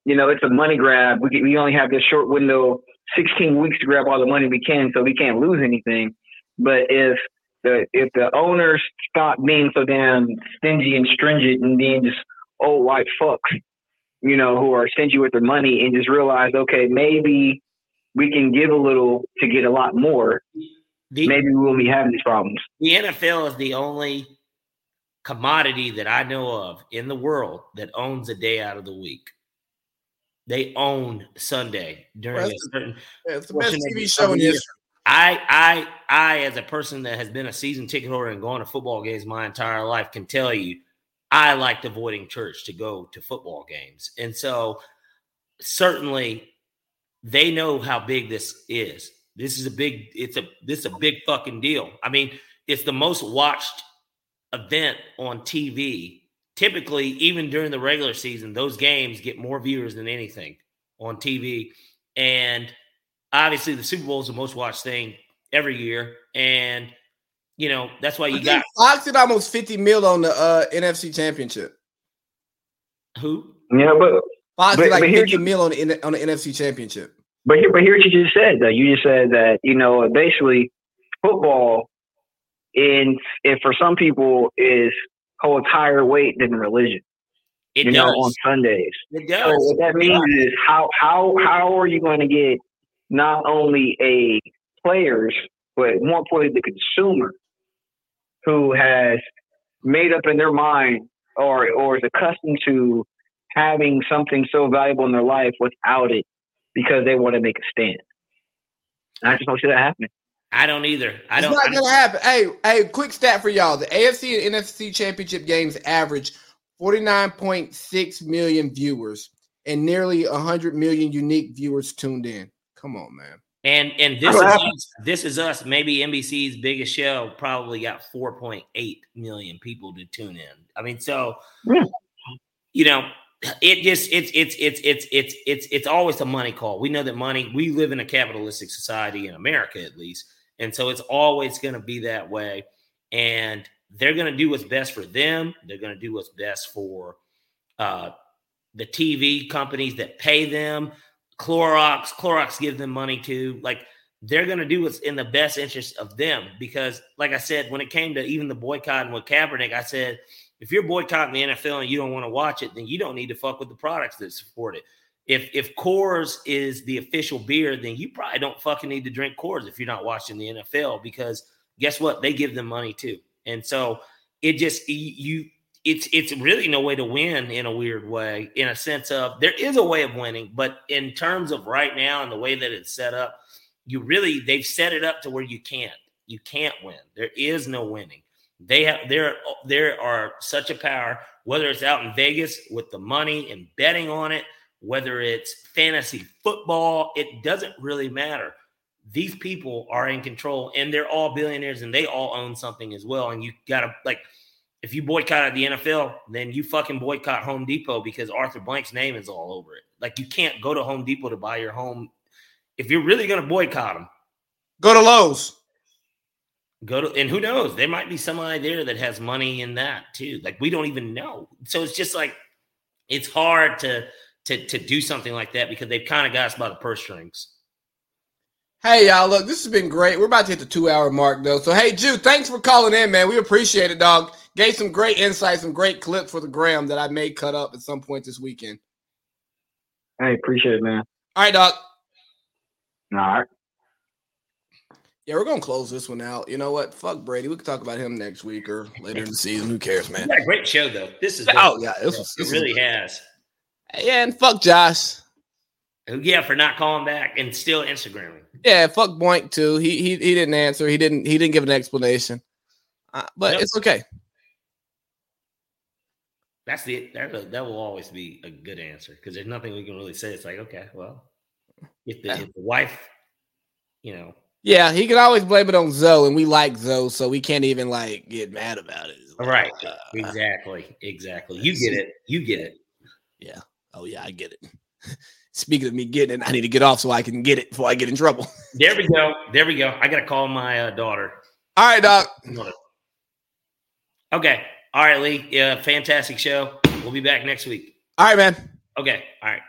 you know, it's a money grab. We we only have this short window 16 weeks to grab all the money we can, so we can't lose anything. But if the if the owners stop being so damn stingy and stringent and being just old white fucks, you know, who are stingy with their money and just realize, okay, maybe we can give a little to get a lot more. The, maybe we won't be having these problems. The NFL is the only commodity that I know of in the world that owns a day out of the week. They own Sunday during well, a certain. Yeah, it's the best TV show in history. I, I, I, as a person that has been a season ticket holder and gone to football games my entire life, can tell you, I liked avoiding church to go to football games, and so certainly they know how big this is. This is a big. It's a this is a big fucking deal. I mean, it's the most watched event on TV typically, even during the regular season, those games get more viewers than anything on TV. And obviously, the Super Bowl is the most watched thing every year. And, you know, that's why you I got Fox did almost 50 mil on the uh, NFC championship. Who? Yeah, but Fox but, did like but 50 mil on the, on the NFC championship. But here, but here's what you just said, though. You just said that, you know, basically football in if for some people is holds higher weight than religion. It you does. know, on Sundays. It does. So what that means is how how how are you going to get not only a players, but more importantly the consumer who has made up in their mind or or is accustomed to having something so valuable in their life without it because they want to make a stand. I just don't see that happening. I don't either. I it's don't. It's not gonna happen. Hey, hey, quick stat for y'all: the AFC and NFC championship games average forty nine point six million viewers and nearly hundred million unique viewers tuned in. Come on, man. And and this is us, this is us. Maybe NBC's biggest show probably got four point eight million people to tune in. I mean, so yeah. you know, it just it's it's it's it's it's it's it's always a money call. We know that money. We live in a capitalistic society in America, at least and so it's always going to be that way. And they're going to do what's best for them. They're going to do what's best for uh, the TV companies that pay them. Clorox, Clorox gives them money too. Like they're going to do what's in the best interest of them. Because, like I said, when it came to even the boycotting with Kaepernick, I said, if you're boycotting the NFL and you don't want to watch it, then you don't need to fuck with the products that support it if if Coors is the official beer, then you probably don't fucking need to drink Coors if you're not watching the NFL because guess what? They give them money too. And so it just you it's it's really no way to win in a weird way, in a sense of there is a way of winning, but in terms of right now and the way that it's set up, you really they've set it up to where you can't. You can't win. There is no winning. They have there there are such a power, whether it's out in Vegas with the money and betting on it whether it's fantasy football, it doesn't really matter. These people are in control and they're all billionaires and they all own something as well. And you got to, like, if you boycott the NFL, then you fucking boycott Home Depot because Arthur Blank's name is all over it. Like, you can't go to Home Depot to buy your home. If you're really to boycott them, go to Lowe's. Go to, and who knows? There might be somebody there that has money in that too. Like, we don't even know. So it's just like, it's hard to, to, to do something like that because they've kind of got us by the purse strings. Hey y'all, look, this has been great. We're about to hit the two hour mark though. So hey Jew, thanks for calling in, man. We appreciate it, dog. Gave some great insights, some great clips for the gram that I may cut up at some point this weekend. Hey, appreciate it, man. All right, dog. All right. Yeah, we're gonna close this one out. You know what? Fuck Brady. We can talk about him next week or later in the season. Who cares, man? Yeah, great show though. This is oh yeah, this was, this it really has. Yeah, and fuck Josh. Yeah, for not calling back and still Instagramming. Yeah, fuck Boink too. He he he didn't answer. He didn't he didn't give an explanation. Uh, but yep. it's okay. That's the that, that will always be a good answer because there's nothing we can really say. It's like okay, well, if the, if the wife, you know. Yeah, he can always blame it on Zoe, and we like Zoe, so we can't even like get mad about it. Like, right. Uh, exactly. Exactly. You get it. You get it. Yeah. Oh yeah, I get it. Speaking of me getting it, I need to get off so I can get it before I get in trouble. there we go. There we go. I gotta call my uh, daughter. All right, Doc. Okay. All right, Lee. Yeah, fantastic show. We'll be back next week. All right, man. Okay. All right.